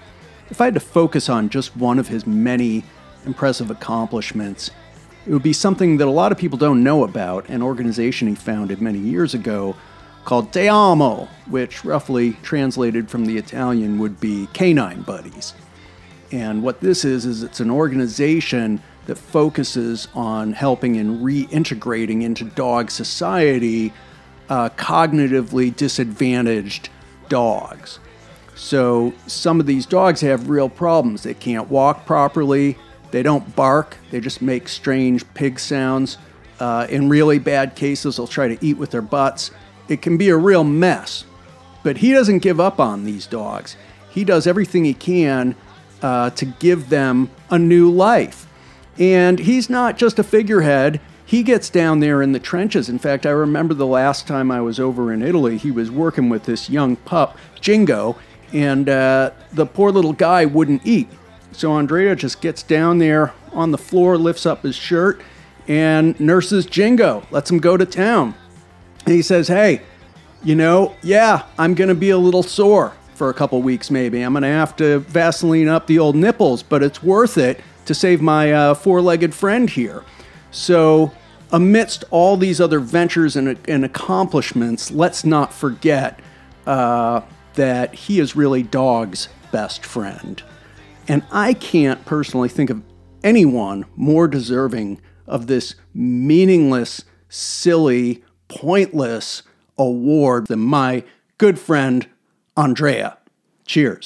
if I had to focus on just one of his many impressive accomplishments, it would be something that a lot of people don't know about an organization he founded many years ago called Te Amo, which roughly translated from the Italian would be Canine Buddies. And what this is, is it's an organization that focuses on helping and reintegrating into dog society uh, cognitively disadvantaged dogs. So some of these dogs have real problems. They can't walk properly, they don't bark, they just make strange pig sounds. Uh, in really bad cases, they'll try to eat with their butts. It can be a real mess. But he doesn't give up on these dogs. He does everything he can uh, to give them a new life. And he's not just a figurehead. He gets down there in the trenches. In fact, I remember the last time I was over in Italy, he was working with this young pup, Jingo, and uh, the poor little guy wouldn't eat. So Andrea just gets down there on the floor, lifts up his shirt, and nurses Jingo, lets him go to town. And he says, Hey, you know, yeah, I'm going to be a little sore for a couple weeks, maybe. I'm going to have to Vaseline up the old nipples, but it's worth it to save my uh, four legged friend here. So, amidst all these other ventures and, and accomplishments, let's not forget uh, that he is really Dog's best friend. And I can't personally think of anyone more deserving of this meaningless, silly, pointless award than my good friend, Andrea. Cheers.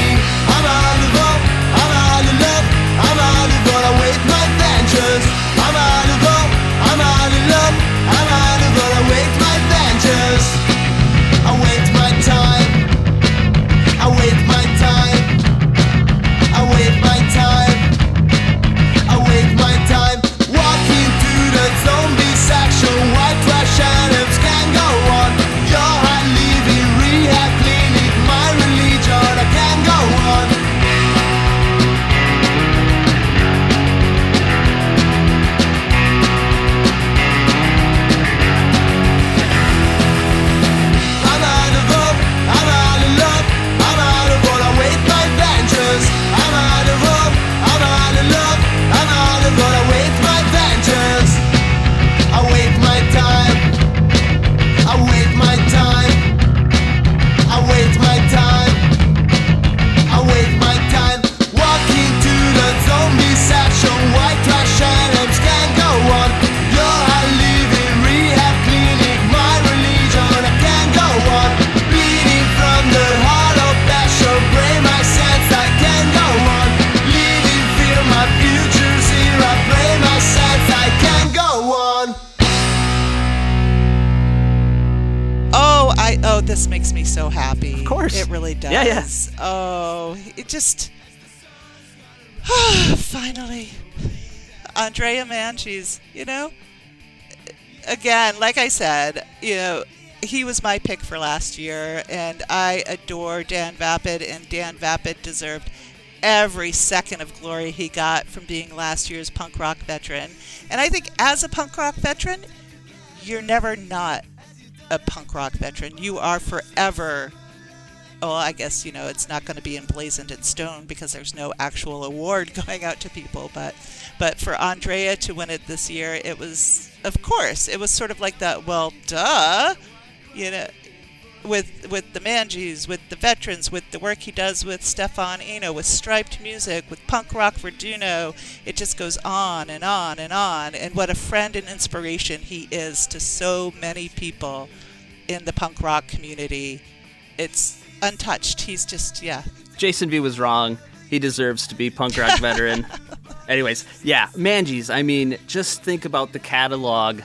this makes me so happy. Of course. It really does. Yeah, yeah. Oh, it just finally Andrea Manges, you know? Again, like I said, you know, he was my pick for last year and I adore Dan Vapid and Dan Vapid deserved every second of glory he got from being last year's punk rock veteran. And I think as a punk rock veteran, you're never not a punk rock veteran. You are forever. Well, I guess you know it's not going to be emblazoned in stone because there's no actual award going out to people. But, but for Andrea to win it this year, it was, of course, it was sort of like that. Well, duh, you know, with with the Manges, with the veterans, with the work he does with Stefan Eno, with Striped Music, with Punk Rock Raduno. It just goes on and on and on. And what a friend and inspiration he is to so many people in the punk rock community. It's untouched. He's just yeah. Jason V was wrong. He deserves to be punk rock veteran. Anyways, yeah, Manges. I mean, just think about the catalog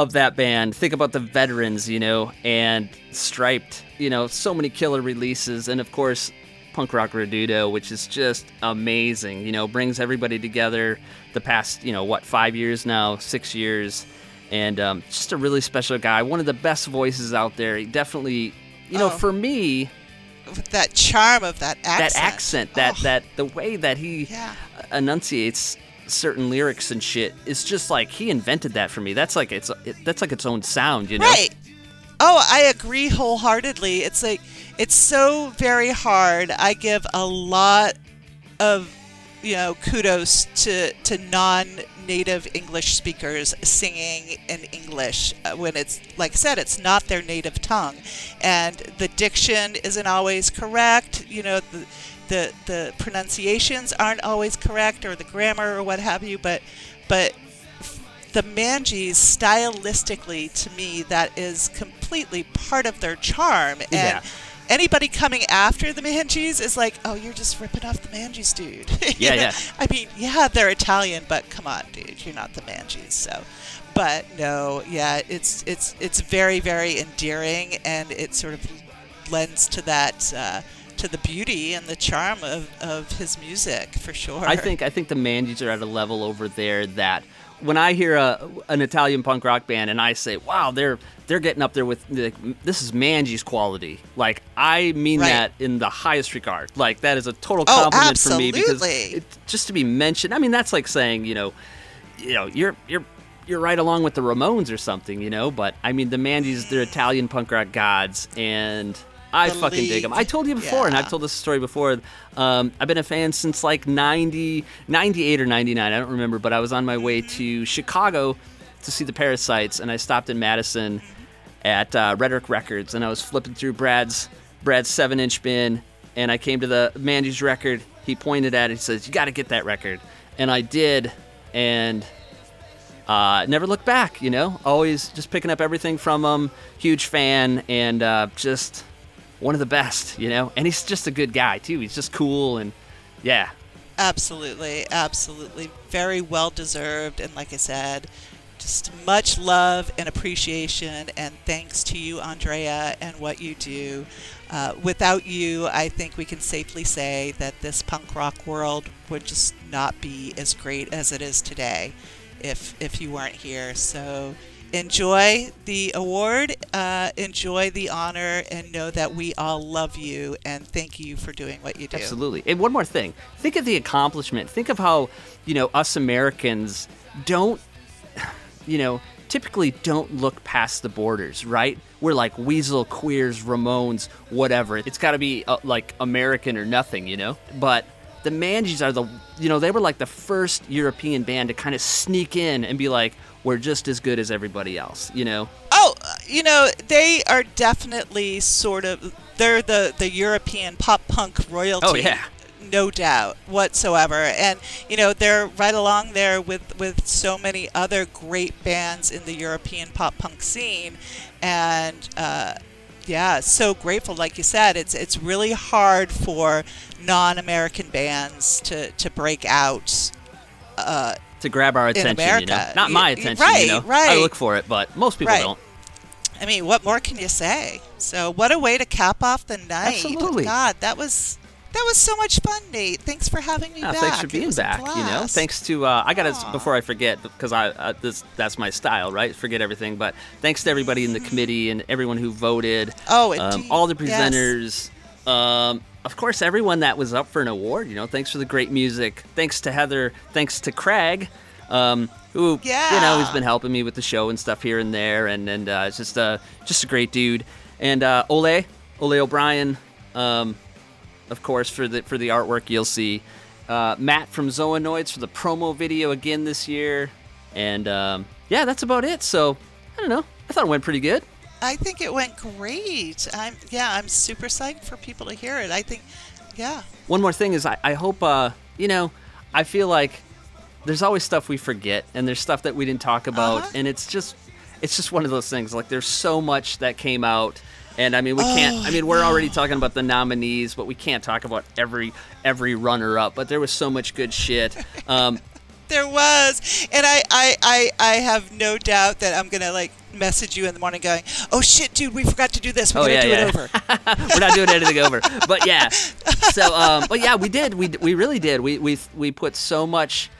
of that band. Think about the veterans, you know, and Striped. You know, so many killer releases, and of course, Punk Rock Raduno, which is just amazing. You know, brings everybody together. The past, you know, what five years now, six years, and um, just a really special guy. One of the best voices out there. He definitely, you know, Oh. for me, With that charm of that accent. that accent, that that the way that he enunciates certain lyrics and shit is just like he invented that for me. That's like it's it, that's like its own sound, you know. Right. Oh, I agree wholeheartedly. It's like it's so very hard. I give a lot of you know kudos to to non-native English speakers singing in English uh, when it's like I said it's not their native tongue and the diction isn't always correct, you know, the the the pronunciations aren't always correct or the grammar or what have you, but but the Manges stylistically to me that is completely part of their charm and Yeah. anybody coming after the Manges is like oh you're just ripping off the Manges dude Yeah, yeah. I mean yeah they're Italian but come on dude you're not the Manges so but no yeah it's it's it's very very endearing and it sort of lends to that uh, to the beauty and the charm of, of his music for sure I think I think the Manges are at a level over there that when I hear a, an Italian punk rock band and I say, "Wow, they're they're getting up there with like, this is Manges quality," like I mean Right. that in the highest regard. Like that is a total Oh, compliment for me because it, just to be mentioned. I mean, that's like saying you know, you know, you're you're you're right along with the Ramones or something, you know. But I mean, the Manges, they're Italian punk rock gods, and I fucking dig them. I told you before, and I've told this story before. Um, I've been a fan since like 90, 98 or 99. I don't remember, but I was on my way to Chicago to see the Parasites, and I stopped in Madison at uh, Rhetoric Records, and I was flipping through Brad's Brad's seven inch bin, and I came to the Mandy's record. He pointed at it. He says, "You got to get that record," and I did, and uh, never looked back. You know, always just picking up everything from him. Huge fan, and uh, just one of the best. You know, and he's just a good guy too. He's just cool, and yeah, Absolutely, absolutely. Very well deserved. And like I said, just much love and appreciation. And thanks to you, Andrea, and what you do. Uh, without you, I think we can safely say that this punk rock world would just not be as great as it is today if, if you weren't here. So enjoy the award, uh, enjoy the honor, and know that we all love you and thank you for doing what you do. Absolutely. And one more thing. Think of the accomplishment. Think of how, you know, us Americans don't, you know, typically don't look past the borders, right? We're like Weasel, Queers, Ramones, whatever. It's got to be uh, like American or nothing, you know? But the Manges are the, you know, they were like the first European band to kind of sneak in and be like, we're just as good as everybody else, you know? Oh, uh, you know, they are definitely sort of they're the the European pop punk royalty. Oh, yeah. No doubt whatsoever. And you know, they're right along there with with so many other great bands in the European pop punk scene and uh yeah, so grateful. Like you said, it's it's really hard for non-American bands to, to break out. Uh, To grab our attention, you know? Not my attention, right, you know? right. I look for it, but most people Right. don't. I mean, what more can you say? So, what a way to cap off the night! Absolutely. God, that was that was so much fun, Nate. Thanks for having me Yeah, back. thanks for being back. You know, thanks to uh, I got to before I forget because I uh, this that's my style, right? Forget everything. But thanks to everybody in the committee and everyone who voted. Oh, um, all the Yes. presenters. Um, of course, everyone that was up for an award. You know, thanks for the great music. Thanks to Heather. Thanks to Craig. Um, who you know has been helping me with the show and stuff here and there, and and uh, it's just uh, just a great dude. And uh, Ole, Ole O'Brien, um, of course, for the for the artwork you'll see. Uh, Matt from Zoanoids for the promo video again this year, and um, yeah, that's about it. So I don't know. I thought it went pretty good. I think it went great. I'm yeah, I'm super psyched for people to hear it. I think, yeah. One more thing is I, I hope uh, you know I feel like there's always stuff we forget and there's stuff that we didn't talk about. And it's just it's just one of those things. Like there's so much that came out. And I mean we can't Oh, I mean we're already talking about the nominees but we can't talk about every every runner up but there was so much good shit. Um, There was, and I, I, I, I have no doubt that I'm gonna like message you in the morning, going, "Oh shit, dude, we forgot to do this. We Oh, yeah, do yeah. it over." we're not doing anything over. But yeah, so um, but yeah, we did. We we really did. We we we put so much.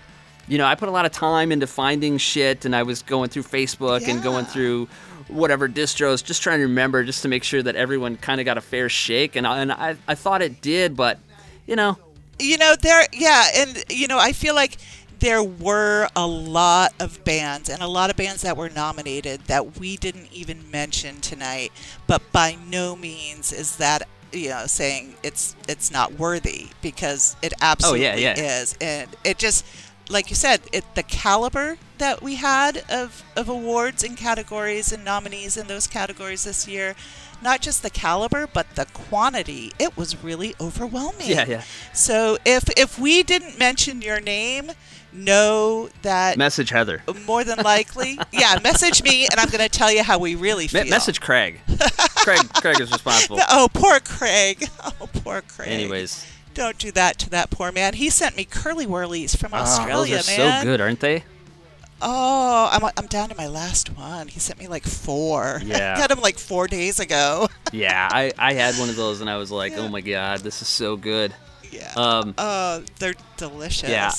You know, I put a lot of time into finding shit, and I was going through Facebook and going through whatever distros, just trying to remember, just to make sure that everyone kind of got a fair shake. And and I I thought it did, but you know, you know there yeah and you know i feel like there were a lot of bands and a lot of bands that were nominated that we didn't even mention tonight but by no means is that you know saying it's it's not worthy because it absolutely Oh, yeah. is and it just like you said it the caliber that we had of of awards and categories and nominees in those categories this year not just the caliber but the quantity it was really overwhelming Yeah, yeah. so if if we didn't mention your name, know that message Heather, more than likely, yeah, message me and I'm going to tell you how we really Me- feel. message Craig. Craig Craig is responsible. Oh, poor Craig. Oh, poor Craig. Anyways, Don't do that to that poor man. He sent me curly whirlies from Ah, Australia, those are man. so good, aren't they? Oh, I'm, I'm down to my last one. He sent me like four. Yeah. I Got him like four days ago. Yeah, I, I had one of those and I was like, oh my god, this is so good. Yeah. Um, Oh, they're delicious. Yeah.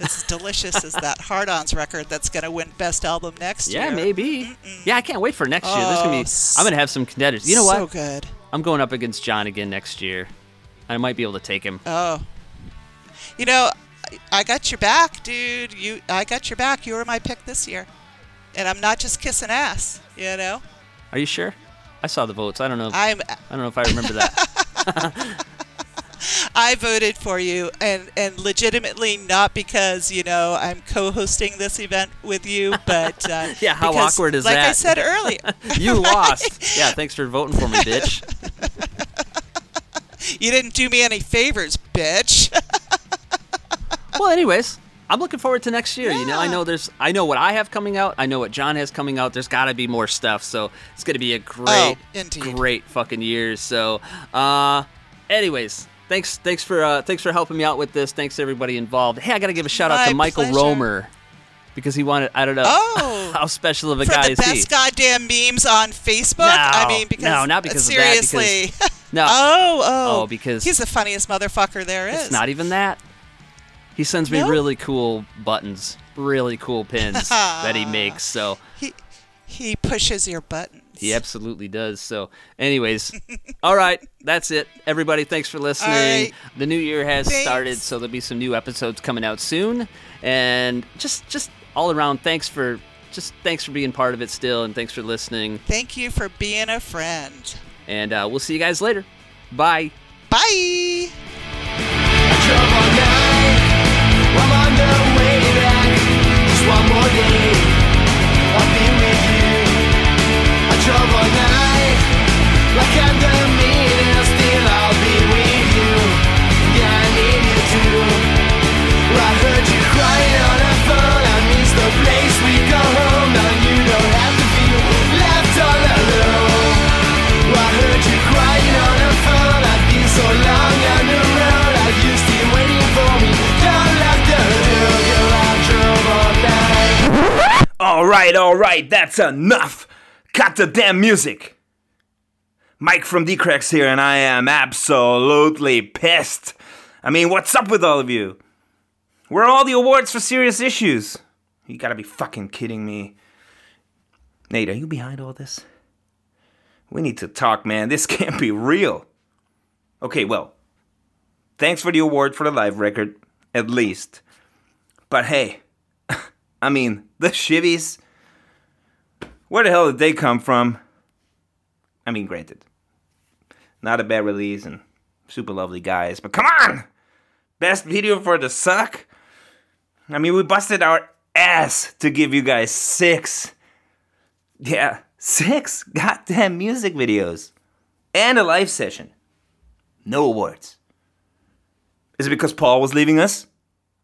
As delicious as that Hard Ons record that's going to win Best Album next yeah, year. Yeah, maybe. Yeah, I can't wait for next year. There's gonna Oh, be. I'm gonna have some contenders. You know what? so good. I'm going up against John again next year. I might be able to take him. Oh. You know, I- I got your back, dude. You I got your back. You were my pick this year. And I'm not just kissing ass, you know? Are you sure? I saw the votes. I don't know. If, I'm I don't know if I remember that. I voted for you, and and legitimately not because you know I'm co-hosting this event with you, but uh, Yeah, how because, awkward is like that? Like I said earlier, you lost. Yeah, thanks for voting for me, bitch. you didn't do me any favors, bitch. well, anyways, I'm looking forward to next year. You know, I know there's, I know what I have coming out. I know what John has coming out. There's got to be more stuff. So it's gonna be a great, Oh, great fucking year. So, uh, anyways. Thanks, thanks for uh, thanks for helping me out with this. Thanks to everybody involved. Hey, I gotta give a shout out My to Michael pleasure. Romer because he wanted. I don't know Oh. how special of a guy the is he. best goddamn memes on Facebook. I No, mean, because no, not because of that, because- seriously. No. Oh, oh. Oh, because- he's the funniest motherfucker there is. It's not even that. He sends me No? really cool buttons, really cool pins that he makes. So He he pushes your button. He absolutely does. So, anyways, all right, that's it. Everybody, thanks for listening. right. The new year has Thanks. started, so there'll be some new episodes coming out soon. And just, just all around, thanks for, just thanks for being part of it still, and thanks for listening. Thank you for being a friend. And uh, we'll see you guys later. Bye. Bye. Night. All right, all right, that's enough. Cut the damn music. Mike from Dee Cracks here, and I am absolutely pissed. I mean, what's up with all of you? Where are all the awards for serious issues? You gotta be fucking kidding me. Nate, are you behind all this? We need to talk, man. This can't be real. Okay, well, thanks for the award for the live record, at least. But hey, I mean, the shivvies. Where the hell did they come from? I mean, granted, not a bad release and super lovely guys, but come on! Best video for the suck? I mean, we busted our ass to give you guys six. Yeah, six goddamn music videos. And a live session. No awards. Is it because Paul was leaving us?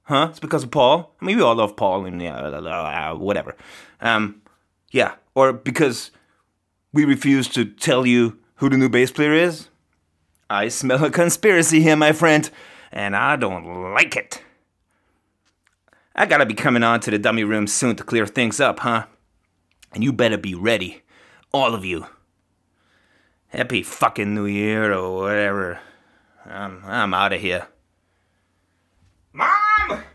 Huh? It's because of Paul? I mean, we all love Paul and yeah, uh, whatever. Um, yeah. Or because we refuse to tell you who the new bass player is? I smell a conspiracy here, my friend, and I don't like it. I gotta be coming on to the dummy room soon to clear things up, huh? And you better be ready. All of you. Happy fucking New Year or whatever. I'm, I'm out of here. Mom!